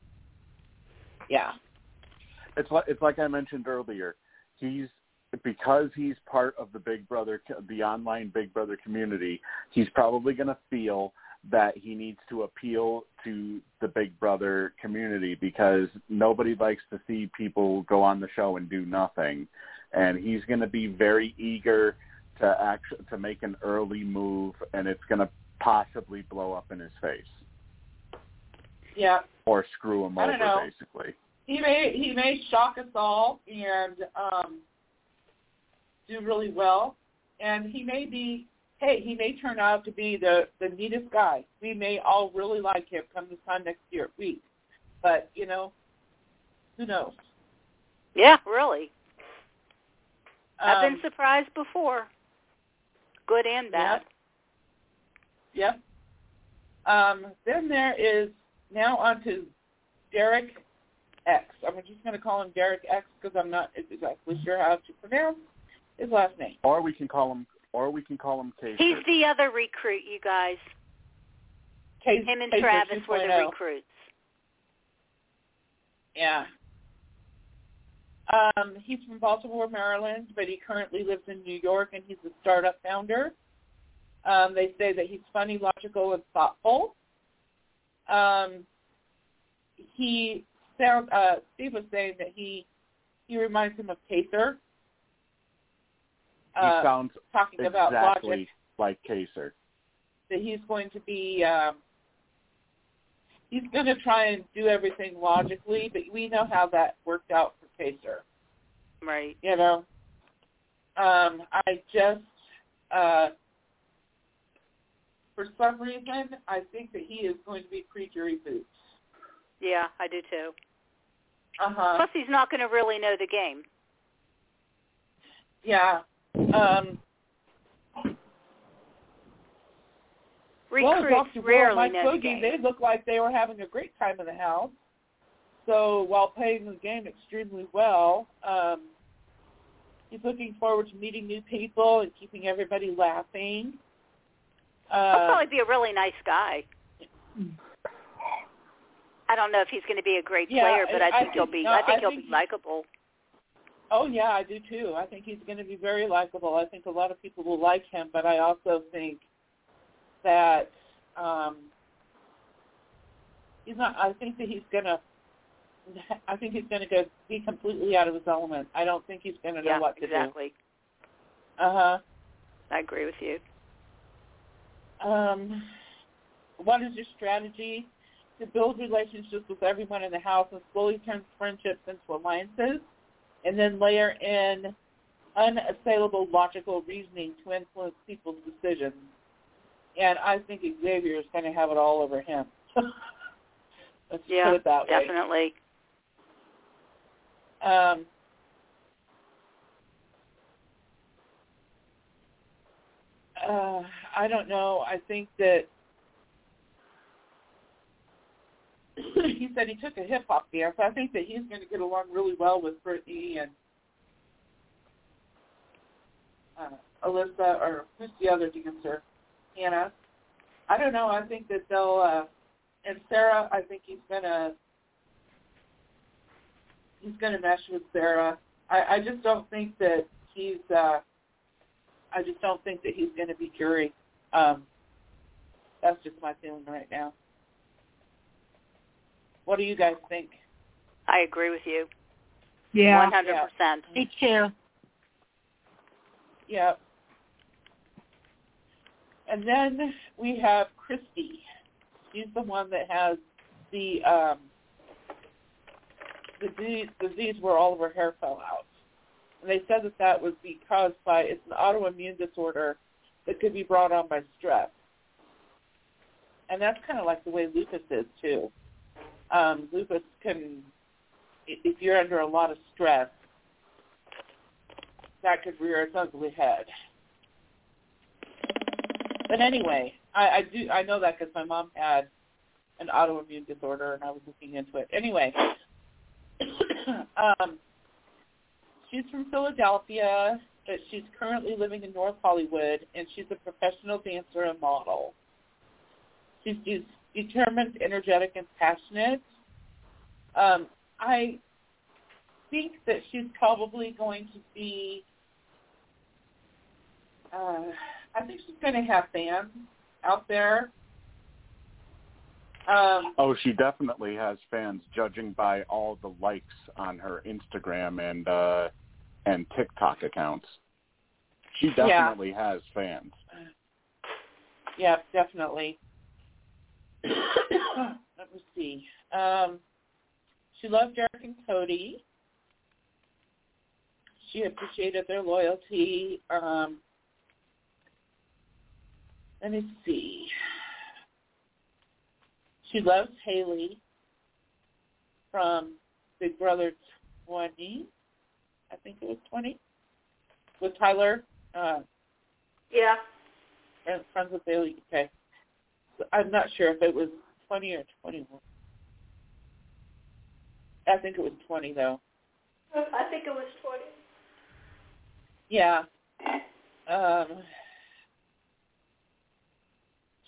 Yeah. It's like it's like I mentioned earlier. He's because he's part of the Big Brother, the online Big Brother community. He's probably going to feel that he needs to appeal to the Big Brother community because nobody likes to see people go on the show and do nothing, and he's going to be very eager to act to make an early move, and it's going to possibly blow up in his face Yeah. or screw him over, basically. He may he may shock us all and um, do really well, and he may be. Hey, he may turn out to be the the neatest guy. We may all really like him come this time next year week, but you know, who knows? Yeah, really. I've Um, been surprised before. Good and bad. Yep. Um, then there is now on to Derek X. I'm just going to call him Derek X because I'm not exactly sure how to pronounce his last name. Or we can call him, or we can call him Casey. He's the other recruit, you guys. Case, Him and Pacer Travis were the recruits. Yeah. Um, he's from Baltimore, Maryland, but he currently lives in New York, and he's a startup founder. Um, they say that he's funny, logical, and thoughtful. Um, he sound uh, Steve was saying that he he reminds him of Kaysar. He Uh, sounds talking about logic, like Kaysar. that he's going to be um, he's going to try and do everything logically, but we know how that worked out for Kaysar. Right. you know. Um, I just uh for some reason I think that he is going to be pre-jury boots. Yeah, I do too. Uh-huh. Plus, he's not going to really know the game. Yeah. Um well, Recruits Dr. Rarely Mike Boogie, they look like they were having a great time in the house. So while playing the game extremely well, um, he's looking forward to meeting new people and keeping everybody laughing. He'll Uh, probably be a really nice guy. I don't know if he's going to be a great Yeah, player, but I I think, think- he'll be. no, I think I he'll think be likable. Oh yeah, I do too. I think he's going to be very likable. I think a lot of people will like him, but I also think that um he's not. I think that he's going [laughs] to. I think he's going to go be completely out of his element. I don't think he's going to know Yeah, what to exactly. do. Uh huh. I agree with you. Um, what is your strategy to build relationships with everyone in the house and slowly turn friendships into alliances, and then layer in unassailable logical reasoning to influence people's decisions? And I think Xavier is going to have it all over him. [laughs] Let's Yeah, put it that way. definitely. Um, uh, I don't know. I think that [laughs] he said he took a hip hop dance. I think that he's going to get along really well with Britini and uh, Alyssa, or who's the other dancer? Hannah. I don't know. I think that they'll. Uh, and Sarah, I think he's gonna he's gonna mesh with Sarah. I, I just don't think that he's. uh I just don't think that he's going to be jury. Um, that's just my feeling right now. What do you guys think? I agree with you. Yeah. One hundred percent. Me too. Yep. And then we have Christie. She's the one that has the um, the disease, disease where all of her hair fell out. And they said that that was be caused by it's an autoimmune disorder that could be brought on by stress. And that's kind of like the way lupus is too. Um, lupus can, if you're under a lot of stress, that could rear its ugly head. But anyway, I, I do I know that because my mom had an autoimmune disorder and I was looking into it. Anyway, [coughs] um, she's from Philadelphia, but she's currently living in North Hollywood, and she's a professional dancer and model. She's, she's determined, energetic, and passionate. Um, I think that she's probably going to be. Uh, I think she's going to have fans out there. Um, Oh, she definitely has fans, judging by all the likes on her Instagram and uh and TikTok accounts. She Yeah. definitely has fans. Yeah, definitely. [coughs] Let me see. Um, she loved Derek and Cody. She appreciated their loyalty. Um, let me see. She loves Haleigh from Big Brother 20. I think it was 20 with Tyler. Uh, Yeah. and friends with Bayleigh. Okay. I'm not sure if it was 20 or 21. I think it was 20 though. I think it was twenty. Yeah. Um,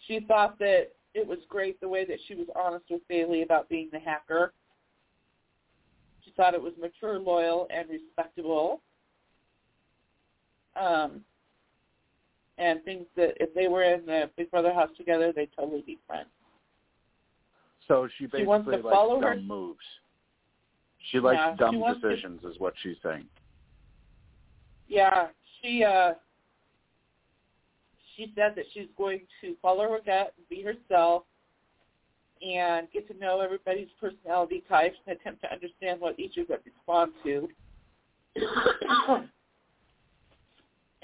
she thought that it was great the way that she was honest with Bayleigh about being the hacker. She thought it was mature, loyal, and respectable. Um, and things that if they were in the Big Brother house together, they'd totally be friends. So she She wants to likes follow dumb her- moves. She likes Yeah, she dumb to- decisions, is what she's saying. Yeah, she uh she said that she's going to follow her gut and be herself and get to know everybody's personality types and attempt to understand what each of them respond to.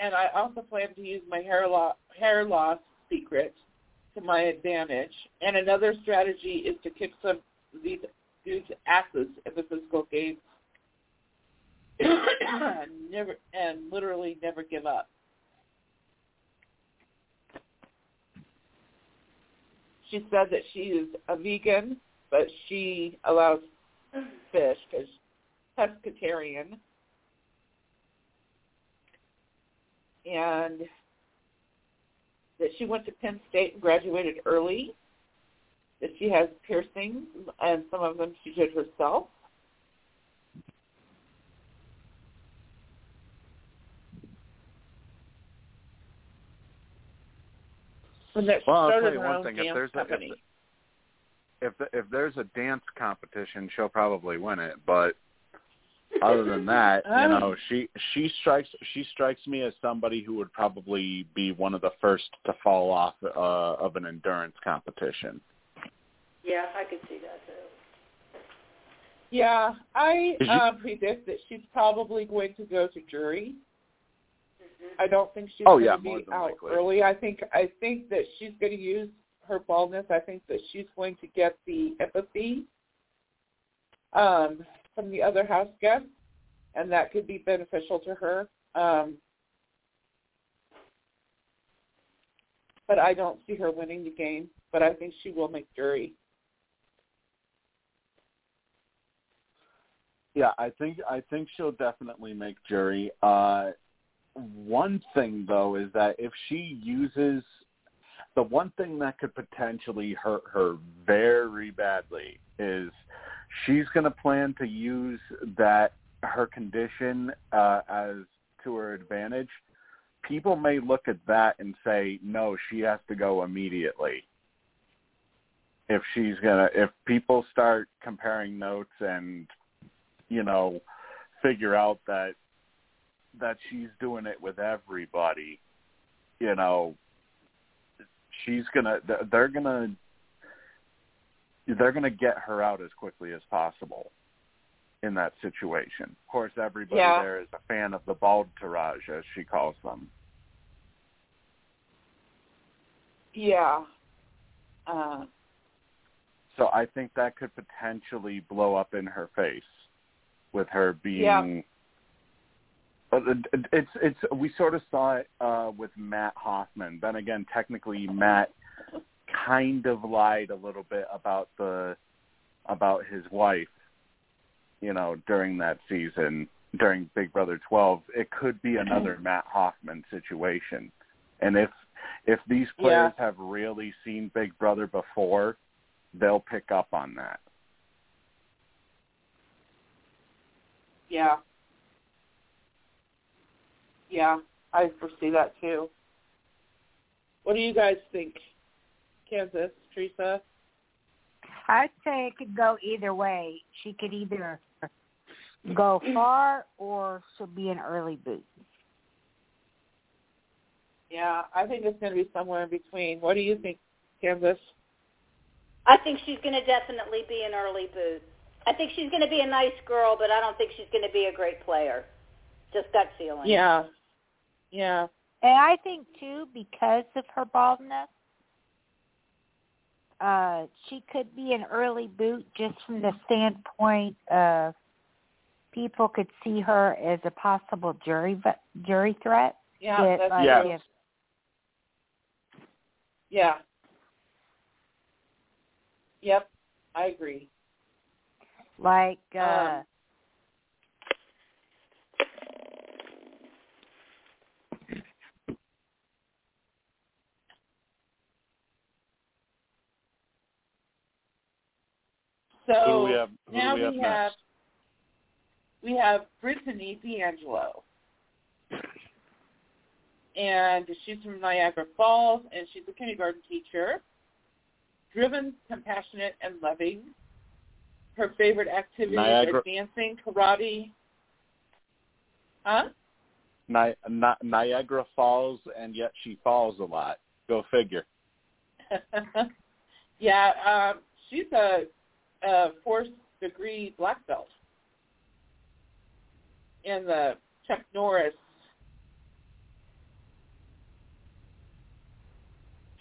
And I also plan to use my hair loss hair loss secret to my advantage. And another strategy is to kick some these dudes' asses in the physical game and [coughs] never and literally never give up. She said that she is a vegan, but she allows fish because pescatarian. And that she went to Penn State and graduated early. That she has piercings, and some of them she did herself. She Well, I'll tell you one thing: if there's a, if, if if there's a dance competition, she'll probably win it. But other than that, [laughs] you know, she she strikes she strikes me as somebody who would probably be one of the first to fall off uh, of an endurance competition. Yeah, I could see that too. Yeah, I Is you- uh, predict that she's probably going to go to jury. I don't think she's Oh, going yeah, to be more than out likely. early. I think I think that she's going to use her baldness. I think that she's going to get the empathy um, from the other house guests, and that could be beneficial to her. Um, but I don't see her winning the game. But I think she will make jury. Yeah, I think I think she'll definitely make jury. Uh one thing though is that if she uses the one thing that could potentially hurt her very badly is she's going to plan to use that her condition uh as to her advantage people may look at that and say, no, she has to go immediately. If she's gonna, if people start comparing notes and, you know, figure out that that she's doing it with everybody, you know, she's gonna, they're gonna, they're gonna get her out as quickly as possible in that situation. Of course, everybody Yeah. there is a fan of the bald Taraj, as she calls them. Yeah. Uh, So I think that could potentially blow up in her face with her being. Yeah. But it's it's we sort of saw it uh, with Matt Hoffman. Then again, technically Matt kind of lied a little bit about the about his wife. You know, during that season, during Big Brother 12, it could be mm-hmm. another Matt Hoffman situation. And if if these players have really seen Big Brother before, they'll pick up on that. yeah. Yeah, I foresee that too. What do you guys think? Kansas, Teresa? I'd say it could go either way. She could either go far or she'll be an early boot. Yeah, I think it's going to be somewhere in between. What do you think, Kansas? I think she's going to definitely be an early boot. I think she's going to be a nice girl, but I don't think she's going to be a great player. Just gut feeling. Yeah. Yeah. And I think too, because of her baldness, uh, she could be an early boot just from the standpoint of people could see her as a possible jury jury threat. Yeah, That, that's like, Yeah. if- Yeah. Yep, I agree. like uh, Um, So who do we have? Now we have we have we have Britini D'Angelo. And she's from Niagara Falls and she's a kindergarten teacher. Driven, compassionate, and loving. Her favorite activities Niagara- are dancing, karate. Huh? Ni- Ni- Niagara Falls, and yet she falls a lot. Go figure. [laughs] yeah, um, she's a, a fourth degree black belt in the Chuck Norris.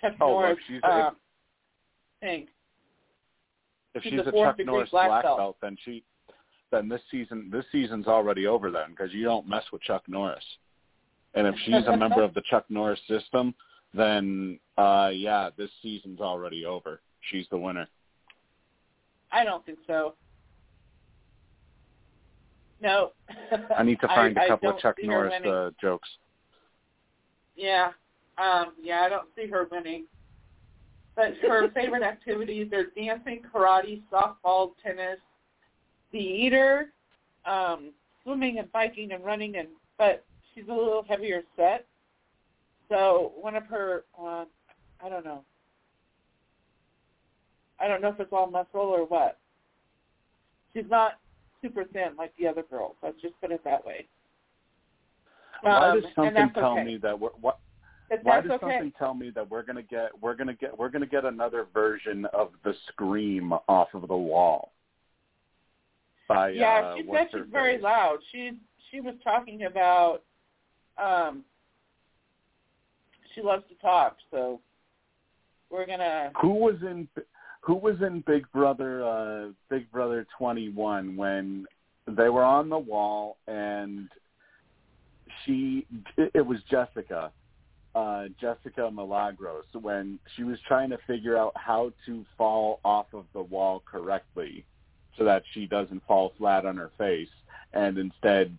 Chuck Oh, Norris she's uh, thing. If She's she's a a Chuck Norris black black belt. belt, then she, then this season, this season's already over then because you don't mess with Chuck Norris. And if she's a member of the Chuck Norris system, then uh yeah, this season's already over. She's the winner. I don't think so. No. [laughs] I need to find a a couple of Chuck Norris uh, jokes. Yeah. Um, yeah, I don't see her winning. But her [laughs] favorite activities are dancing, karate, softball, tennis, theater, um, swimming and biking and running and but she's a little heavier set. So one of her uh, I don't know. I don't know if it's all muscle or what. She's not super thin like the other girls. Let's just put it that way. Why Um, does something tell okay. me that we're what? Why does okay. something tell me that we're gonna get we're gonna get we're gonna get another version of the scream off of the wall? By Yeah, uh, she said she's very face? loud. She she was talking about um she loves to talk, so we're gonna Who was in Who was in Big Brother uh Big Brother 21 when they were on the wall and she it was Jessica uh Jessica Milagros when she was trying to figure out how to fall off of the wall correctly so that she doesn't fall flat on her face and instead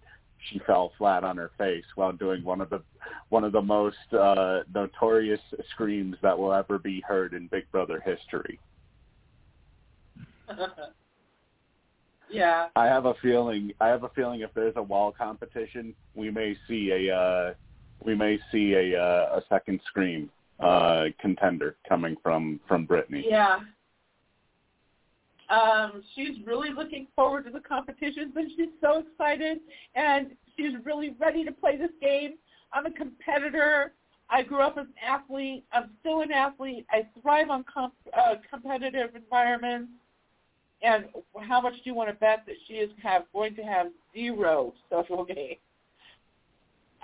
she fell flat on her face while doing one of the one of the most uh notorious screams that will ever be heard in Big Brother history. [laughs] Yeah. I have a feeling I have a feeling if there's a wall competition, we may see a uh we may see a uh, a second Scream uh, contender coming from from Britini. Yeah. Um, she's really looking forward to the competitions, and she's so excited, and she's really ready to play this game. I'm a competitor. I grew up as an athlete. I'm still an athlete. I thrive on comp- uh, competitive environments. And how much do you want to bet that she is have going to have zero social [laughs] games?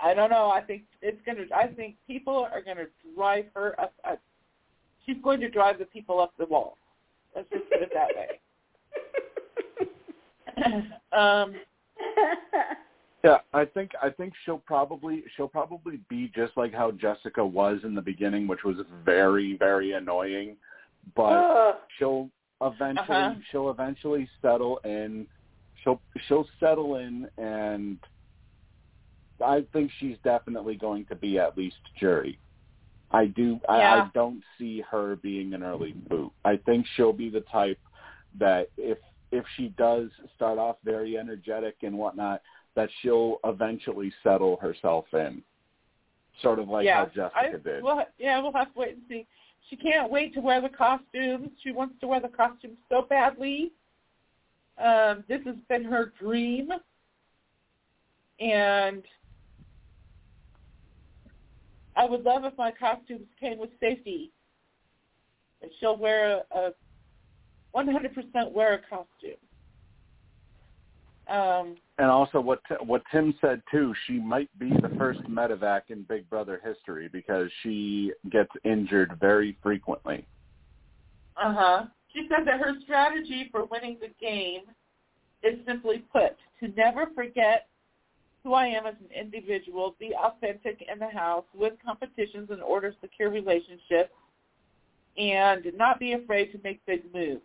I don't know. I think it's going to. I think people are going to drive her up. up. She's going to drive the people up the wall. Let's just put it that way. [laughs] um, Yeah, I think I think she'll probably she'll probably be just like how Jessica was in the beginning, which was very very annoying. But Ugh. she'll eventually Uh-huh. she'll eventually settle in. She'll she'll settle in, and I think she's definitely going to be at least jury. I do. I, I don't see her being an early boot. I think she'll be the type that if if she does start off very energetic and whatnot, that she'll eventually settle herself in, sort of like yeah, how Jessica I, did. Well, yeah, we'll have to wait and see. She can't wait to wear the costumes. She wants to wear the costumes so badly. Um, this has been her dream, and I would love if my costumes came with safety. And she'll wear a, a 100% wear a costume. Um, And also, what what Tim said too, she might be the first medevac in Big Brother history because she gets injured very frequently. Uh huh. She said that her strategy for winning the game is simply put to never forget who I am as an individual, be authentic in the house, win competitions in order to secure relationships, and not be afraid to make big moves.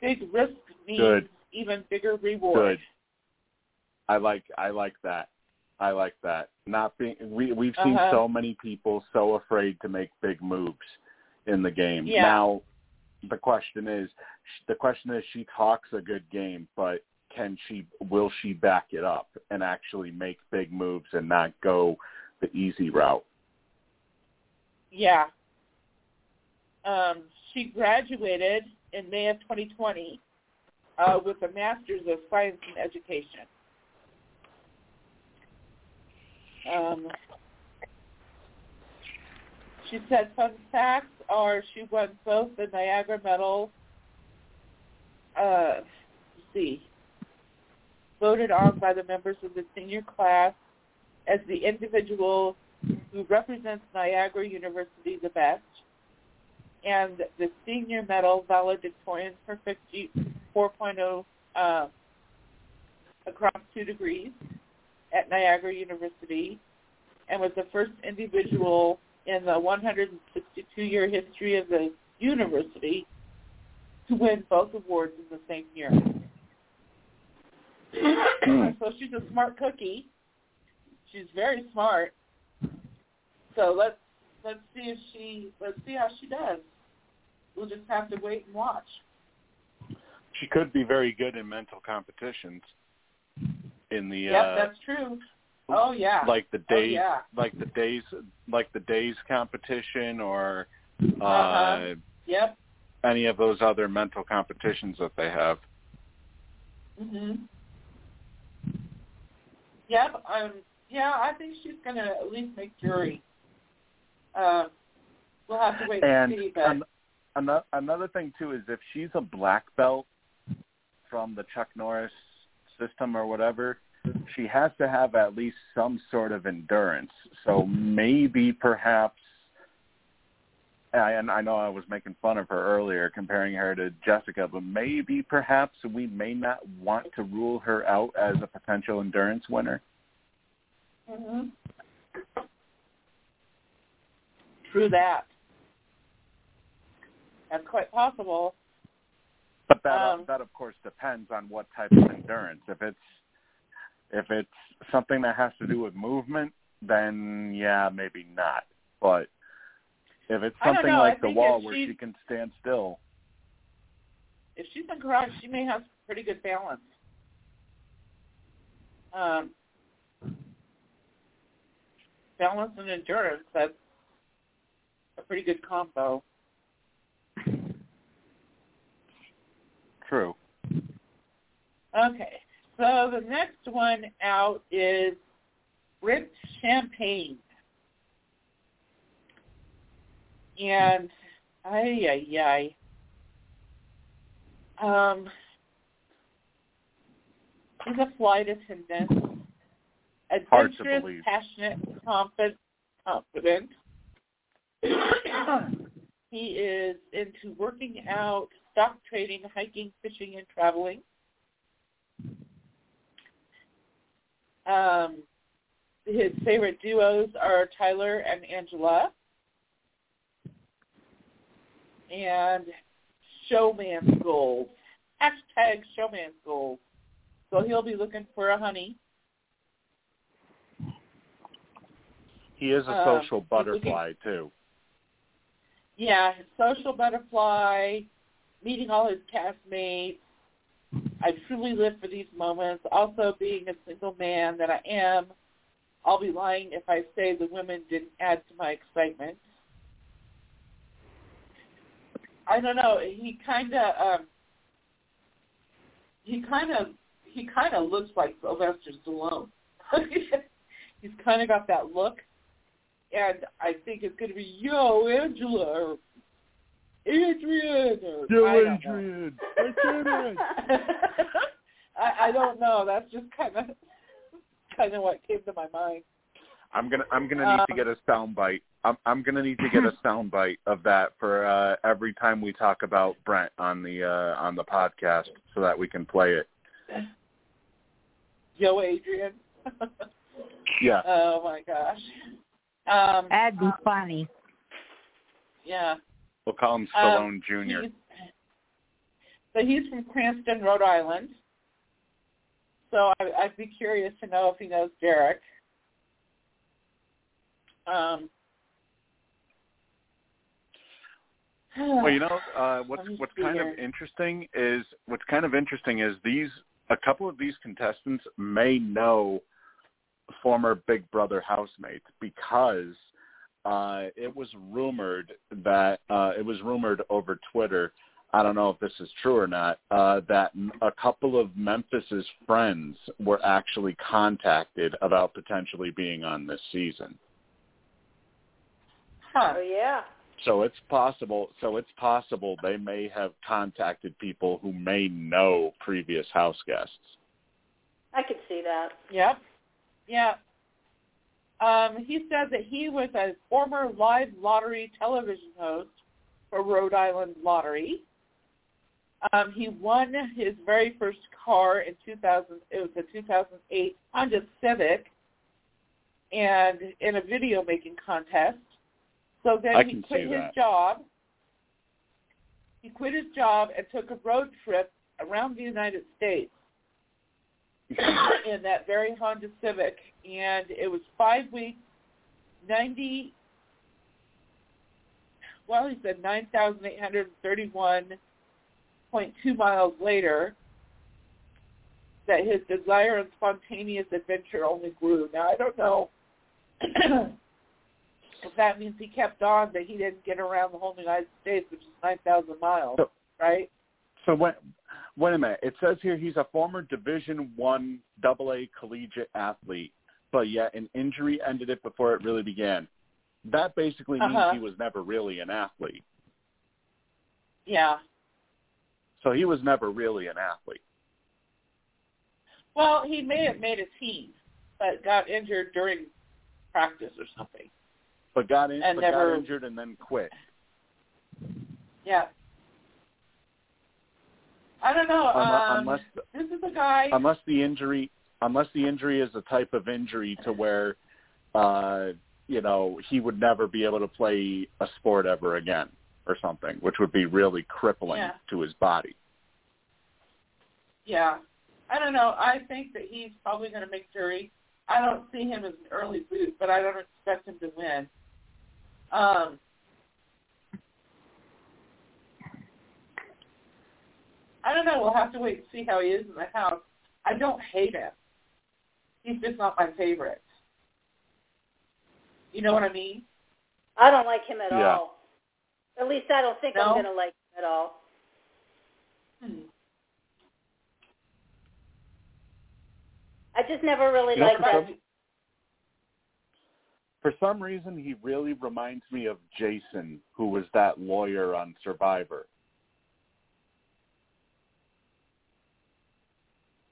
Big risk means Good. Even bigger reward. Good. I like I like that. I like that. Not being we we've seen Uh-huh. so many people so afraid to make big moves in the game. Yeah. Now the question is the question is she talks a good game, but can she will she back it up and actually make big moves and not go the easy route? Yeah. Um, she graduated in May of 2020 uh, with a master's of science in education. Um, she said fun facts are she won both the Niagara Medal. Uh, see, voted on by the members of the senior class as the individual who represents Niagara University the best, and the senior medal valedictorian perfect G 4.0 uh, across two degrees at Niagara University, and was the first individual in the 162-year history of the university to win both awards in the same year. Hmm. so she's a smart cookie. She's very smart. So let's let's see if she let's see how she does. We'll just have to wait and watch. She could be very good in mental competitions. In the yep, uh, that's true. Oh yeah. like the oh days yeah. like the days like the days competition or uh Uh-huh. Yep. any of those other mental competitions that they have. Mhm. Yep. Um. Yeah, I think she's gonna at least make jury. Uh, we'll have to wait and, And see. But an, another another thing too is if she's a black belt from the Chuck Norris system or whatever, she has to have at least some sort of endurance. So maybe perhaps and I know I was making fun of her earlier comparing her to Jessica, but maybe perhaps we may not want to rule her out as a potential endurance winner. Mhm. True that. That's quite possible. But that Um, that of course depends on what type of endurance. If it's if it's something that has to do with movement, then yeah, maybe not. But if it's something know. Like the wall where she- can stand still, If she's in garage, she may have pretty good balance. Um, balance and endurance. That's a pretty good combo. True. Okay, so the next one out is Brent Champagne. And, ay, ay, ay. Um, he's a flight attendant. Adventurous, passionate, confident, confident. [coughs] he is into working out, stock trading, hiking, fishing, and traveling. Um, his favorite duos are Tyler and Angela. And showmance goals. Hashtag showmance goals. So he'll be looking for a honey. He is a Um, social he's butterfly too. Yeah, social butterfly, meeting all his castmates. I truly live for these moments. Also, being a single man that I am, I'll be lying if I say the women didn't add to my excitement. I don't know. He kind of, um, he kind of, he kind of looks like Sylvester Stallone. [laughs] He's kind of got that look, and I think it's going to be Yo Angela or Adrian or I don't know. I did it. I, I don't know. That's just kind of kind of what came to my mind. I'm gonna I'm gonna need to Um, get a sound bite. I'm I'm gonna need to get a [laughs] sound bite of that for uh every time we talk about Brent on the uh on the podcast so that we can play it. Yo, Adrian. [laughs] Yeah. oh my gosh. Um, That'd be funny. yeah. We'll call him Um, Stallone Jr. he's- So he's from Cranston, Rhode Island. So I, I'd be curious to know if he knows Derek. Um, [sighs] Well, you know, uh, what's what's kind here. of interesting is what's kind of interesting is these a couple of these contestants may know former Big Brother housemates because uh, it was rumored that uh, it was rumored over Twitter. I don't know if this is true or not. Uh, that a couple of Memphis's friends were actually contacted about potentially being on this season. huh. Oh yeah. So it's possible. So it's possible they may have contacted people who may know previous house guests. I could see that. Yep. Yeah. Um, he said that he was a former live lottery television host for Rhode Island Lottery. Um, he won his very first car in 2000. It was a 2008 Honda Civic, and in a video making contest. So then I he quit his that. job. He quit his job and took a road trip around the United States [coughs] in that very Honda Civic, and it was five weeks, ninety. Well, he said nine thousand eight hundred thirty-one point two miles later that his desire and spontaneous adventure only grew. Now I don't know [clears throat] if that means he kept on, that he didn't get around the whole United States, which is nine thousand miles, So- right? So wait, wait a minute. It says here he's a former Division One Double A collegiate athlete, but yet an injury ended it before it really began. That basically means Uh-huh. he was never really an athlete. Yeah. So he was never really an athlete. Well, he may have made a team, but got injured during practice or something. But got in, And but never- got injured and then quit. Yeah. I don't know. Unless, Um, unless this is a guy. unless the injury unless the injury is a type of injury to where uh you know he would never be able to play a sport ever again or something which would be really crippling Yeah. to his body yeah. I don't know. I think that he's probably going to make jury. I don't see him as an early boot, but I don't expect him to win. Um, I don't know. We'll have to wait and see how he is in the house. I don't hate him. He's just not my favorite. You know what I mean? I don't like him at Yeah. all. At least I don't think No? I'm going to like him at all. Hmm. I just never really You know, liked for that. some, for some reason, he really reminds me of Jason, who was that lawyer on Survivor.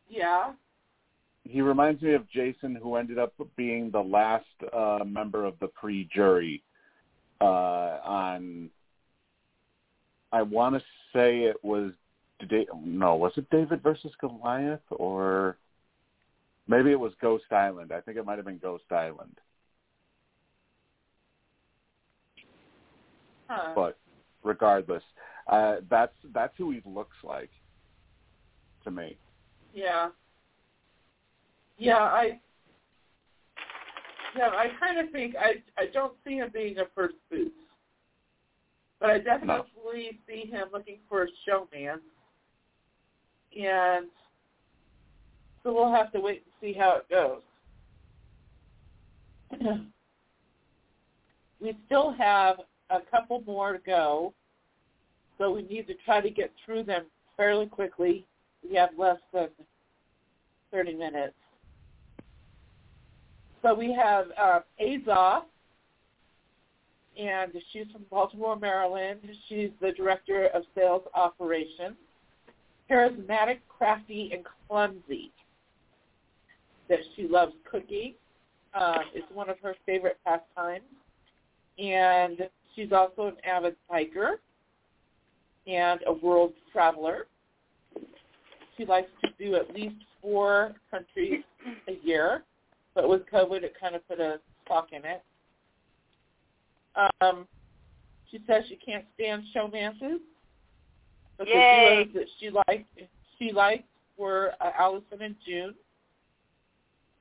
Yeah. He reminds me of Jason, who ended up being the last uh, member of the pre-jury uh, on. I want to say it was. Da- No, was it David versus Goliath or maybe it was Ghost Island? I think it might have been Ghost Island. Huh. but regardless, uh, that's that's who he looks like to me. Yeah. Yeah, I yeah, I kind of think I I don't see him being a first boots, but I definitely see him looking for a showmance, and so we'll have to wait and see how it goes. [clears throat] we still have a couple more to go, so we need to try to get through them fairly quickly. We have less than 30 minutes. So we have uh, Azah, and she's from Baltimore, Maryland. She's the director of sales operations. Charismatic, crafty, and clumsy. That she loves cooking. Um, it's one of her favorite pastimes. And she's also an avid biker and a world traveler. She likes to do at least four countries a year, but with COVID, it kind of put a stop in it. Um, she says she can't stand showmances, but Yay. the duos that she liked, she liked were uh, Allison and June.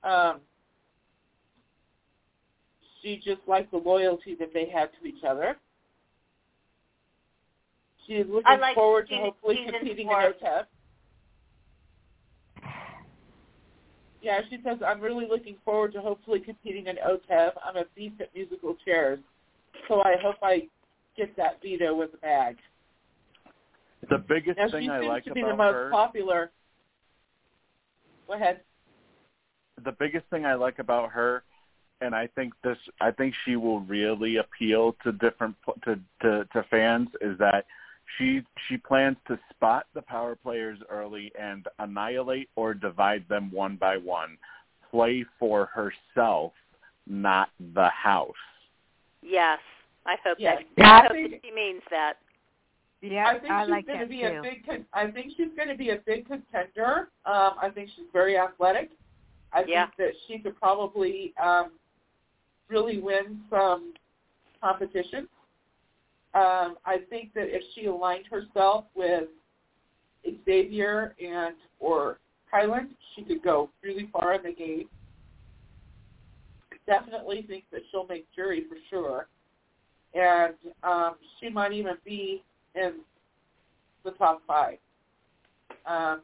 Um, she just liked the loyalty that they had to each other. She is looking like forward to hopefully competing four. in OTEV. Yeah, she says, I'm really looking forward to hopefully competing in OTEV. I'm a beast at musical chairs, so I hope I get that veto with the bag. The biggest Now, she thing I seems like to be about the most her, popular. Go ahead. the biggest thing I like about her, and I think this, I think she will really appeal to different to to, to fans, is that she she plans to spot the power players early and annihilate or divide them one by one. Play for herself, not the house. Yes, I hope Yes. that. Yeah, I I hope think- that she means that. Yeah, I think I she's like going to be too. a big. Con- I think she's going to be a big contender. Um, I think she's very athletic. I Yeah. think that she could probably um, really win some competition. Um, I think that if she aligned herself with Xavier and or Kyland, she could go really far in the game. Definitely think that she'll make jury for sure, and um, she might even be in the top five. Um,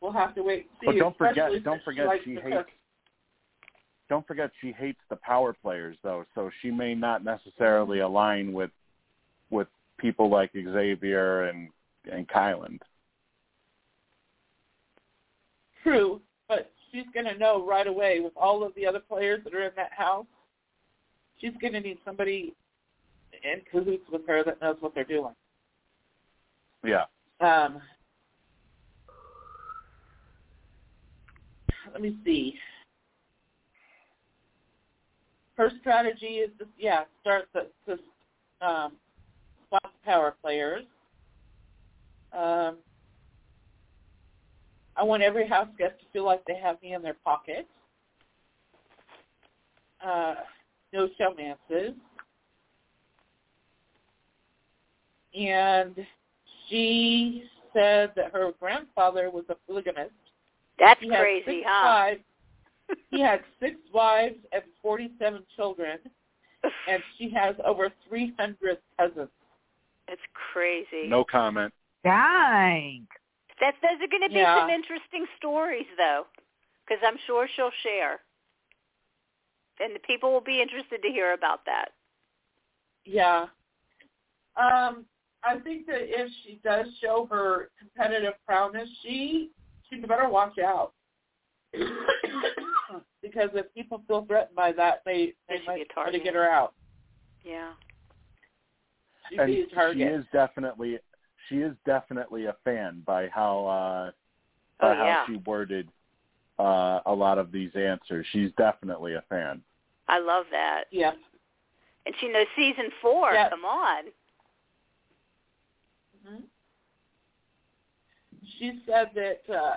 we'll have to wait and see. But don't forget, don't forget likes she hates. cook. Don't forget she hates the power players though, so she may not necessarily align with with people like Xavier and and Kyland. True, but she's going to know right away with all of the other players that are in that house. She's going to need somebody in cahoots with her that knows what they're doing. Yeah. Um, let me see. Her strategy is to yeah start the to um, the power players. Um, I want every house guest to feel like they have me in their pocket. Uh, no showmances. And she said that her grandfather was a polygamist. That's crazy, huh? wives. [laughs] He had six wives and 47 children, and she has over 300 cousins. It's crazy. No comment. Dang. That those are going to be Yeah. some interesting stories, though, because I'm sure she'll share. and the people will be interested to hear about that. Yeah. Um, I think that if she does show her competitive prowess, she she better watch out. Because if people feel threatened by that, they they They might try to get her out. Yeah. She'd and be a target. she is definitely she is definitely a fan by how uh by Oh, how yeah. she worded uh a lot of these answers. She's definitely a fan. I love that. yeah. And she knows season four. Yeah. Come on. hmm She said that. uh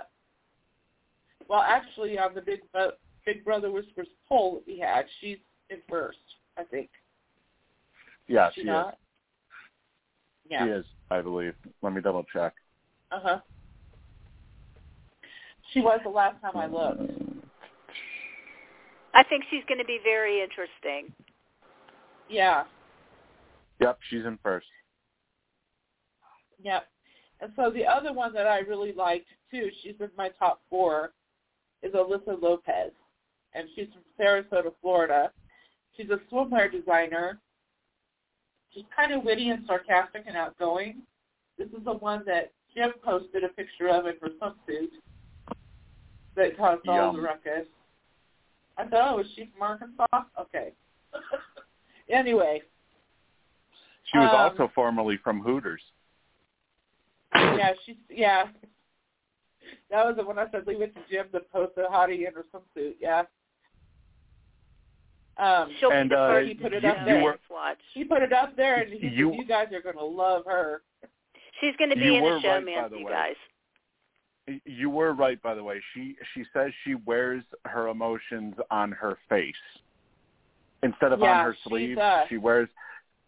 Well, actually, on the Big Bo- Big Brother Whispers poll that we had, she's in first. I think. Yeah, Is she she not? is. Yeah. She is, I believe. Let me double check. Uh huh. She was the last time I looked. I think she's going to be very interesting. Yeah. Yep, she's in first. Yep. And so the other one that I really liked too, she's in my top four, is Alyssa Lopez, and she's from Sarasota, Florida. She's a swimwear designer. She's kind of witty and sarcastic and outgoing. This is the one that Jim posted a picture of in her swimsuit that caused all the Yum. ruckus. I thought, oh, is she from Arkansas? Okay. [laughs] anyway, She was Um, also formerly from Hooters. yeah, she's yeah. [laughs] That was the one I said leave it to Jim to post a hottie in her swimsuit. Yeah. Um, She'll And, be the uh, first he put it you- up to there. were- watch. he put it up there, and he said, You- "You guys are going to love her." She's going to be You in were the show, right, by man, the you way. guys. You were right, by the way. She she says she wears her emotions on her face instead of Yeah, on her sleeve. uh, she wears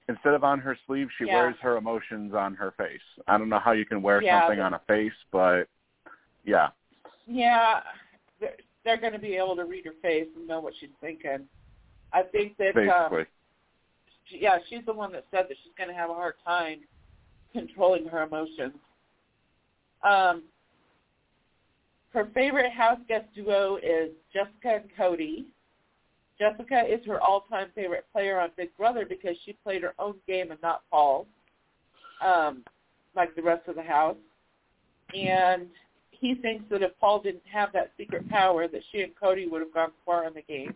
instead of on her sleeve, she Yeah. wears her emotions on her face. I don't know how you can wear Yeah, something but- on a face, but yeah, Yeah, they're, they're going to be able to read her face and know what she's thinking. I think that um, she, yeah, she's the one that said that she's going to have a hard time controlling her emotions. Um, her favorite house guest duo is Jessica and Cody. Jessica is her all-time favorite player on Big Brother because she played her own game and not Paul's, um, like the rest of the house. And he thinks that if Paul didn't have that secret power, that she and Cody would have gone far in the game.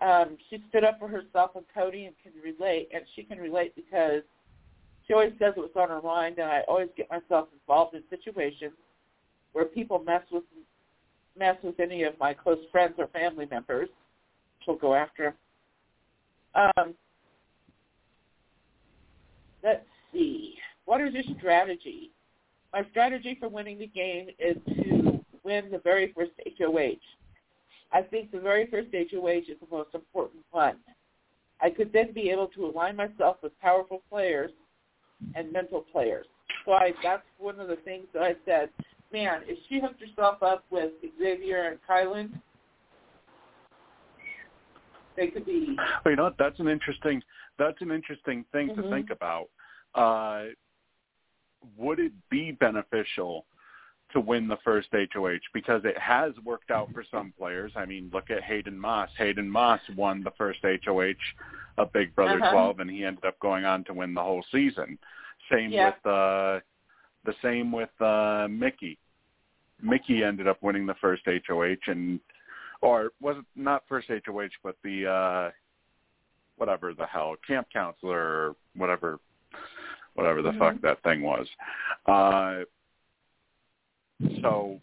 Um, she stood up for herself and Cody and can relate, and she can relate because she always says what's on her mind, and I always get myself involved in situations where people mess with mess with any of my close friends or family members. She'll go after them. Um, let's see. What is your strategy? My strategy for winning the game is to win the very first HOH. I think the very first HOH is the most important one. I could then be able to align myself with powerful players and mental players. So I, that's one of the things that I said. Man, if she hooked herself up with Xavier and Kyland, they could be. Well, you know? That's an interesting. That's an interesting thing Mhm. to think about. Uh, would it be beneficial to win the first HOH because it has worked out for some players? I mean, look at Hayden Moss. Hayden Moss won the first HOH of Big Brother Uh-huh. 12, and he ended up going on to win the whole season. Same Yeah. with uh, the same with uh, Michie. Michie ended up winning the first HOH, and or was it not first HOH, but the uh, whatever the hell camp counselor or whatever whatever the Mhm. fuck that thing was. Uh, so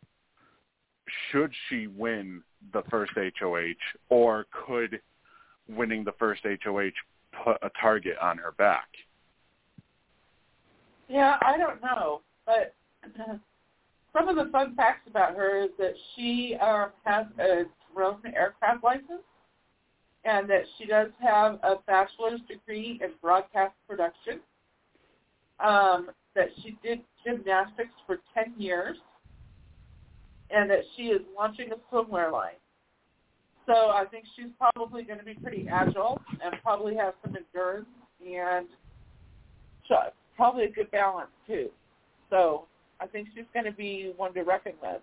should she win the first HOH or could winning the first HOH put a target on her back? Yeah, I don't know, but [clears throat] some of the fun facts about her is that she um, has a drone aircraft license, and that she does have a bachelor's degree in broadcast production. Um, that she did gymnastics for ten years, and that she is launching a swimwear line. So I think she's probably going to be pretty agile and probably have some endurance and so probably a good balance too. So I think she's going to be one to reckon with.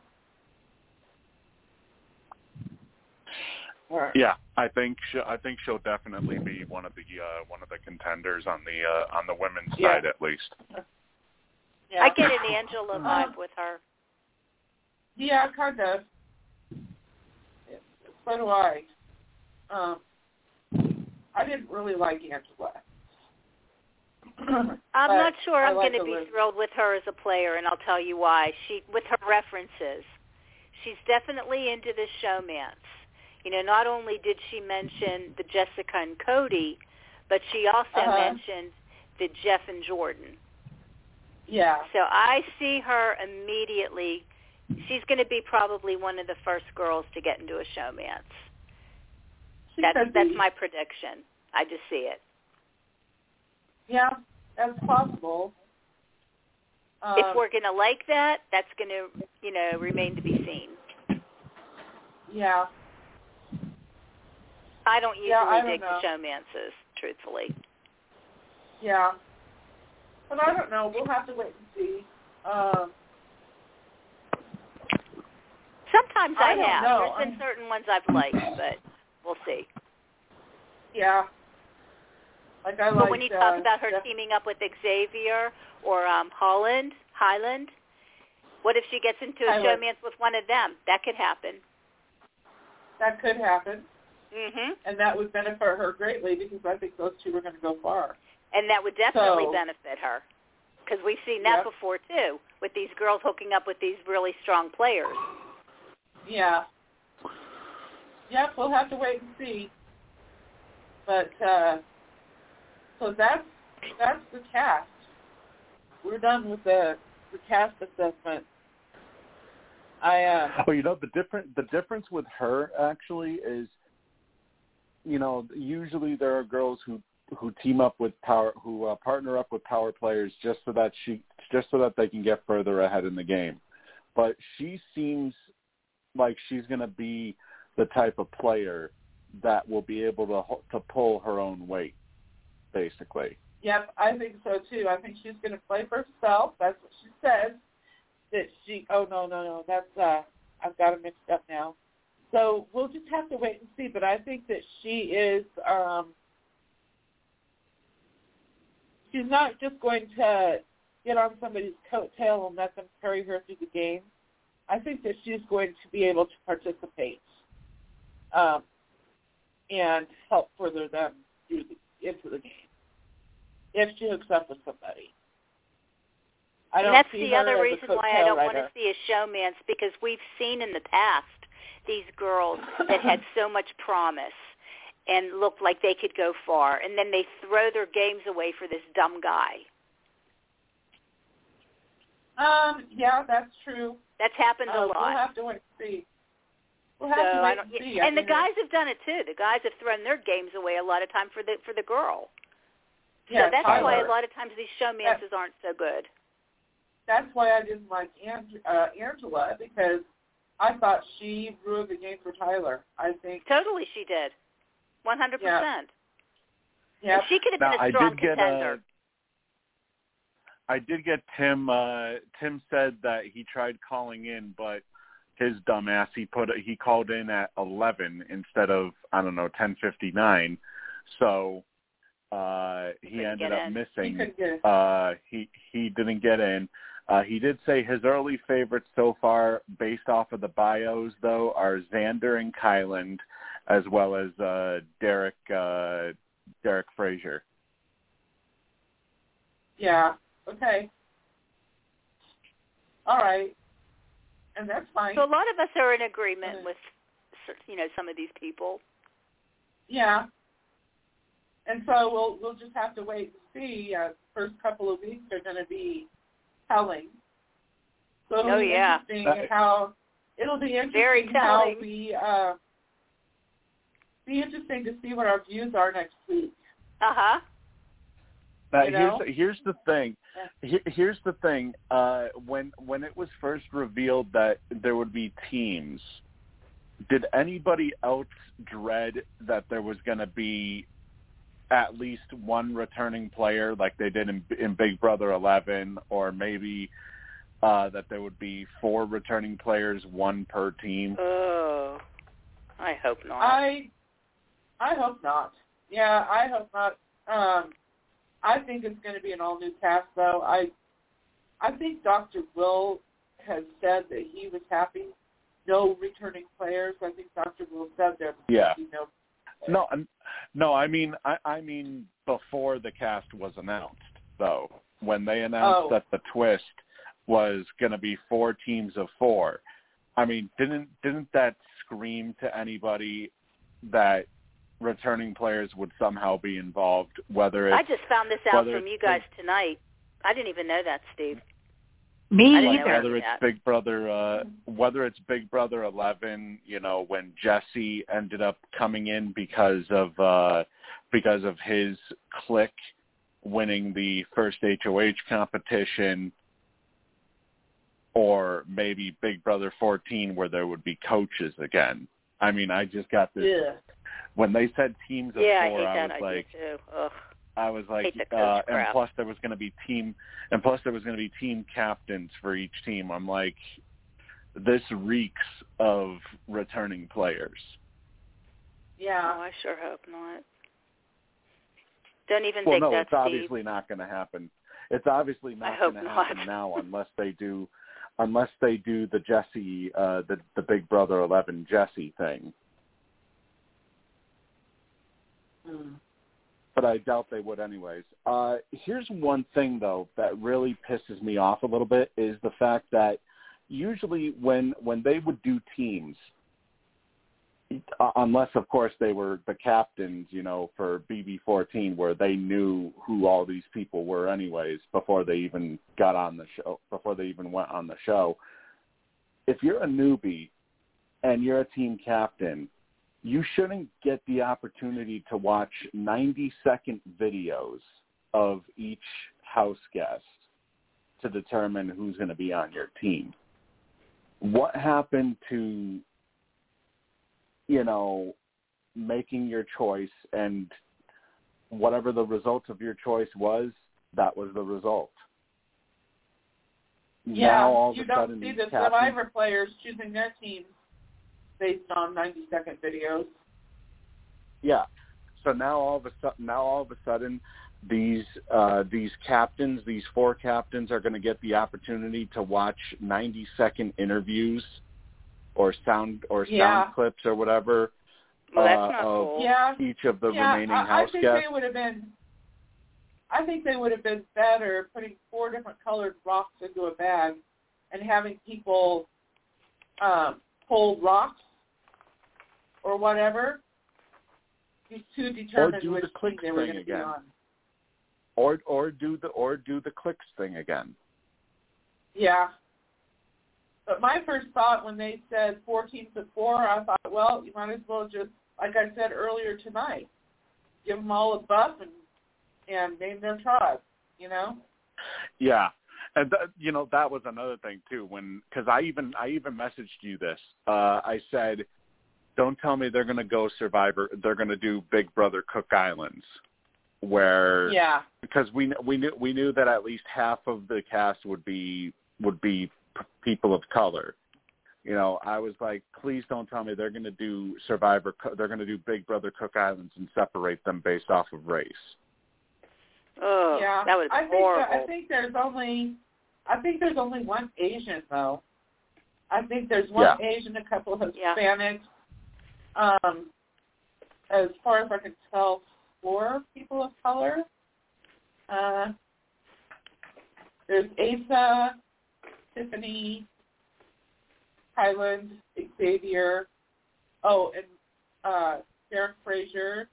Or, Yeah, I think she, I think she'll definitely be one of the uh, one of the contenders on the uh, on the women's Yeah. side at least. yeah. I get an Angela vibe with her. Yeah, kind of. So do I. Um, I didn't really like Angela. [clears throat] I'm not sure I I'm like going to be Elizabeth. thrilled with her as a player, and I'll tell you why. She, with her references, she's definitely into the showmance. You know, not only did she mention the Jessica and Cody, but she also Uh-huh. mentioned the Jeff and Jordan. Yeah. So I see her immediately. She's going to be probably one of the first girls to get into a showmance. She That's that's my prediction. I just see it. Yeah, that's possible. Um, if we're going to like that, that's going to, you know, remain to be seen. yeah, I don't usually Yeah, I don't dig know. the showmances, truthfully. yeah. But I don't know. We'll have to wait and see. Um, Sometimes I I, have. know. There's been I'm- certain ones I've liked, but we'll see. yeah. Like I But like. when you talk uh, about her Jeff- teaming up with Xavier or um Holland, Highland, what if she gets into a showmance with one of them? That could happen. that could happen, Mhm. and that would benefit her greatly because I think those two are going to go far. And that would definitely So- benefit her. Because we've seen that Yep. before too, with these girls hooking up with these really strong players. Yeah. Yep, we'll have to wait and see. But uh so that's that's the cast. We're done with the the cast assessment. I uh Oh, you know the different the difference with her actually is, you know, usually there are girls who who team up with power who uh, partner up with power players just so that she just so that they can get further ahead in the game. But she seems like she's going to be the type of player that will be able to to pull her own weight, basically. yep, I think so too. I think she's gonna play for herself. That's what she says. That she oh no, no, no, that's uh I've got it mixed up now. So we'll just have to wait and see, but I think that she is um she's not just going to get on somebody's coattail and let them carry her through the game. I think that she's going to be able to participate um, and help further them through the, into the game if she hooks up with somebody. I don't and that's see the other reason why I don't want to see a showmance because we've seen in the past these girls that had [laughs] so much promise and looked like they could go far, and then they throw their games away for this dumb guy. Um, yeah, that's true. That's happened Uh, a we'll lot. have to wait and see. We'll have so to wait don't, and see. I and the mean, guys have done it too. The guys have thrown their games away a lot of time for the for the girl. yeah, so that's Tyler. why a lot of times these showmances aren't so good. that's why I didn't like Ang- uh, Angela because I thought she ruined the game for Tyler. I think. Totally, she did. One hundred percent. Yeah. She could have Now, been a I strong did get contender. uh, I did get Tim. Uh, Tim said that he tried calling in, but his dumbass he put he called in at eleven instead of I don't know ten fifty nine, so uh, he Couldn't ended up in. Missing. it. Uh, he he didn't get in. Uh, he did say his early favorites so far, based off of the bios, though, are Xander and Kyland, as well as uh, Derek uh, Derek Frazier. Yeah. Okay. All right. And that's fine. So a lot of us are in agreement Mhm. with, you know, some of these people. Yeah. And so we'll we'll just have to wait and see. Uh, first couple of weeks are going to be telling. So it'll Oh, be yeah. interesting That- how it'll be interesting Very how telling. we uh, be interesting to see what our views are next week. Uh huh. Now, You know? here's here's the thing. He- Here's the thing. Uh, when when it was first revealed that there would be teams, did anybody else dread that there was going to be at least one returning player, like they did in, in Big Brother 11, or maybe uh, that there would be four returning players, one per team? Oh. I hope not. I I hope not. Yeah, I hope not. Um, I think it's going to be an all new cast, though. I I think Dr. Will has said that he was happy. No returning players. I think Dr. Will said there. Yeah. You know, No, no. I mean, I, I mean before the cast was announced, though, when they announced Oh. that the twist was going to be four teams of four. I mean, didn't didn't that scream to anybody that returning players would somehow be involved? Whether it's I just found this out from you it's guys tonight. I didn't even know that, Steve. Me I didn't know either. whether it's that. Big Brother, uh, whether it's Big Brother Eleven, you know, when Jesse ended up coming in because of uh, because of his clique winning the first HOH competition, or maybe Big Brother 14 where there would be coaches again. I mean, I just got this yeah. When they said teams of yeah, I four. hate I that was idea like, too. Ugh. I was like, Hate the coach uh, and plus there was going to be team, and plus there was going to be team captains for each team. I'm like, this reeks of returning players. Yeah. Oh, I sure hope not. Don't even Well, think no, that, it's Steve. obviously not going to happen. It's obviously not going to not. happen now [laughs] unless they do, unless they do the Jesse, uh, the the Big Brother 11 Jesse thing. Mm. but I doubt they would anyways. Uh, here's one thing though that really pisses me off a little bit is the fact that usually when when they would do teams, uh, unless of course they were the captains, you know, for BB14, where they knew who all these people were anyways before they even got on the show, before they even went on the show. If you're a newbie and you're a team captain, you shouldn't get the opportunity to watch 90 second videos of each house guest to determine who's going to be on your team. What happened to, you know, making your choice and whatever the result of your choice was, that was the result. Yeah. now all of you a don't sudden see the captains- Survivor players choosing their teams based on 90 second videos. Yeah. So now all of a sudden, now all of a sudden, these uh, these captains, these four captains, are going to get the opportunity to watch 90 second interviews or sound or sound Yeah. clips or whatever Well, that's uh, of cool. Yeah. each of the yeah, remaining I, I house think guests. they would have been. I think they would have been better putting four different colored rocks into a bag and having people um, hold rocks or whatever to determine do which the clique team they were thing going to be again. on. or or do the or do the cliques thing again. Yeah. But my first thought when they said four teams of four, I thought, well, you might as well just, like I said earlier tonight, give them all a buff and and name their tribe. You know? Yeah, and th- you know that was another thing too. When because I even I even messaged you this. Uh, I said, "Don't tell me they're going to go Survivor. They're going to do Big Brother Cook Islands, where Yeah. because we we knew we knew that at least half of the cast would be would be p- people of color. You know, I was like, please don't tell me they're going to do Survivor. They're going to do Big Brother Cook Islands and separate them based off of race. Oh, yeah. that was I think horrible. That, I think there's only, I think there's only one Asian though. I think there's one Asian, a couple of Yeah. Um, as far as I can tell, four people of color. Uh, there's Azah, Tiffany, Highland, Xavier. Oh, and uh, Derek Frazier.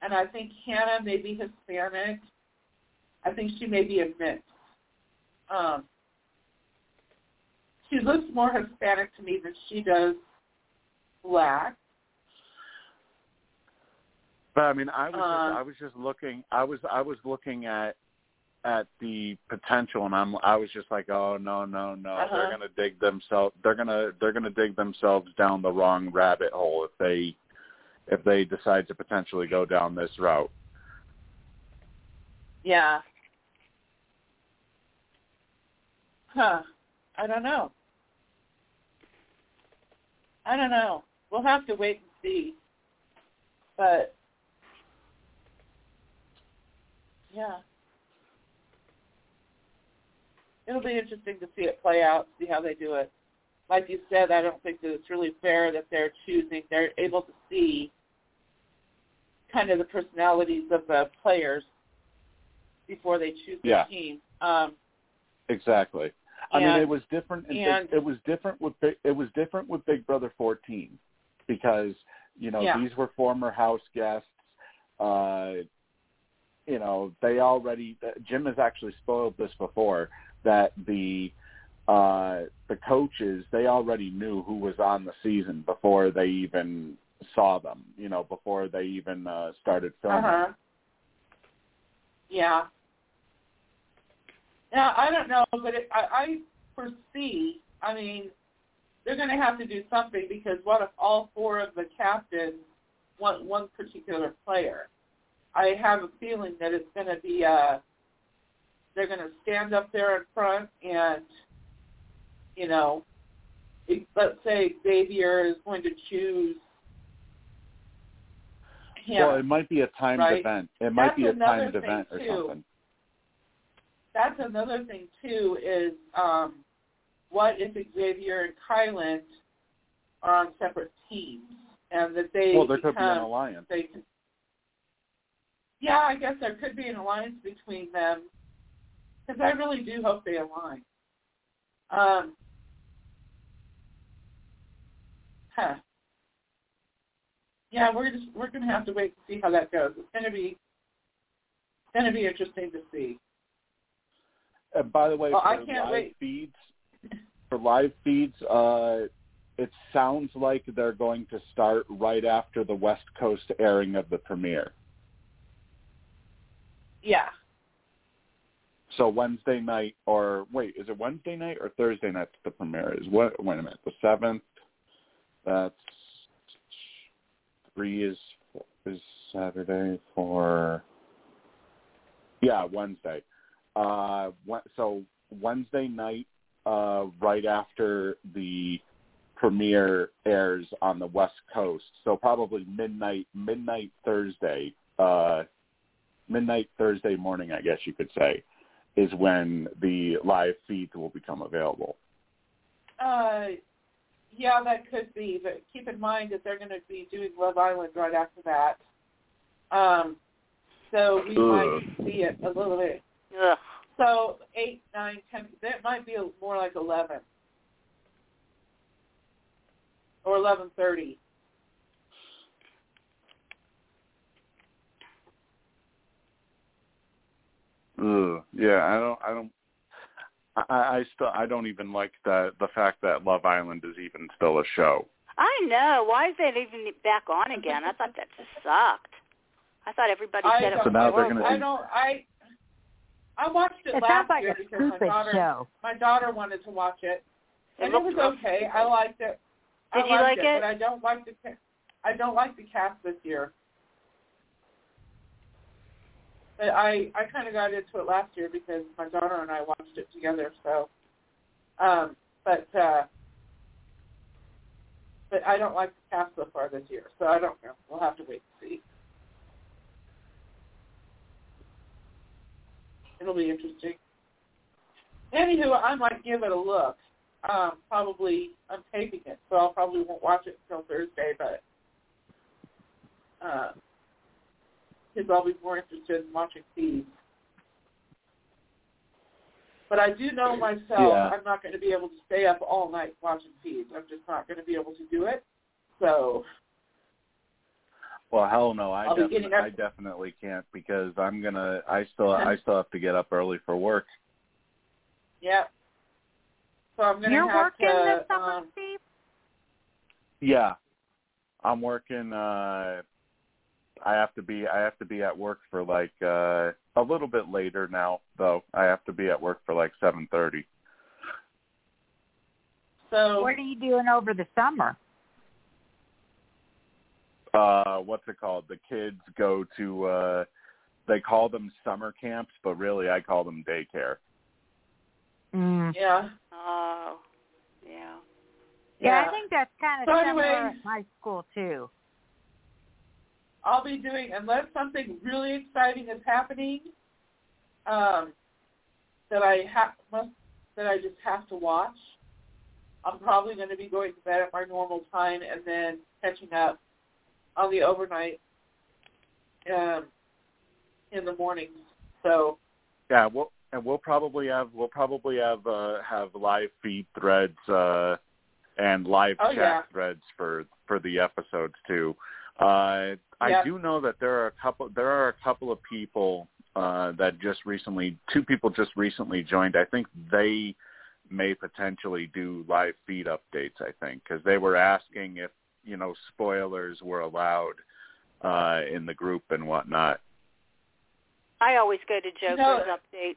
And I think Hannah may be Hispanic. I think she may be a mix. Um, she looks more Hispanic to me than she does black. But I mean, I was just, I was just looking. I was I was looking at at the potential, and I'm I was just like, oh no no no, Uh-huh. they're gonna dig themselves. They're gonna they're gonna dig themselves down the wrong rabbit hole if they if they decide to potentially go down this route. Yeah. Huh. I don't know. I don't know. We'll have to wait and see. But yeah, it'll be interesting to see it play out, see how they do it. Like you said, I don't think that it's really fair that they're choosing. They're able to see kind of the personalities of the players before they choose Yeah. team. Um, Exactly. I mean, it was different. In and- Big, it was different with it was different with Big Brother 14 because you know Yeah. these were former house guests. Uh, you know, they already. Jim has actually spoiled this before that the uh, the coaches they already knew who was on the season before they even saw them. You know, before they even uh, started filming. Uh-huh. Yeah. Yeah, I don't know, but it, I, I foresee. I mean, they're going to have to do something because what if all four of the captains want one particular player? I have a feeling that it's going to be uh they're going to stand up there in front and you know, let's say Xavier is going to choose him. Well, it might be a timed right? event. It might be a timed event or something. that's another thing too is um what if Xavier and Kyland are on separate teams and that they Well, there could be an alliance. they yeah, I guess there could be an alliance between them because I really do hope they align. Um, huh. Yeah, we're just we're gonna have to wait to see how that goes. It's gonna be it's gonna be interesting to see. And by the way, Well, for I can't live wait. feeds, for live feeds, uh, it sounds like they're going to start right after the West Coast airing of the premiere. Yeah. So Wednesday night, or wait, is it Wednesday night or Thursday night that the premiere is? What? Wait a minute, the seventh. That's three is is Saturday for. Yeah, Wednesday. Uh, so Wednesday night, uh, right after the premiere airs on the West Coast. So probably midnight, midnight Thursday, uh, midnight Thursday morning, I guess you could say, is when the live feeds will become available. Uh, yeah, that could be, but keep in mind that they're going to be doing Love Island right after that. Um, so we might see it a little bit. Ugh. So eight, nine, ten. That might be more like eleven or eleven thirty. Ugh. Yeah, I don't. I don't. I, I still. I don't even like the the fact that Love Island is even still a show. I know. Why is that even back on again? I thought that just sucked. I thought everybody I said it So now was they're gonna I don't. I I watched it, It last like year because my daughter show. my daughter wanted to watch it, It and it was looked rough. okay. I liked it. I Did you like it? But I don't like the I don't like the cast this year. But I I kind of got into it last year because my daughter and I watched it together. So, um, but uh, but I don't like the cast so far this year. So I don't know. We'll have to wait and see. It'll be interesting. Anywho, I might give it a look. Um, probably I'm taping it, so I'll probably won't watch it until Thursday, but because I'll be more interested in watching these. But I do know myself Yeah. I'm not going to be able to stay up all night watching feeds. I'm just not going to be able to do it. So Well, hell no, I I'll be definitely, getting up- I definitely can't because I'm gonna. I still, I still have to get up early for work. yeah. So I'm going to You're have working to. this summer, um, Steve? Yeah, I'm working. uh I have to be. I have to be at work for like uh a little bit later now, though. I have to be at work for like seven thirty. so What are you doing over the summer? Uh what's it called the kids go to uh they call them summer camps but really i call them daycare Mm. yeah, Oh, yeah. Yeah, I think that's kind of So similar anyway- at my school too. I'll be doing unless something really exciting is happening, um, that I have must that I just have to watch. I'm probably going to be going to bed at my normal time and then catching up on the overnight um, in the mornings. So Yeah, we'll and we'll probably have we'll probably have uh, have live feed threads uh, and live Oh, chat yeah. threads for for the episodes too. Uh, I do know that there are a couple there are a couple of people uh, that just recently two people just recently joined. I think they may potentially do live feed updates. I think because they were asking if you know spoilers were allowed uh, in the group and whatnot. I always go to Joker's know- updates.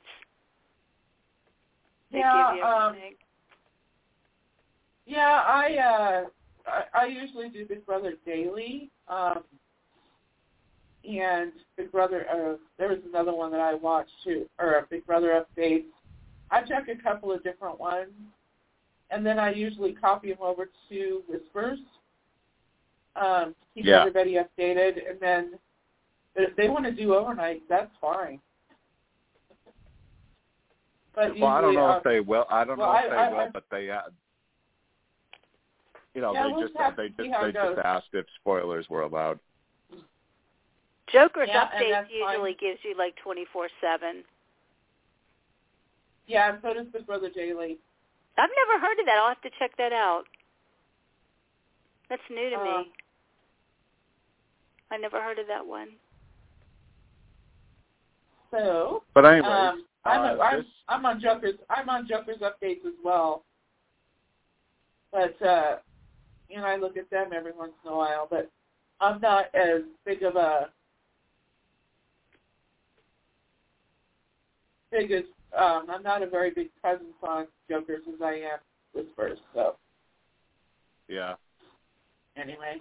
They Yeah, give you um, yeah, I uh, I, I usually do Big Brother daily. Um, and Big Brother, uh, there was another one that I watched too, or a Big Brother update. I check a couple of different ones, and then I usually copy them over to Whispers. Um, keep Yeah. everybody updated, and then if they want to do overnight, that's fine. But Well, I don't know uh, if they will. I don't well, know if I- they I- will, I- but they, uh, you know, Yeah, they we'll just have they to see just they just asked if spoilers were allowed. Joker's yeah, updates that's fine. usually gives you like twenty four seven. Yeah, and so does Big Brother Daily. I've never heard of that. I'll have to check that out. That's new to Uh, me. I never heard of that one. So But anyways, um, I'm, uh, a, I'm this I'm on Joker's I'm on Joker's updates as well. But uh, you know, I look at them every once in a while, but I'm not as big of a big as um, I'm not a very big presence on Joker's as I am Whispers. So yeah. anyway,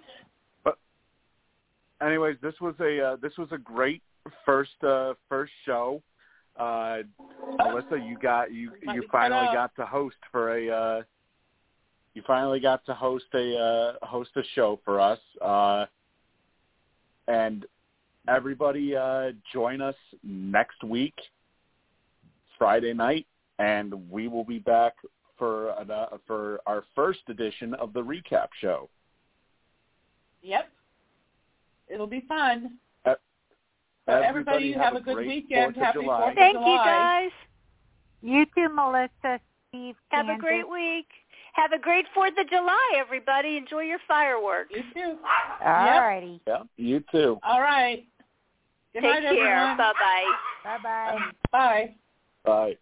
Anyways, this was a uh, this was a great first uh, first show. Uh, Melissa, you got you you finally got to host for a uh, you finally got to host a uh, host a show for us. Uh, and everybody uh, join us next week, Friday night, and we will be back for uh, for our first edition of the recap show. yep, it'll be fun. Uh, So everybody, have, a good great weekend. 4th of Happy July. Fourth of Thank you guys. You too, Melissa, Steve, Have a great week. Have a great Fourth of July, everybody. Enjoy your fireworks. You too. All righty. Yeah, you too. All right. Good Take night, care. Bye bye. Bye-bye. Bye. Bye.